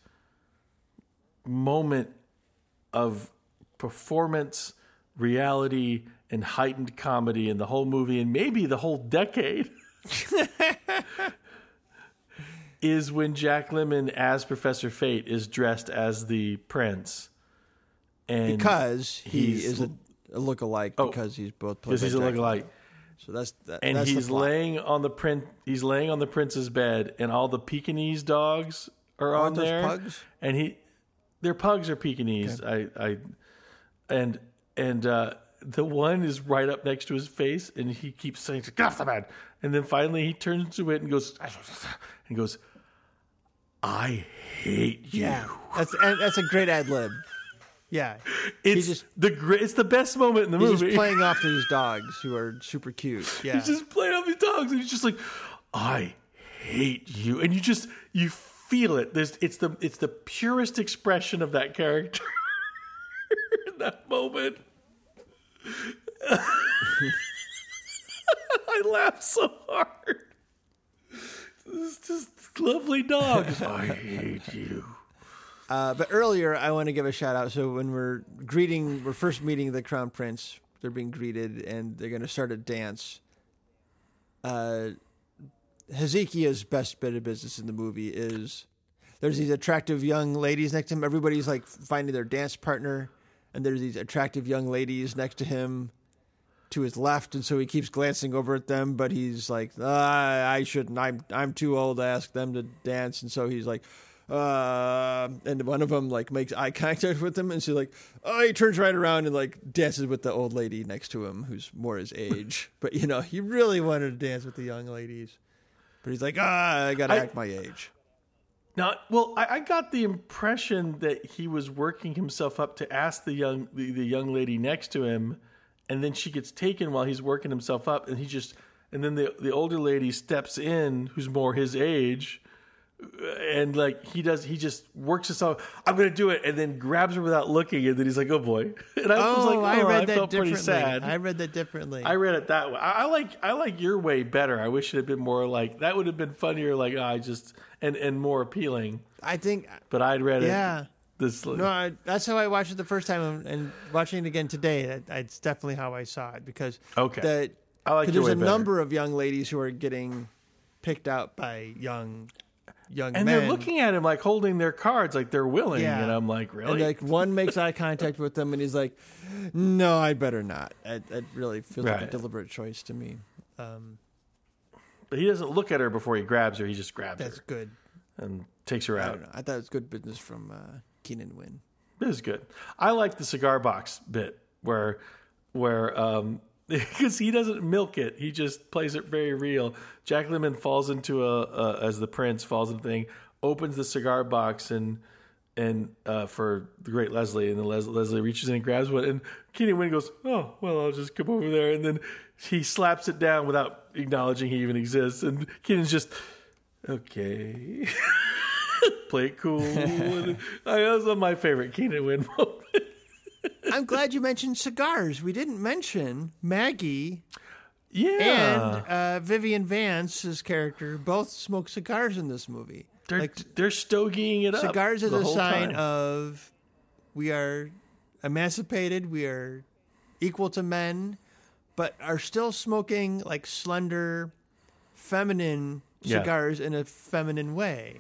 D: moment of performance, reality, and heightened comedy in the whole movie and maybe the whole decade. is when Jack Lemmon as Professor Fate is dressed as the prince. And
E: because he is a, a look-alike
D: Oh,
E: because he's both
D: because he's a look-alike.
E: So that's that,
D: and
E: that's
D: he's laying on the print he's laying on the prince's bed and all the Pekingese dogs are on
E: Aren't those
D: there.
E: pugs?
D: and he their pugs are Pekingese I I and and uh the one is right up next to his face and he keeps saying to get off the bed. And then finally he turns to it and goes and goes I hate you.
E: Yeah, that's and that's a great ad lib. Yeah,
D: it's
E: just-
D: the great it's the best moment in the movie.
E: he's just playing off these dogs who are super cute. Yeah,
D: He's just playing off these dogs, and he's just like, "I hate you," and you just you feel it. There's it's the it's the purest expression of that character in that moment. I laugh so hard. It's just lovely dogs. I hate you.
E: Uh, but earlier, I want to give a shout out. So when we're greeting, we're first meeting the crown prince. They're being greeted, and they're going to start a dance. Uh, Hezekiah's best bit of business in the movie is there's these attractive young ladies next to him. Everybody's like finding their dance partner, and there's these attractive young ladies next to him to his left, and so he keeps glancing over at them, but he's like, ah, I shouldn't. I'm I'm too old to ask them to dance, and so he's like, uh, and one of them like makes eye contact with him, and she's like, oh, he turns right around and like dances with the old lady next to him, who's more his age, but you know, he really wanted to dance with the young ladies, but he's like, ah, I gotta
D: I-
E: act my age.
D: Now, well, I, I got the impression that he was working himself up to ask the young the, the young lady next to him, and then she gets taken while he's working himself up, and he just and then the the older lady steps in, who's more his age, and like he does, he just works himself. I'm gonna do it, and then grabs her without looking, and then he's like, "Oh boy!" And I was like, "Oh, I, oh, felt pretty sad."
E: I read that differently.
D: I read it that way. I, I like I like your way better. I wish it had been more like that. Would have been funnier. Like oh, I just and and more appealing.
E: I think
D: But I'd read it.
E: Yeah.
D: This
E: No, I, that's how I watched it the first time, and, and watching it again today, that, that's definitely how I saw it because
D: Okay.
E: the,
D: I like
E: there's a
D: better.
E: number of young ladies who are getting picked out by young young
D: and
E: men,
D: they're looking at him like holding their cards, like they're willing.
E: Yeah.
D: And I'm like, really?
E: and like one makes eye contact with them, and he's like, "No, I better not." It, it really feels like a deliberate choice to me. Um,
D: but he doesn't look at her before he grabs her. He just grabs
E: that's
D: her That's
E: good.
D: and takes her
E: I
D: out.
E: I thought it was good business from uh, Keenan Wynn.
D: It was good. I like the cigar box bit where where um because he doesn't milk it, he just plays it very real. Jack Lemmon falls into a, a as the prince falls into the thing, opens the cigar box and and uh, for the great Leslie, and then Les- Leslie reaches in and grabs one, and Keenan Wynn goes, "Oh, well, I'll just come over there," and then he slaps it down without acknowledging he even exists, and Keenan's just, "Okay, play it cool." I, that was my favorite Keenan Wynn moment.
E: I'm glad you mentioned cigars. We didn't mention Maggie
D: Yeah,
E: and uh, Vivian Vance's character both smoke cigars in this movie.
D: they're
E: like
D: they're stogie it up.
E: cigars is a sign
D: time.
E: of we are emancipated, we are equal to men, but are still smoking like slender, feminine
D: Yeah.
E: cigars in a feminine way.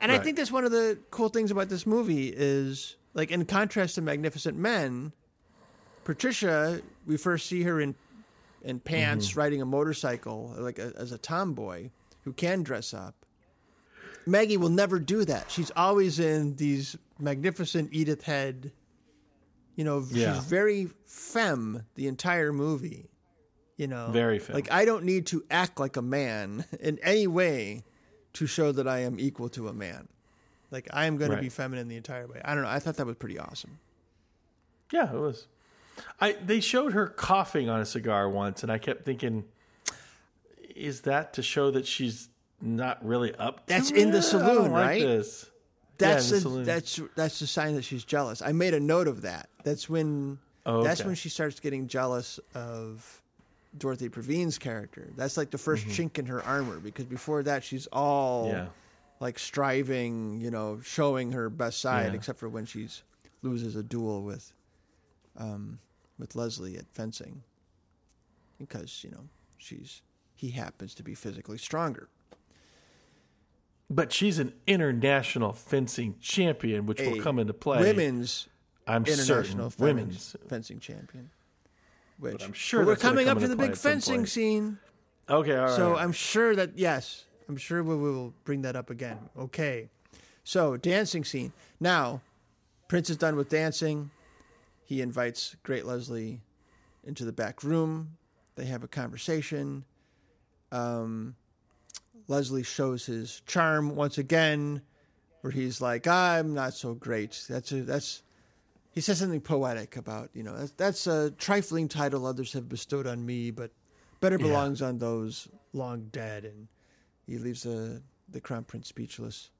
E: And I think that's one of the cool things about this movie is like in contrast to Magnificent Men, Patricia, we first see her in in pants
D: Mm-hmm.
E: riding a motorcycle like a, as a tomboy who can dress up. Maggie will never do that. She's always in these magnificent Edith Head. You know,
D: Yeah.
E: she's very femme the entire movie. You know,
D: Very femme.
E: Like I don't need to act like a man in any way to show that I am equal to a man. Like I am going to be feminine the entire way. I don't know. I thought that was pretty awesome.
D: Yeah, it was. I they showed her coughing on a cigar once, and I kept thinking, is that to show that she's not really up. To
E: That's in the
D: it.
E: Saloon,
D: like
E: right?
D: This.
E: That's
D: yeah, in the
E: a,
D: saloon.
E: that's that's the sign that she's jealous. I made a note of that. That's when
D: Oh,
E: that's when she starts getting jealous of Dorothy Provine's character. That's like the 1st chink in her armor because before that she's all
D: Mm-hmm. Yeah.
E: Like striving, you know, showing her best side,
D: Yeah.
E: except for when she's loses a duel with um with Leslie at fencing. Because, you know, she's he happens to be physically stronger.
D: But she's an international fencing champion, which
E: A
D: will come into play.
E: Women's
D: I'm
E: international
D: certain. Women's.
E: fencing champion. Which
D: I'm sure
E: but we're coming up to the big fencing scene.
D: Okay, all right.
E: So I'm sure that yes, I'm sure we will bring that up again. Okay, so dancing scene. Now, Prince is done with dancing. He invites Great Leslie into the back room. They have a conversation. Um, Leslie shows his charm once again, where he's like, "I'm not so great." That's a, that's. He says something poetic about you know that's, that's a trifling title others have bestowed on me, but better
D: Yeah.
E: belongs on those long dead. And he leaves the the crown prince speechless.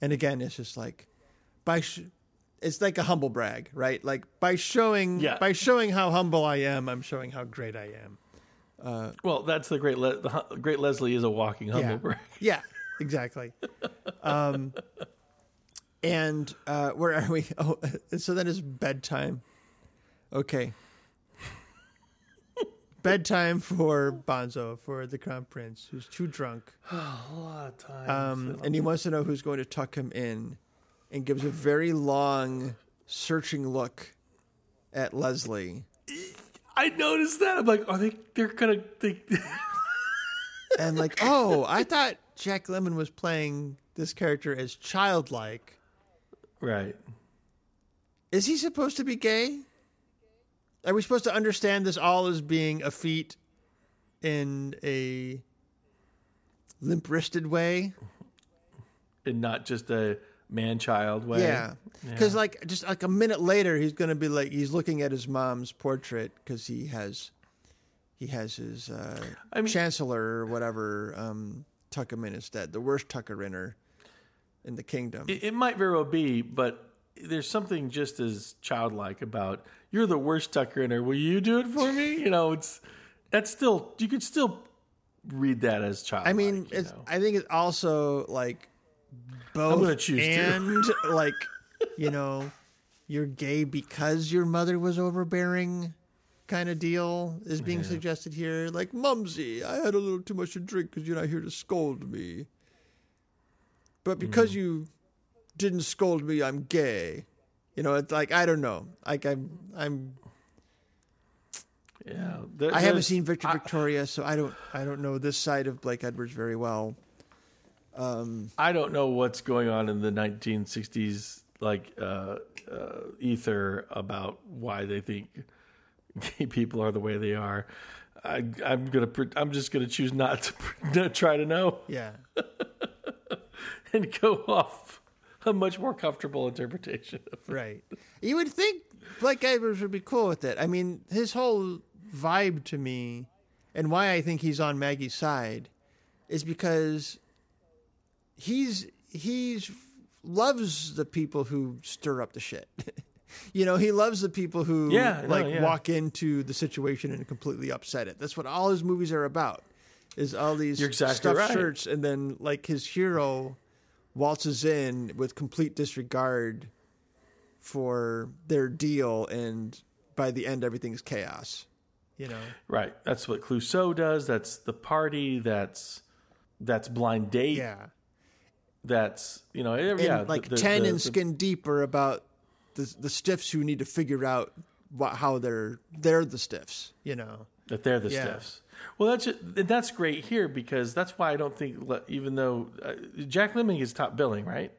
E: And again, it's just like by sh- it's like a humble brag, right? Like by showing
D: Yeah.
E: by showing how humble I am, I'm showing how great I am.
D: well, that's the great. Le- the great Leslie is a walking humble
E: yeah.
D: brag.
E: Yeah, exactly. um, and uh, where are we? Oh, so then it's bedtime. Okay. Bedtime for Bonzo, for the crown prince, who's too drunk.
D: A lot of times.
E: Um, and he wants to know who's going to tuck him in and gives a very long, searching look at Leslie.
D: I noticed that. I'm like, are they? They're gonna. They,
E: And like, oh, I thought Jack Lemmon was playing this character as childlike.
D: right.
E: Is he supposed to be gay? Are we supposed to understand this all as being a feat in a limp wristed way?
D: And not just a man-child way.
E: Yeah. Because, like, just like a minute later, he's going to be like, he's looking at his mom's portrait because he has. He has his uh,
D: I mean-
E: chancellor or whatever um, tuck him in instead. The worst tucker inner in the kingdom.
D: It, it might very well be, but there's something just as childlike about you're the worst tucker in her. Will you do it for me? You know, it's that's still you could still read that as child.
E: I mean, it's,
D: know?
E: I think it's also like both
D: gonna choose to.
E: and like you know, you're gay because your mother was overbearing, kind of deal is being suggested here. Like, Mumsy, I had a little too much to drink because you're not here to scold me. But because
D: Hmm.
E: you didn't scold me, I'm gay. You know, it's like I don't know. Like I'm, I'm.
D: yeah. there-
E: I haven't seen Victor
D: I-
E: Victoria, so I don't. I don't know this side of Blake Edwards very well.
D: I don't know what's going on in the 1960s like uh, uh, ether about why they think gay people are the way they are. I, I'm gonna. I'm just gonna choose not to pre- try to know
E: Yeah.
D: and go off a much more comfortable interpretation. Of it.
E: Right. You would think Blake Edwards would be cool with it. I mean, his whole vibe to me, and why I think he's on Maggie's side, is because he's he's loves the people who stir up the shit. you know, he loves the people who
D: Yeah, no,
E: like
D: yeah.
E: walk into the situation and completely upset it. That's what all his movies are about. Is all these
D: You're exactly
E: stuffed
D: right.
E: shirts, and then like his hero waltzes in with complete disregard for their deal, and by the end, everything's chaos. You know,
D: Right. That's what Clouseau does. That's the party. That's that's blind date.
E: yeah.
D: That's you know.
E: And
D: Yeah.
E: like
D: the-
E: ten
D: the-
E: and
D: the-
E: Skin Deep are about the the stiffs who need to figure out what, how they're they're the stiffs. You know,
D: that they're the
E: Yeah.
D: stiffs. Well, that's that's great here because that's why I don't think even though uh, Jack Lemmon is top billing, right?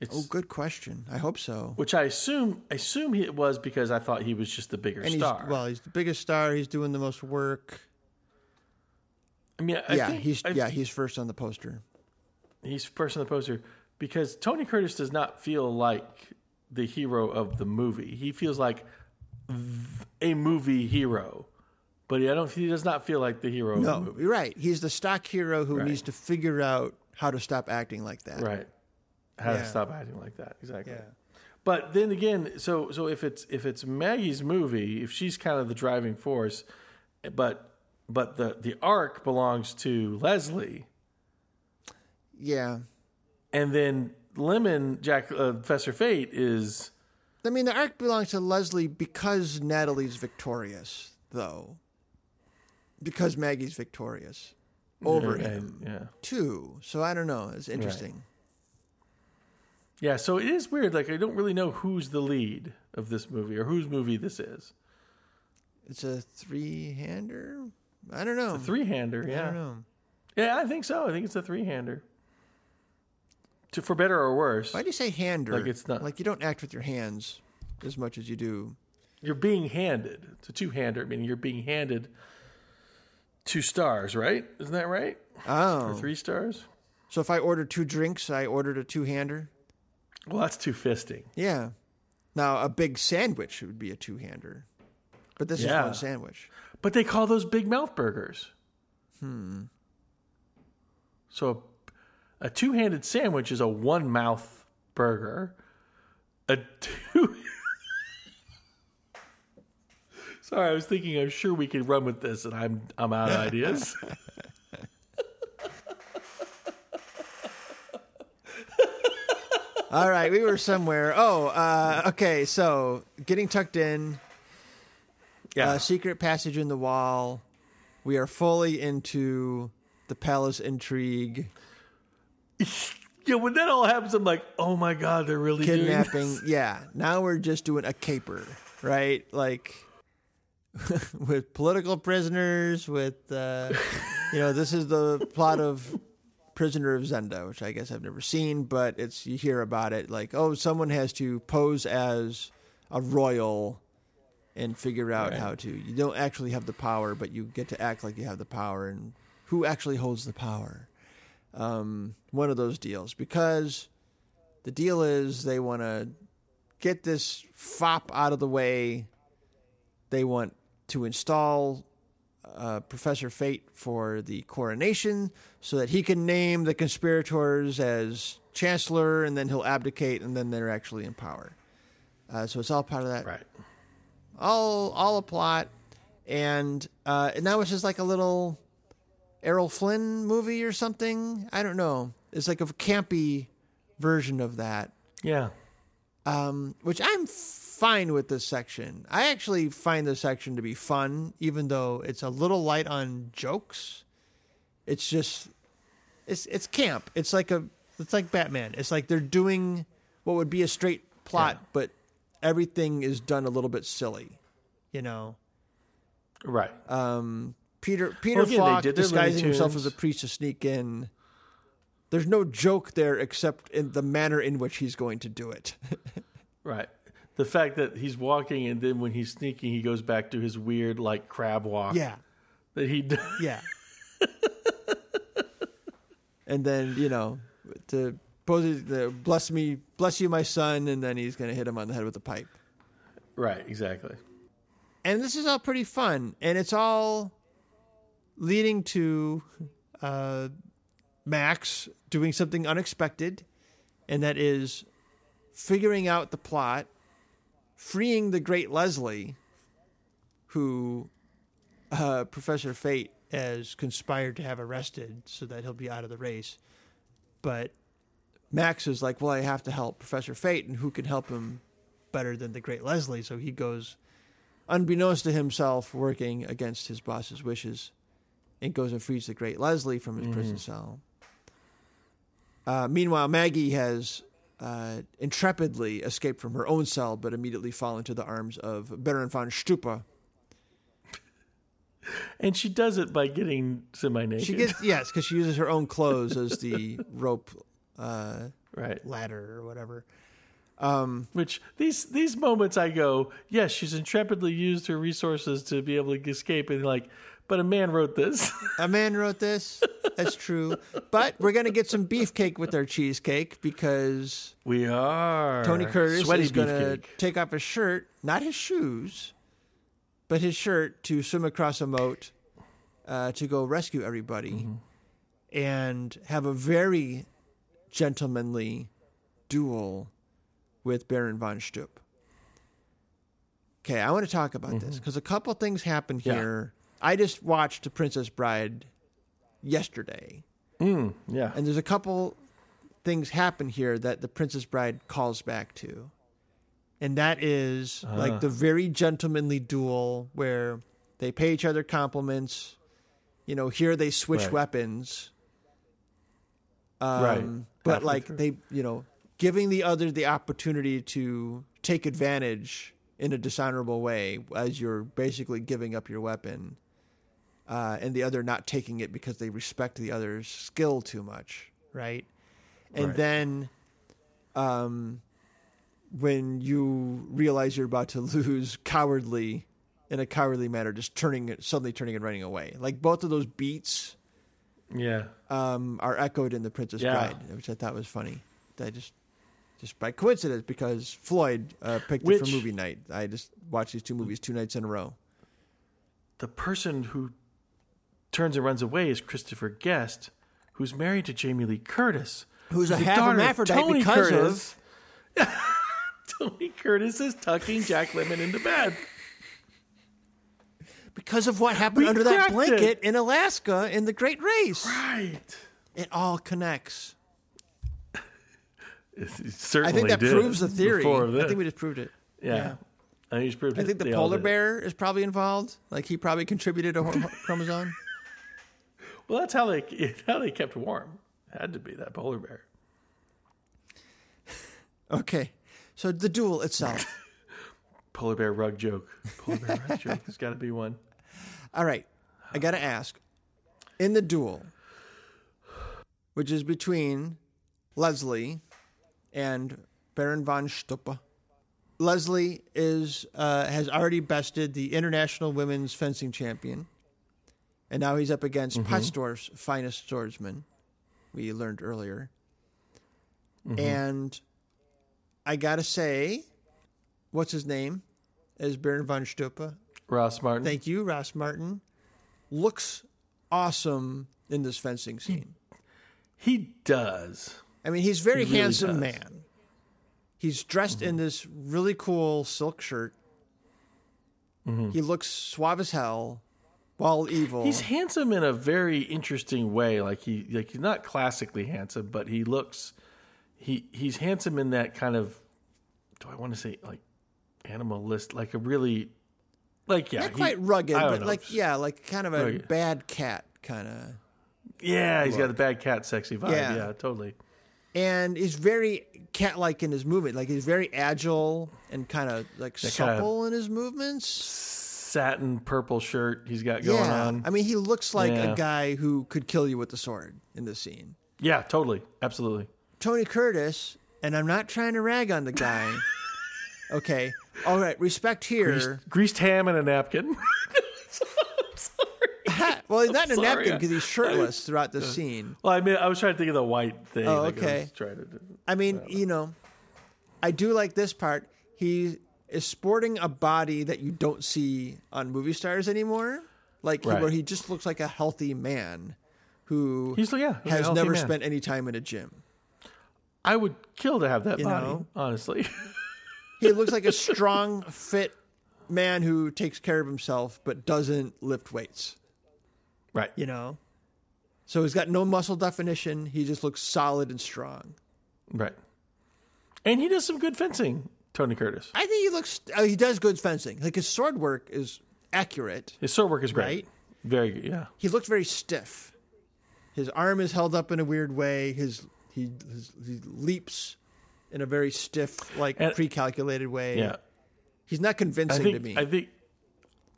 D: It's
E: oh, good question. I hope so.
D: which I assume I assume he- it was because I thought he was just the bigger
E: And he's
D: star.
E: well, he's the biggest star. He's doing the most work.
D: I mean, I
E: yeah,
D: think
E: he's
D: I-
E: yeah he's first on the poster.
D: he's first on the poster because Tony Curtis does not feel like the hero of the movie. He feels like a movie hero, but I don't. He does not feel like the hero of the
E: No,
D: movie.
E: you're right. He's the stock hero who
D: Right.
E: needs to figure out how to stop acting like that.
D: Right. How
E: Yeah.
D: to stop acting like that. Exactly.
E: Yeah.
D: But then again, so so if it's if it's Maggie's movie, if she's kind of the driving force, but but the the arc belongs to Leslie,
E: Yeah.
D: and then Lemmon Jack uh, Professor Fate is
E: I mean, the arc belongs to Leslie because Natalie's victorious, though. Because Maggie's victorious over him,
D: Yeah.
E: too. So I don't know. It's interesting.
D: Yeah, so it is weird. Like I don't really know who's the lead of this movie or whose movie this is.
E: It's a three hander? I don't know.
D: Three hander,
E: I don't
D: yeah.
E: know.
D: Yeah, I think so. I think it's a three hander. To for better or worse.
E: Why do you say hander?
D: Like it's not-
E: Like you don't act with your hands as much as you do.
D: You're being handed. It's a two hander, meaning you're being handed two stars, right? Isn't that right?
E: Oh.
D: Or three stars?
E: So if I ordered two drinks, I ordered a two hander?
D: Well, that's two fisting.
E: Yeah. Now, a big sandwich would be a two hander. But this
D: Yeah.
E: is one sandwich.
D: But they call those big mouth burgers. Hmm. So a two handed sandwich is a one mouth burger. A two. Sorry, I was thinking. I'm sure we could run with this, and I'm I'm out of ideas.
E: All right, we were somewhere. Oh, uh, okay. So getting tucked in,
D: Yeah,
E: uh, secret passage in the wall. We are fully into the palace intrigue,
D: yeah. When that all happens, I'm like, oh my god, they're really
E: kidnapping. Yeah, now we're just doing a caper, right? Like with political prisoners. With uh, you know, this is the plot of Prisoner of Zenda, which I guess I've never seen, but it's you hear about it. Like, oh, someone has to pose as a royal and figure out
D: Right.
E: how to. You don't actually have the power, but you get to act like you have the power, and who actually holds the power? Um, one of those deals because the deal is they want to get this fop out of the way. They want to install uh, Professor Fate for the coronation so that he can name the conspirators as chancellor, and then he'll abdicate, and then they're actually in power. Uh, so it's all part of that
D: Right.
E: all all a plot, and uh, and now it's just like a little Errol Flynn movie or something. I don't know. It's like a campy version of that,
D: Yeah.
E: um, which I'm fine with this section. I actually find this section to be fun, even though it's a little light on jokes. It's just it's it's camp. It's like a it's like Batman. It's like they're doing what would be a straight plot,
D: Yeah.
E: but everything is done a little bit silly. You know.
D: Right.
E: um, Peter Peter
D: Well, again,
E: Falk disguising himself as a priest to sneak in. There's no joke there except in the manner in which he's going to do it.
D: Right. The fact that he's walking and then when he's sneaking, he goes back to his weird like crab walk.
E: yeah,
D: That he does.
E: yeah. and then you know to pose the bless me, bless you, my son, and then he's going to hit him on the head with a pipe.
D: Right. Exactly.
E: and this is all pretty fun and it's all leading to uh, max doing something unexpected and that is figuring out the plot freeing the great leslie who uh, professor fate has conspired to have arrested so that he'll be out of the race. But max is like well i have to help professor fate and who can help him better than the great leslie? So he goes unbeknownst to himself, working against his boss's wishes, and goes and frees the great Leslie from his prison cell. Uh, meanwhile, Maggie has uh, intrepidly escaped from her own cell, but immediately fall into the arms of Baron von Stuppe.
D: And she does it by getting semi naked.
E: She gets yes, because she uses her own clothes as the rope uh,
D: right.
E: ladder or whatever.
D: Which these these moments I go, yes, she's intrepidly used her resources to be able to escape, and like, but a man wrote this.
E: A man wrote this. That's true. But we're gonna get some beefcake with our cheesecake because
D: we are
E: Tony Curtis
D: sweaty
E: is going to take off his shirt, not his shoes, but his shirt to swim across a moat uh, to go rescue everybody.
D: Mm-hmm.
E: and have a very gentlemanly duel with Baron von Stuppe. Okay, I want to talk about this because a couple things happened
D: Yeah.
E: here. I just watched The Princess Bride yesterday,
D: Mm, yeah.
E: and there's a couple things happen here that The Princess Bride calls back to. And that is like the very gentlemanly duel where they pay each other compliments. You know, here they switch
D: Right.
E: weapons. Um,
D: Right.
E: But like they, you know, giving the other the opportunity to take advantage in a dishonorable way as you're basically giving up your weapon. Uh, and the other not taking it because they respect the other's skill too much, right? And
D: Right.
E: then, um, when you realize you're about to lose, cowardly, in a cowardly manner, just turning, suddenly turning and running away. Like both of those beats
D: Yeah.
E: um, are echoed in the Princess
D: Yeah.
E: Bride, which I thought was funny. I just, just by coincidence, because Floyd uh, picked it for movie night. I just watched these two movies two nights in a row.
D: The person who turns and runs away is Christopher Guest, who's married to Jamie Lee Curtis.
E: Who's a half hermaphrodite
D: Tony
E: because
D: Curtis.
E: of
D: Tony Curtis is tucking Jack Lemmon into bed.
E: because of what happened
D: We
E: under that blanket
D: it.
E: in Alaska in the Great Race.
D: Right.
E: It all connects.
D: It
E: I think that proves the theory. I think we just proved it.
D: yeah.
E: yeah.
D: I think,
E: I think the polar bear is probably involved. Like he probably contributed a chromosome.
D: Well, that's how they how they kept warm. Had to be that polar bear.
E: Okay, so the duel itself.
D: Polar bear rug joke. Polar bear rug joke. There's got to be one.
E: All right, I got to ask. In the duel, which is between Leslie and Baron von Stuppe, Leslie is uh, has already bested the international women's fencing champion, and now he's up against
D: Mm-hmm.
E: Pottsdorf's finest swordsman. We learned earlier,
D: Mm-hmm.
E: and I gotta say, what's his name? Is Baron von Stuppe?
D: Ross Martin.
E: Thank you, Ross Martin. Looks awesome in this fencing scene.
D: he does.
E: I mean, he's a very
D: He
E: handsome.
D: Mm-hmm.
E: man. He's dressed in this really cool silk shirt.
D: Mm-hmm.
E: He looks suave as hell, while evil.
D: He's handsome in a very interesting way. Like he like he's not classically handsome, but he looks he he's handsome in that kind of do I want to say like animalist like a really like yeah
E: not
D: he-
E: quite rugged, but
D: know.
E: like yeah, like kind of a oh,
D: Rugged.
E: bad cat kind of.
D: yeah he's got a bad cat sexy vibe
E: Yeah.
D: yeah, totally
E: And he's very cat-like in his movement. Like he's very agile and kind of like
D: kinda-
E: supple in his movements.
D: Satin purple shirt he's got going
E: yeah,
D: on
E: I mean, he looks like
D: Yeah.
E: a guy who could kill you with the sword in this scene.
D: yeah totally absolutely
E: Tony Curtis, and I'm not trying to rag on the guy. okay, all right, respect here.
D: greased, greased ham and a napkin
E: well, he's not in a napkin because he's shirtless throughout the scene.
D: well I mean I was trying to think of the white thing
E: Oh,
D: I
E: okay.
D: was trying to.
E: I mean, you know, I do like this part. He is sporting a body that you don't see on movie stars anymore, like
D: Right.
E: where he just looks like a healthy man who
D: He's yeah
E: has never
D: man.
E: spent any time in a gym.
D: I would kill to have that
E: You
D: body
E: know?
D: honestly
E: He looks like a strong, fit man who takes care of himself but doesn't lift weights.
D: right
E: You know, so he's got no muscle definition. He just looks solid and strong.
D: Right. And he does some good fencing, Tony Curtis.
E: I think he looks. Uh, he does good fencing. Like his sword work is accurate.
D: His sword work is great.
E: Right?
D: Very good, yeah.
E: He looked very stiff. His arm is held up in a weird way. His he his, he leaps in a very stiff, like
D: And-
E: pre-calculated way.
D: Yeah.
E: he's not convincing
D: think
E: to me.
D: I think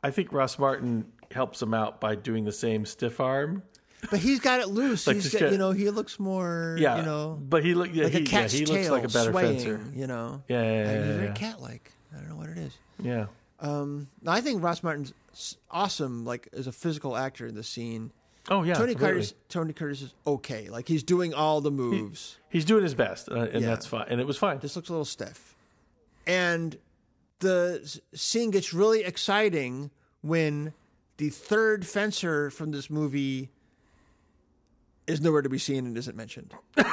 D: I think Ross Martin helps him out by doing the same stiff arm.
E: But he's got it loose.
D: Like
E: he's got, you know, he looks more.
D: Yeah.
E: you know,
D: But he look yeah,
E: like
D: he,
E: a
D: yeah,
E: cat's
D: he
E: tail
D: looks like a better
E: swaying,
D: fencer.
E: You know,
D: Yeah, yeah, yeah,
E: he's
D: yeah,
E: very
D: yeah.
E: cat-like. I don't know what it is.
D: Yeah.
E: Um, I think Ross Martin's awesome, like as a physical actor in the scene.
D: Oh yeah.
E: Tony
D: absolutely.
E: Curtis, Tony Curtis is okay. Like he's doing all the moves.
D: He's doing his best, uh, and
E: Yeah.
D: that's fine. And it was fine.
E: just looks a little stiff. And the scene gets really exciting when the third fencer from this movie is nowhere to be seen and isn't mentioned.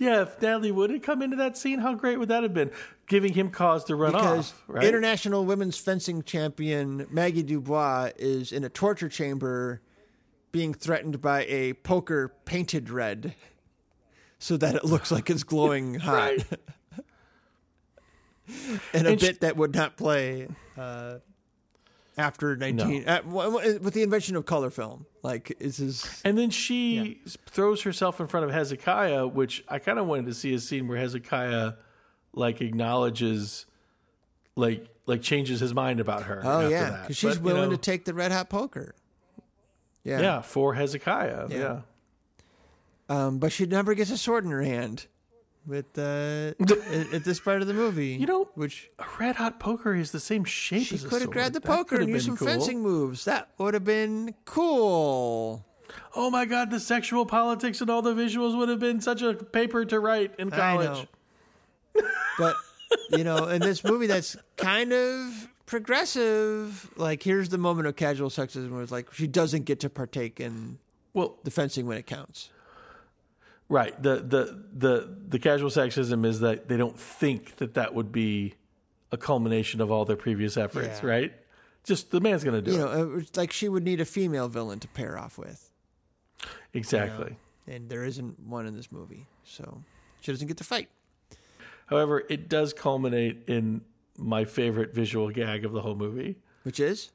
D: Yeah, if Natalie Wood had come into that scene, how great would that have been? Giving him cause to run
E: because
D: off, right?
E: international women's fencing champion Maggie Dubois is in a torture chamber being threatened by a poker painted red so that it looks like it's glowing hot. And a
D: And
E: bit that would not play uh, after 19 uh, w- w- with the invention of color film. Like this is
D: And then she throws herself in front of Hezekiah, which I kind of wanted to see a scene where Hezekiah like acknowledges, like like changes his mind about her.
E: oh
D: after
E: yeah,
D: that.
E: because she's
D: But, you
E: willing
D: know,
E: to take the red hot poker. Yeah,
D: yeah for Hezekiah.
E: Yeah.
D: Yeah.
E: Um, but she never gets a sword in her hand. With uh, at, at this part of the movie,
D: You know,
E: which
D: a red hot poker is the same shape
E: she could have grabbed the poker and used some
D: cool.
E: fencing moves. That would have been cool.
D: Oh my god, the sexual politics and all the visuals would have been such a paper to write in
E: I
D: college.
E: know. But you know, in this movie that's kind of progressive, like here's the moment of casual sexism where it's like she doesn't get to partake in
D: Well,
E: the fencing when it counts.
D: Right. The the the the casual sexism is that they don't think that that would be a culmination of all their previous efforts,
E: Yeah.
D: right? Just the man's going to do
E: You
D: it.
E: know, uh, it's like she would need a female villain to pair off with,
D: exactly.
E: and there isn't one in this movie, so she doesn't get to fight.
D: However, it does culminate in my favorite visual gag of the whole movie
E: Which is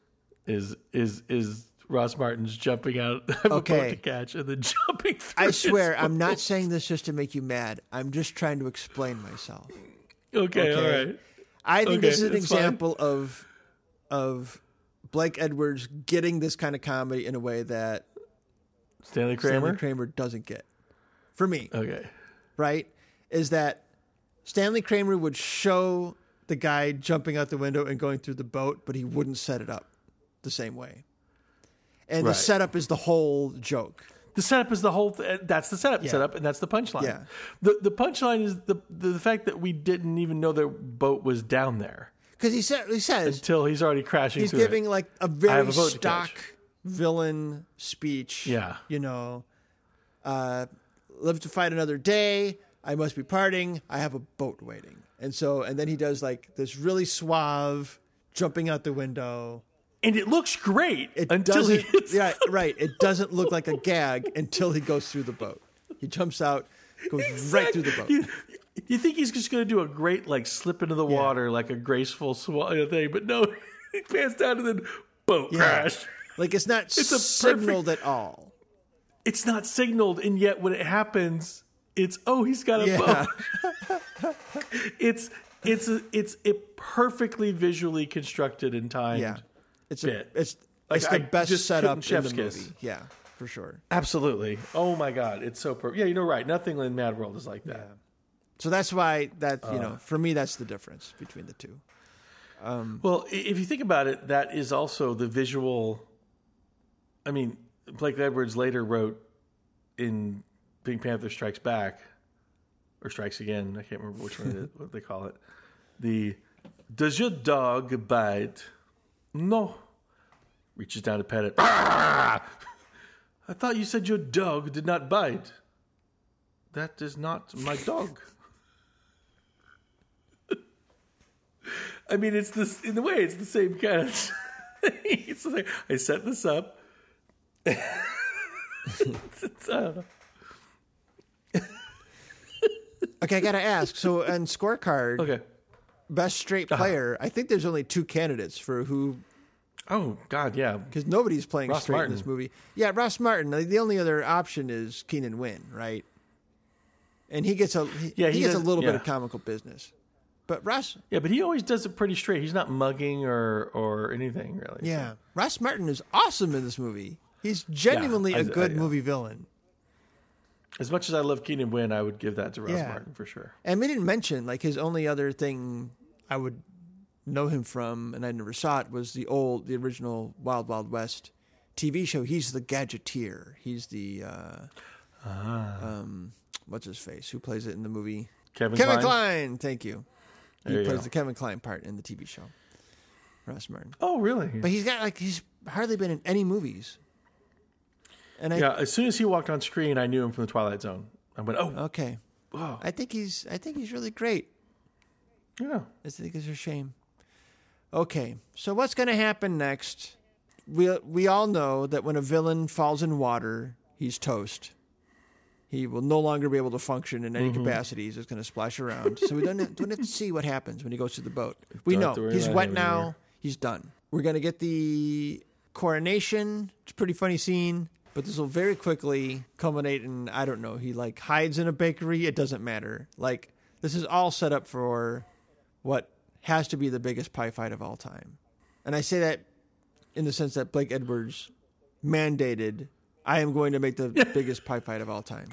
D: is is is Ross Martin's jumping out of
E: Okay.
D: to catch and then jumping through
E: I swear, I'm not saying this just to make you mad. I'm just trying to explain myself.
D: Okay,
E: Okay.
D: all right.
E: I think
D: Okay,
E: this is an
D: it's fine.
E: example of of Blake Edwards getting this kind of comedy in a way that
D: Stanley Kramer.
E: Stanley Kramer doesn't get. For me,
D: Okay.
E: right? Is that Stanley Kramer would show the guy jumping out the window and going through the boat, but he wouldn't set it up the same way. And the setup is the whole joke.
D: The setup is the whole. Th- that's the setup.
E: Yeah.
D: Setup, and that's the punchline.
E: Yeah.
D: The the punchline is the the fact that we didn't even know their boat was down there
E: Because he said he says
D: until he's already crashing.
E: he's
D: through
E: giving
D: It.
E: like a very
D: a
E: stock villain speech.
D: Yeah.
E: You know, uh, live to fight another day. I must be parting. I have a boat waiting. And so, and then he does like this really suave jumping out the window.
D: And it looks great
E: It
D: until he
E: doesn't,
D: hits.
E: yeah, right. It doesn't look like a gag until he goes through the boat. He jumps out, goes right through the boat.
D: You, you think he's just going to do a great like slip into the water, like a graceful swan thing, but no, he pants down and then boat
E: Yeah.
D: crash.
E: Like it's not
D: It's a perfect-
E: signaled at all.
D: It's not signaled, and yet when it happens, it's oh he's got a
E: Yeah.
D: boat. it's it's a, it's a perfectly visually constructed and timed.
E: Yeah, it's a, it's
D: Like,
E: it's the
D: I
E: best setup in the
D: chef's
E: movie. Yeah, for sure.
D: Absolutely. Oh my god, it's so perfect. Yeah, you know right. Nothing in Mad World is like that.
E: So that's why that you
D: Uh.
E: know for me that's the difference between the two.
D: Well, if you think about it, that is also the visual. I mean, Blake Edwards later wrote in Pink Panther Strikes Back or Strikes Again. I can't remember which one it is, what they call it. The Does your dog bite? No. Reaches down to pet it. Ah! I thought you said your dog did not bite. That is not my dog. I mean, it's this in the way. It's the same kind of. thing. it's like I set this up. It's- it's, I don't know.
E: Okay, I gotta ask. So on scorecard,
D: Okay.
E: Best straight
D: Uh-huh.
E: player, I think there's only two candidates for who
D: Oh God, yeah.
E: because nobody's playing
D: Ross
E: straight
D: Martin.
E: in this movie. Yeah, Ross Martin. Like, The only other option is Keenan Wynn, right? And he gets a he,
D: Yeah,
E: he,
D: he
E: gets a
D: does-
E: little bit of comical business. But Ross,
D: Yeah, but he always does it pretty straight. He's not mugging or or anything really.
E: yeah, Ross Martin is awesome in this movie. He's genuinely
D: I-
E: a good
D: I-
E: movie villain.
D: As much as I love Keenan Wynn, I would give that to Ross
E: Yeah.
D: Martin for sure.
E: And we didn't mention like his only other thing I would know him from, and I never saw it, was the old, the original Wild Wild West TV show. He's the gadgeteer. He's the uh,
D: Ah.
E: um, what's his face? Who plays it in the movie?
D: Kevin,
E: Kevin
D: Kline.
E: Klein. Thank you. He
D: you
E: plays
D: go.
E: the Kevin Kline part in the TV show. Ross Martin.
D: Oh, really?
E: But he's got like he's hardly been in any movies. And I
D: yeah. As soon as he walked on screen, I knew him from the Twilight Zone. I went, oh,
E: okay.
D: wow.
E: I think he's I think he's really great.
D: yeah.
E: I think it's a shame. Okay, so what's going to happen next? We we all know that when a villain falls in water, he's toast. He will no longer be able to function in any
D: Mm-hmm.
E: capacity. He's just going to splash around. So we don't have, don't have to see what happens when he goes to the boat. We
D: Don't
E: know
D: have to worry
E: he's wet now.
D: anymore.
E: He's done. We're going to get the coronation. It's a pretty funny scene, but this will very quickly culminate in I don't know. He like hides in a bakery. It doesn't matter. Like this is all set up for what has to be the biggest pie fight of all time. And I say that in the sense that Blake Edwards mandated I am going to make the biggest pie fight of all time.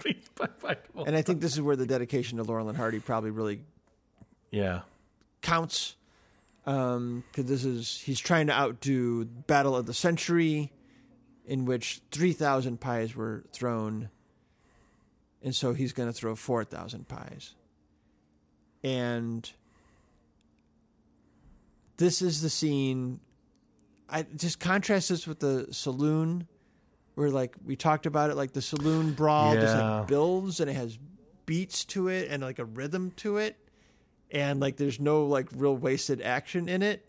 E: And I think this is where the dedication to Laurel and Hardy probably really
D: yeah.
E: counts. Um, because this is he's trying to outdo Battle of the Century, in which three thousand pies were thrown, and so he's going to throw four thousand pies. And this is the scene. I just contrast this with the saloon, where like we talked about it, like the saloon brawl just like builds and it has beats to it and like a rhythm to it and like there's no like real wasted action in it.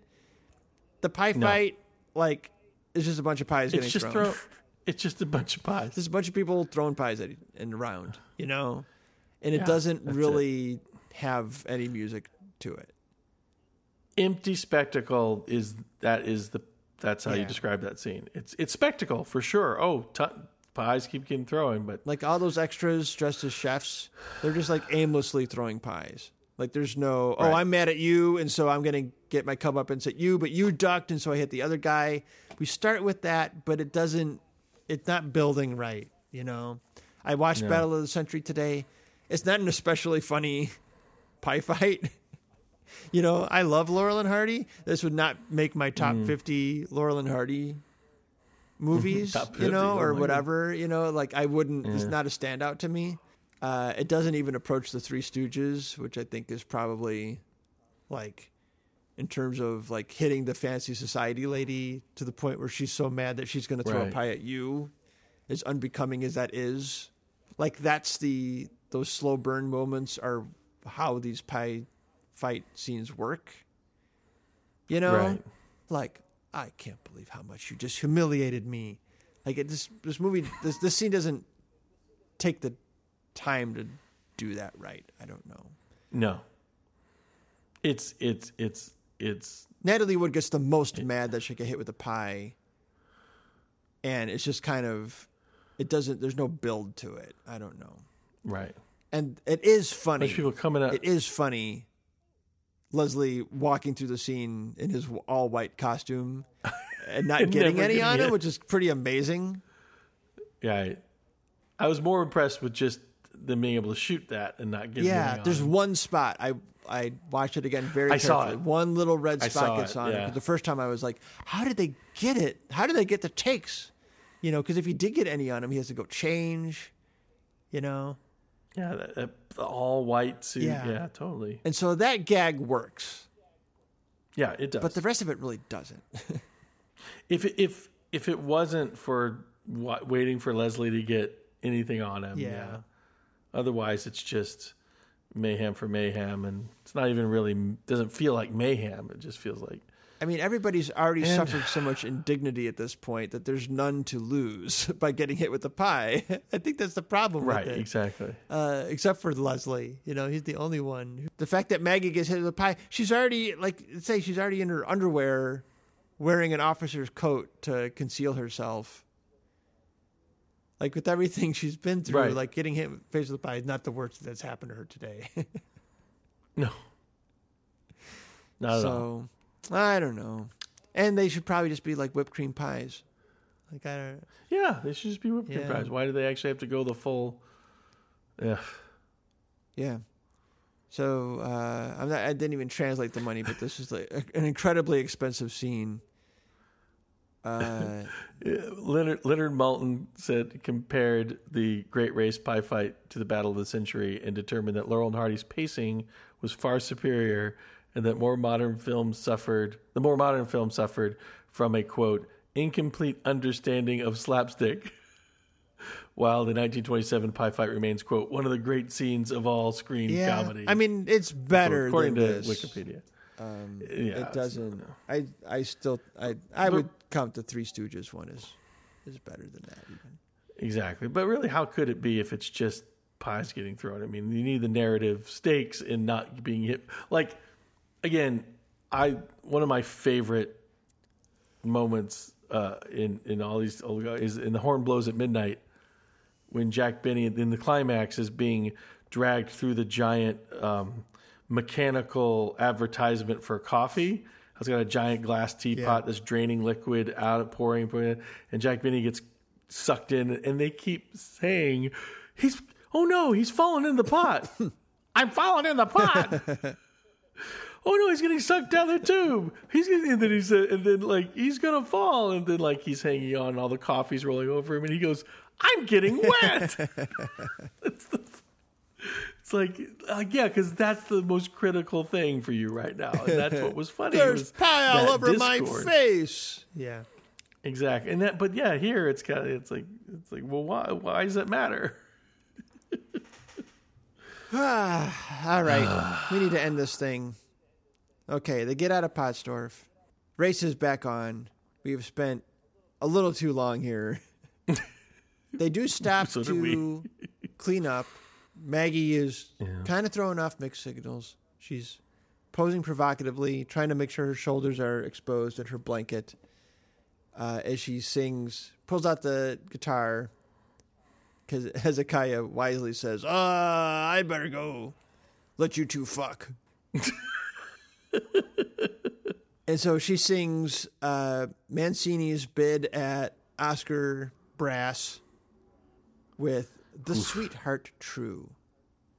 E: The pie
D: No.
E: fight, like, is just a bunch of pies getting
D: It's just
E: thrown.
D: throw. It's just a bunch of pies.
E: There's a bunch of people throwing pies at and around, you know, and it
D: Yeah,
E: doesn't
D: that's
E: really have any music to it.
D: Empty spectacle is that is the that's how you describe that scene. It's it's spectacle for sure. Oh, t- pies keep getting thrown, but
E: Like all those extras dressed as chefs, they're just like aimlessly throwing pies. Like there's no, oh, I'm mad at you, and so I'm gonna get my come up and at you, but you ducked, and so I hit the other guy. We start with that, but it doesn't. It's not building right, you know. I watched
D: No.
E: Battle of the Century today. It's not an especially funny pie fight. you know, I love Laurel and Hardy. This would not make my top 50 Laurel and Hardy movies,
D: Top
E: you know,
D: oh
E: or whatever, you know, like I wouldn't, it's not a standout to me. Uh, it doesn't even approach the Three Stooges, which I think is probably like in terms of like hitting the fancy society lady to the point where she's so mad that she's going to throw
D: Right.
E: a pie at you, as unbecoming as that is. Like that's the those slow burn moments are how these pie fight scenes work. You know,
D: Right.
E: like I can't believe how much you just humiliated me. Like it, this this movie this this scene doesn't take the time to do that right. I don't know.
D: no. It's it's it's it's
E: Natalie Wood gets the most mad that she get hit with a pie, and it's just kind of it doesn't. There's no build to it. I don't know,
D: right.
E: and it is funny.
D: Of people coming up.
E: It is funny. Leslie walking through the scene in his all white costume and not
D: And
E: getting any on it, which is pretty amazing.
D: Yeah, I, I was more impressed with just them being able to shoot that and not getting.
E: Yeah, there's
D: on.
E: one spot I I watched it again very
D: I saw
E: carefully.
D: it.
E: One little red
D: I
E: spot gets
D: it,
E: on it. The first time I was like, how did they get it? How did they get the takes? You know, because if he did get any on him, he has to go change. You know,
D: Yeah, that, that, the all white suit.
E: Yeah.
D: Yeah. totally.
E: and so that gag works,
D: Yeah, it does.
E: but the rest of it really doesn't.
D: if it, if if it wasn't for waiting for Leslie to get anything on him,
E: Yeah.
D: yeah. Otherwise, it's just mayhem for mayhem, and it's not even really doesn't feel like mayhem. It just feels like
E: I mean, everybody's already
D: And-
E: suffered so much indignity at this point that there's none to lose by getting hit with the pie. I think that's the problem
D: right,
E: with it.
D: exactly.
E: uh, except for Leslie. You know, he's the only one. who- The fact that Maggie gets hit with a pie, she's already like say she's already in her underwear, wearing an officer's coat to conceal herself. Like with everything she's been through,
D: Right.
E: like getting hit with face with the pie is not the worst that's happened to her today.
D: No, not at all.
E: so I don't know. And they should probably just be like whipped cream pies. Like I don't.
D: Yeah, they should just be whipped cream pies. Why do they actually have to go the full? Yeah,
E: Yeah. So uh, I'm not, I didn't even translate the money, but this is like an incredibly expensive scene. Uh,
D: Leonard, Leonard Maltin said compared the Great Race pie fight to the Battle of the Century and determined that Laurel and Hardy's pacing was far superior and that more modern films suffered. The more modern film suffered from a quote incomplete understanding of slapstick. While the 1927 pie fight remains quote one of the great scenes of all screen comedy.
E: I mean, it's better
D: according
E: than
D: to
E: this.
D: Wikipedia.
E: Um,
D: Yeah,
E: it doesn't. I I still I I would count the Three Stooges one as is better than that. Even.
D: Exactly. But really, how could it be if it's just pies getting thrown? I mean, you need the narrative stakes in not being hit. Like, again, I one of my favorite moments uh, in in all these old is in the horn blows at midnight when Jack Benny in the climax is being dragged through the giant um, mechanical advertisement for coffee. It's got a giant glass teapot that's draining liquid out, pouring, pouring, and Jack Benny gets sucked in, and they keep saying, "He's oh no, he's falling in the pot. I'm falling in the pot." oh no, he's getting sucked down the tube. He's getting, and then he's uh, and then like he's gonna fall, and then like he's hanging on, and all the coffee's rolling over him, and he goes, "I'm getting wet." it's, the, it's like, uh, yeah, because that's the most critical thing for you right now, and that's what was funny.
E: There's
D: was
E: pie all over my face. Yeah.
D: Exactly, and that, but yeah, here it's kind of it's like it's like, well, why why does it matter?
E: All right, we need to end this thing. Okay, they get out of Pottsdorf. Race is back on. We have spent a little too long here. they do stop
D: So
E: to clean up. Maggie is kind of throwing off mixed signals. She's posing provocatively, trying to make sure her shoulders are exposed and her blanket uh, as she sings, pulls out the guitar. Because Hezekiah wisely says, "Ah, I better go. Let you two fuck." and so she sings uh, Mancini's bid at Oscar Brass with "The Sweetheart True."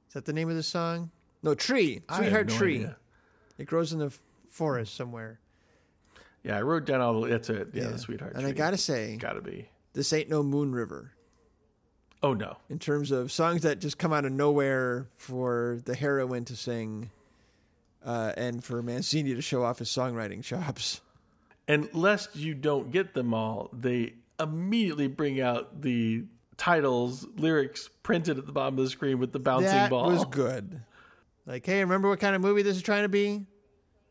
E: Is that the name of the song? No, Tree. Sweetheart
D: no
E: Tree.
D: idea.
E: It grows in the forest somewhere.
D: Yeah, I wrote down all the. That's it. Yeah,
E: Yeah.
D: the sweetheart.
E: And I gotta say,
D: gotta be.
E: this ain't no Moon River.
D: Oh no,
E: in terms of songs that just come out of nowhere for the heroine to sing uh, and for Mancini to show off his songwriting chops.
D: and lest you don't get them all, they immediately bring out the titles, lyrics printed at the bottom of the screen with the bouncing
E: that
D: ball.
E: That was good. Like, hey, remember what kind of movie this is trying to be?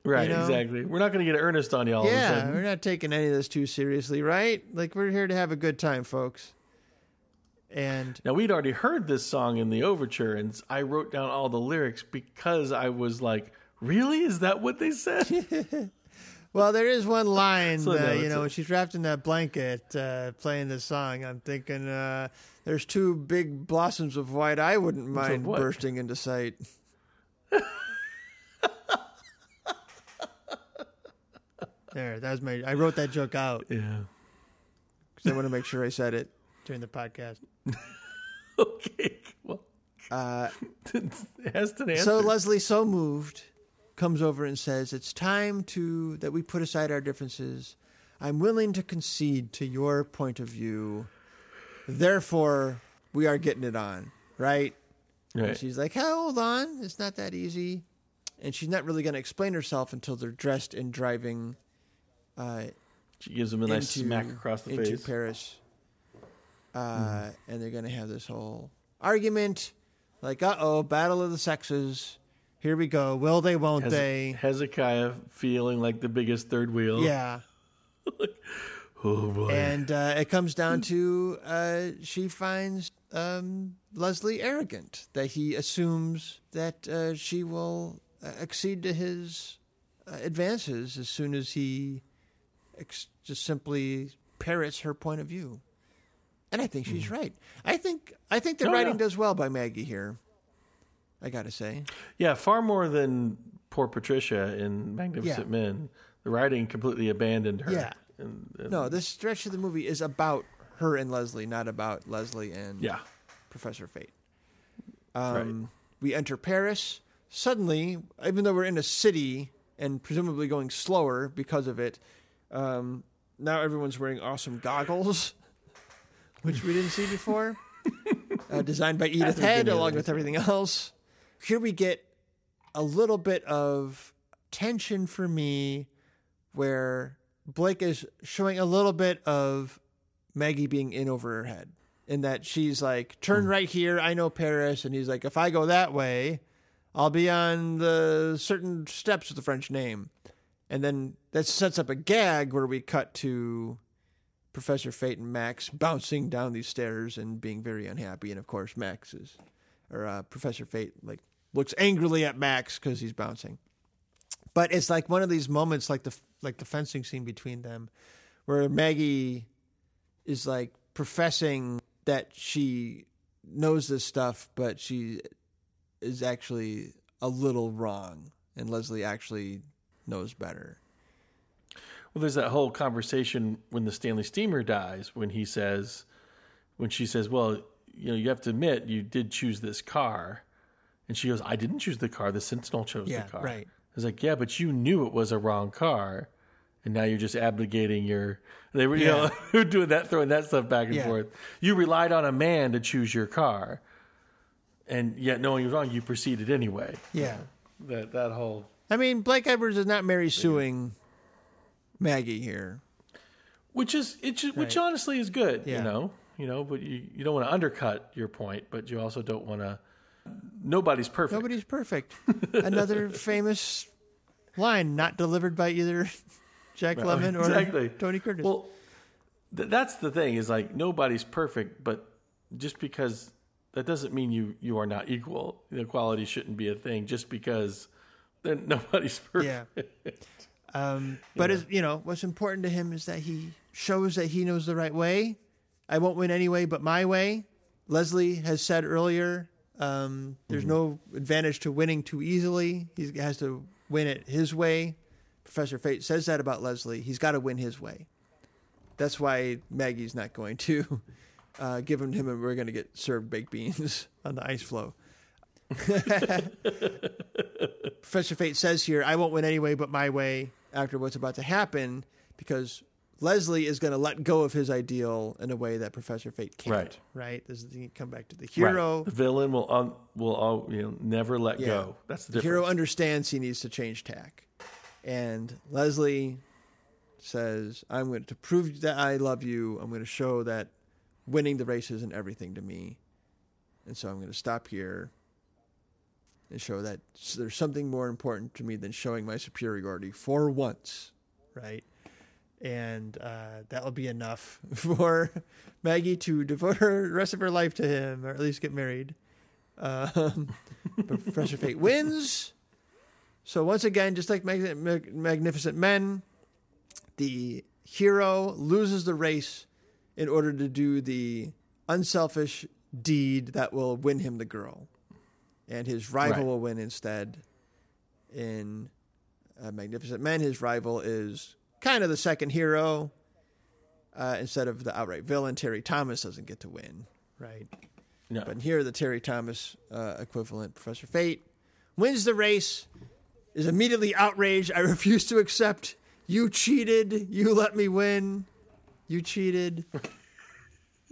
D: Right,
E: you know?
D: exactly. We're not going to get earnest on you all
E: yeah, we're not taking any of this too seriously, right? Like, we're here to have a good time, folks. And
D: Now we'd already heard this song in the overture, and I wrote down all the lyrics because I was like, "Really? Is that what they said?"
E: Well, there is one line
D: So,
E: that, you know, when she's wrapped in that blanket uh, playing this song, I'm thinking uh, there's two big blossoms of white I wouldn't mind bursting into sight. there, that was my. I wrote that joke out
D: yeah.
E: because I want to make sure I said it during the podcast.
D: Okay. Well,
E: Uh,
D: it has to answer.
E: so Leslie, so moved, comes over and says, "It's time to that we put aside our differences. I'm willing to concede to your point of view. Therefore, we are getting it on, right?" And
D: right.
E: she's like, "Hey, hold on, it's not that easy," and she's not really going to explain herself until they're dressed in driving uh,
D: She gives him a nice
E: into,
D: smack across the
E: into
D: face.
E: Paris. Uh, And they're going to have this whole argument like, uh oh, battle of the sexes. Here we go. Will they, won't
D: Hez-
E: they?
D: Hezekiah feeling like the biggest third wheel.
E: Yeah.
D: Oh boy.
E: And uh, it comes down to uh, she finds um, Leslie arrogant, that he assumes that uh, she will uh, accede to his uh, advances as soon as he ex- just simply parrots her point of view. And I think she's right. I think I think the
D: Oh,
E: writing does well by Maggie here. I got to say.
D: yeah, far more than poor Patricia in Magnificent
E: Yeah.
D: Men. The writing completely abandoned her.
E: Yeah.
D: And, and-
E: No, this stretch of the movie is about her and Leslie, not about Leslie and
D: Yeah.
E: Professor Fate. Um, We enter Paris. Suddenly, even though we're in a city and presumably going slower because of it, um, now everyone's wearing awesome goggles, which we didn't see before. uh, designed by Edith Head, along with everything else. Here we get a little bit of tension for me where Blake is showing a little bit of Maggie being in over her head. In that she's like, turn right here, I know Paris. And he's like, if I go that way, I'll be on the certain steps with the French name. And then that sets up a gag where we cut to Professor Fate and Max bouncing down these stairs and being very unhappy. And of course, Max is, or uh, Professor Fate, like looks angrily at Max because he's bouncing. But it's like one of these moments, like the like the fencing scene between them, where Maggie is like professing that she knows this stuff, but she is actually a little wrong, and Leslie actually knows better.
D: Well, there's that whole conversation when the Stanley Steamer dies, when he says, when she says, "Well, you know, you have to admit you did choose this car," and she goes, "I didn't choose the car. The Sentinel chose
E: Yeah,
D: the car."
E: right.
D: I was like, "Yeah, but you knew it was a wrong car." And now you're just abdicating your. They were, you
E: Yeah.
D: know, doing that, throwing that stuff back and
E: Yeah.
D: forth. You relied on a man to choose your car, and yet knowing you're wrong, you proceeded anyway.
E: Yeah.
D: That that whole
E: I mean, Blake Edwards is not Mary suing Maggie here.
D: which is it ju- which honestly is good you know you know but you, you don't want to undercut your point but you also don't want to nobody's perfect
E: Nobody's perfect. Another famous line not delivered by either Jack Lemmon or
D: exactly
E: Tony Curtis.
D: well th- that's the thing is like nobody's perfect but just because that doesn't mean you you are not equal equality shouldn't be a thing just because then nobody's perfect
E: yeah. Um, but as you know, what's important to him is that he shows that he knows the right way. I won't win anyway, but my way. Leslie has said earlier, um, there's no advantage to winning too easily. He has to win it his way. Professor Fate says that about Leslie. He's got to win his way. That's why Maggie's not going to uh, give him to him, and we're going to get served baked beans on the ice floe. Professor Fate says here, I won't win anyway, but my way after what's about to happen, because Leslie is going to let go of his ideal in a way that Professor Fate can't.
D: Right.
E: Right. This is you come back to the
D: Right.
E: hero.
D: the villain will um, will all you know never let
E: Yeah.
D: go that's the
E: The hero understands he needs to change tack, and Leslie says, "I'm going to prove that I love you. I'm going to show that winning the race isn't everything to me, and so I'm going to stop here." And show that there's something more important to me than showing my superiority for once, right? And uh, that will be enough for Maggie to devote her rest of her life to him, or at least get married. Um, but Professor Fate wins. So once again, just like Mag- Mag- Magnificent Men, the hero loses the race in order to do the unselfish deed that will win him the girl, and his rival
D: Right.
E: will win instead. In uh, Magnificent Men, his rival is kind of the second hero. Uh, instead of the outright villain, Terry-Thomas doesn't get to win, right?
D: no.
E: But here, the Terry-Thomas uh, equivalent, Professor Fate, wins the race, is immediately outraged. I refuse to accept. You cheated. You let me win. You cheated.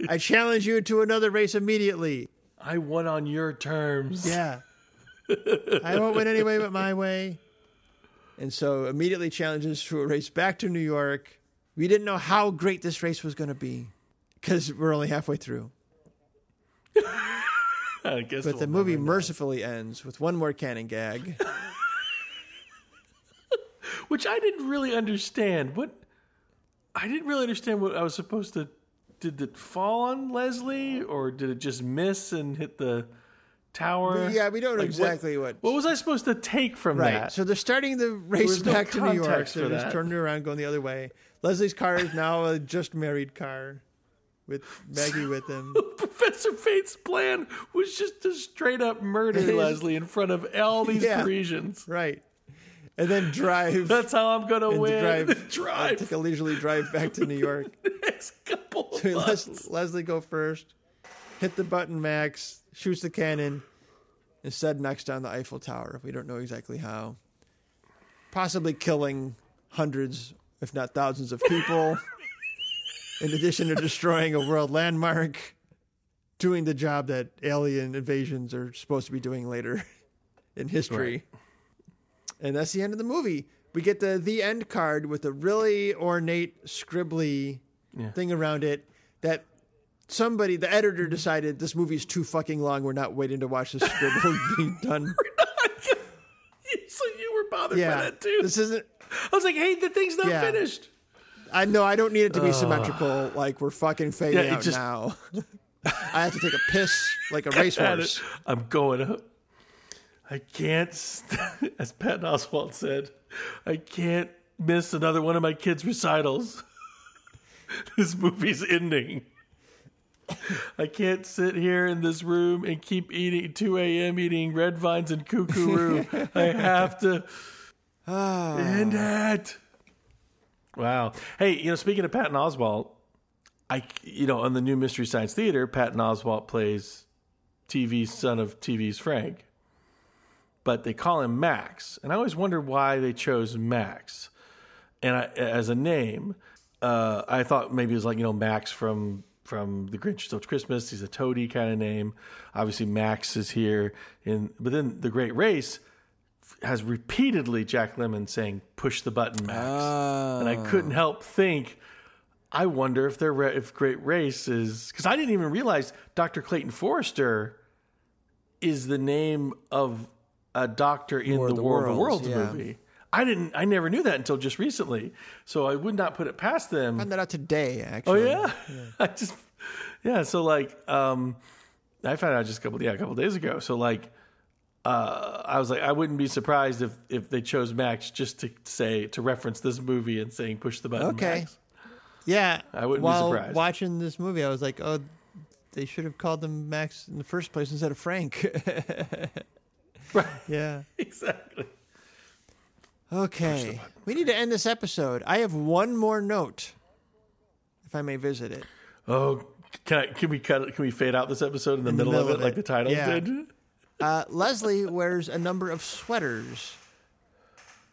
E: I challenge you to another race immediately.
D: I won on your terms.
E: Yeah. I won't win anyway but my way. And so immediately challenges to a race back to New York. We didn't know how great this race was going to be because we're only halfway through.
D: I guess
E: But
D: we'll
E: the movie mercifully ends with one more cannon gag.
D: which I didn't really understand. What I didn't really understand what I was supposed to. Did it fall on Leslie, or did it just miss and hit the tower?
E: Yeah, we don't know
D: Like,
E: exactly what.
D: What was I supposed to take from
E: right.
D: that?
E: So they're starting the race
D: was no
E: back to New York. So they're just turning around, going the other way. Leslie's car is now a just married car with Maggie with him.
D: Professor Fate's plan was just to straight up murder Leslie in front of all these
E: Yeah.
D: Parisians.
E: Right. And then drive.
D: That's how I'm gonna win.
E: drive,
D: drive uh,
E: take a leisurely drive back to New York.
D: next couple
E: So. Les- Leslie go first, hit the button, Max shoots the cannon, instead knocks down the Eiffel Tower. We don't know exactly how. Possibly killing hundreds, if not thousands, of people. in addition to destroying a world landmark, doing the job that alien invasions are supposed to be doing later in history. And that's the end of the movie. We get the the end card with a really ornate, scribbly
D: Yeah.
E: thing around it that somebody, the editor, decided this movie's too fucking long. We're not waiting to watch the scribble being done.
D: so you were bothered by
E: Yeah,
D: that too.
E: this isn't.
D: I was like, hey, the thing's not
E: Yeah.
D: finished.
E: I know I don't need it to be symmetrical. Like we're fucking fading
D: Yeah,
E: out
D: just-
E: now. I have to take a piss like a racehorse.
D: I'm going up. I can't, st- as Patton Oswalt said, I can't miss another one of my kids' recitals. this movie's ending. I can't sit here in this room and keep eating 2 a.m. eating red vines and cuckoo I have to end it. Wow. Hey, you know, speaking of Patton Oswalt, I, you know, on the new Mystery Science Theater, Patton Oswalt plays TV's son of TV's Frank, but they call him Max, and I always wondered why they chose Max, and I, as a name, uh, I thought maybe it was like you know Max from from The Grinch Stole Christmas. He's a toady kind of name. Obviously, Max is here, in but then the Great Race has repeatedly Jack Lemmon saying "Push the button, Max," and I couldn't help think. I wonder if their if Great Race is because I didn't even realize Dr. Clayton Forrester is the name of a doctor in
E: War
D: the
E: the
D: War of the
E: Worlds,
D: Worlds
E: yeah.
D: movie. I didn't. I never knew that until just recently. So I would not put it past them.
E: Found that out today, actually.
D: Oh
E: actually.
D: yeah? I just yeah. So like, um, I found out just a couple yeah a couple days ago. So like, uh, I was like, I wouldn't be surprised if if they chose Max just to say to reference this movie and saying push the button.
E: Okay.
D: Max.
E: Yeah.
D: I wouldn't be
E: While
D: surprised.
E: watching this movie, I was like, oh, they should have called them Max in the first place instead of Frank.
D: Right.
E: yeah.
D: Exactly.
E: Okay. We need to end this episode. I have one more note, if I may visit it.
D: Oh, can I, can we cut it? Can we fade out this episode in the,
E: In the
D: middle, of it,
E: of
D: like
E: it.
D: the title
E: Yeah.
D: did?
E: Uh, Leslie wears a number of sweaters.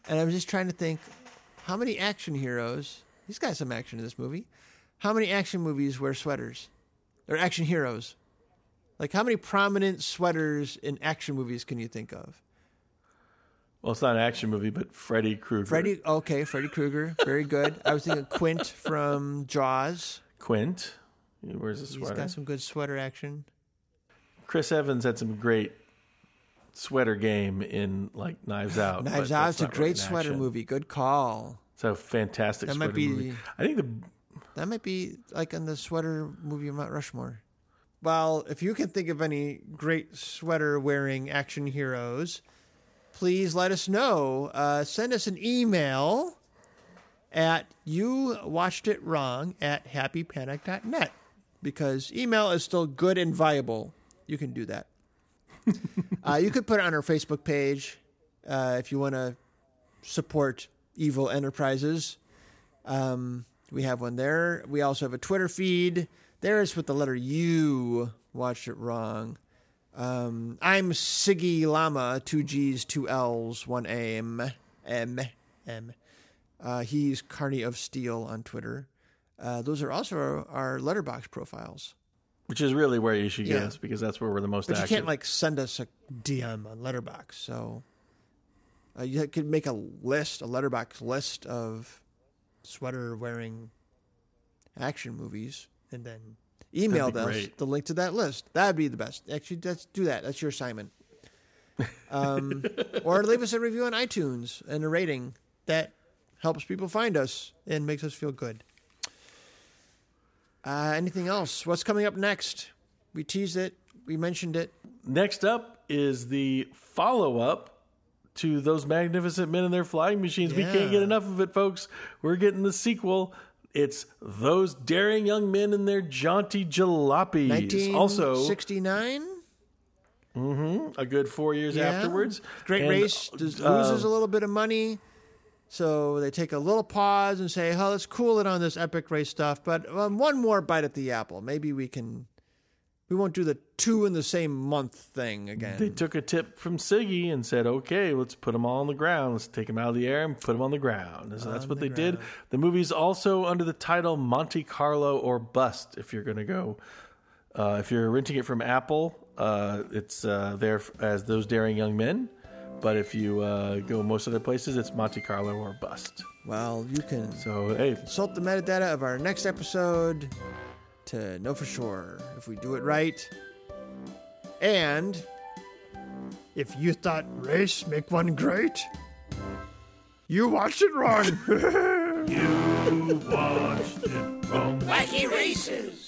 E: And I was just trying to think how many action heroes, he's got some action in this movie. How many action movies wear sweaters? Or action heroes? Like, how many prominent sweaters in action movies can you think of?
D: Well, it's not an action movie, but Freddy Krueger.
E: Freddy, okay, Freddy Krueger, very good. I was thinking Quint from Jaws.
D: Quint. He wears a
E: He's
D: sweater.
E: got some good sweater action.
D: Chris Evans had some great sweater game in like Knives Out.
E: Knives Out, it's a
D: really
E: great sweater
D: action.
E: movie. Good call.
D: It's a fantastic
E: That
D: sweater
E: might be-
D: movie. I think the
E: That might be like in the sweater movie of Mount Rushmore. Well, if you can think of any great sweater wearing action heroes, please let us know. Uh, send us an email at you watched it wrong at happypanic.net because email is still good and viable. You can do that. uh, you could put it on our Facebook page uh, if you want to support evil enterprises. Um, we have one there. We also have a Twitter feed. There is with the letter U. Watched it wrong. Um, I'm Siggy Llama, two G's, two L's, one A, M, M, M. Uh, he's Carney of Steel on Twitter. Uh, those are also our, our Letterboxd profiles.
D: which is really where you should get
E: Yeah.
D: us because that's where we're the most
E: But you can't like send us a DM on Letterboxd. So uh, you could make a list, a Letterboxd list of sweater wearing action movies, and then email us
D: great.
E: the link to that list. That'd be the best. Actually, let's do that. That's your assignment. Um, or leave us a review on iTunes and a rating that helps people find us and makes us feel good. Uh, anything else? What's coming up next? We teased it. We mentioned it.
D: Next up is the follow up to those magnificent men and their flying machines. We can't get enough of it, folks. We're getting the sequel. It's those daring young men and their jaunty jalopies. Also,
E: 1969.
D: a good four years
E: Yeah.
D: afterwards.
E: Great
D: And,
E: race just
D: uh,
E: loses a little bit of money. So they take a little pause and say, oh, let's cool it on this epic race stuff. But um, one more bite at the apple. Maybe we can, we won't do the two in the same month thing again.
D: They took a tip from Siggy and said, "Okay, let's put them all on the ground. Let's take them out of the air and put them on the ground." So that's what they did. The movie's also under the title Monte Carlo or Bust. If you're going to go, uh, if you're renting it from Apple, uh, it's uh, there as those daring young men. But if you uh, go most other places, it's Monte Carlo or bust.
E: Well, you can
D: So hey,
E: consult the metadata of our next episode to know for sure if we do it right. And
F: If you thought race make one great, you watched it wrong.
B: You watched it wrong.
A: Wacky races!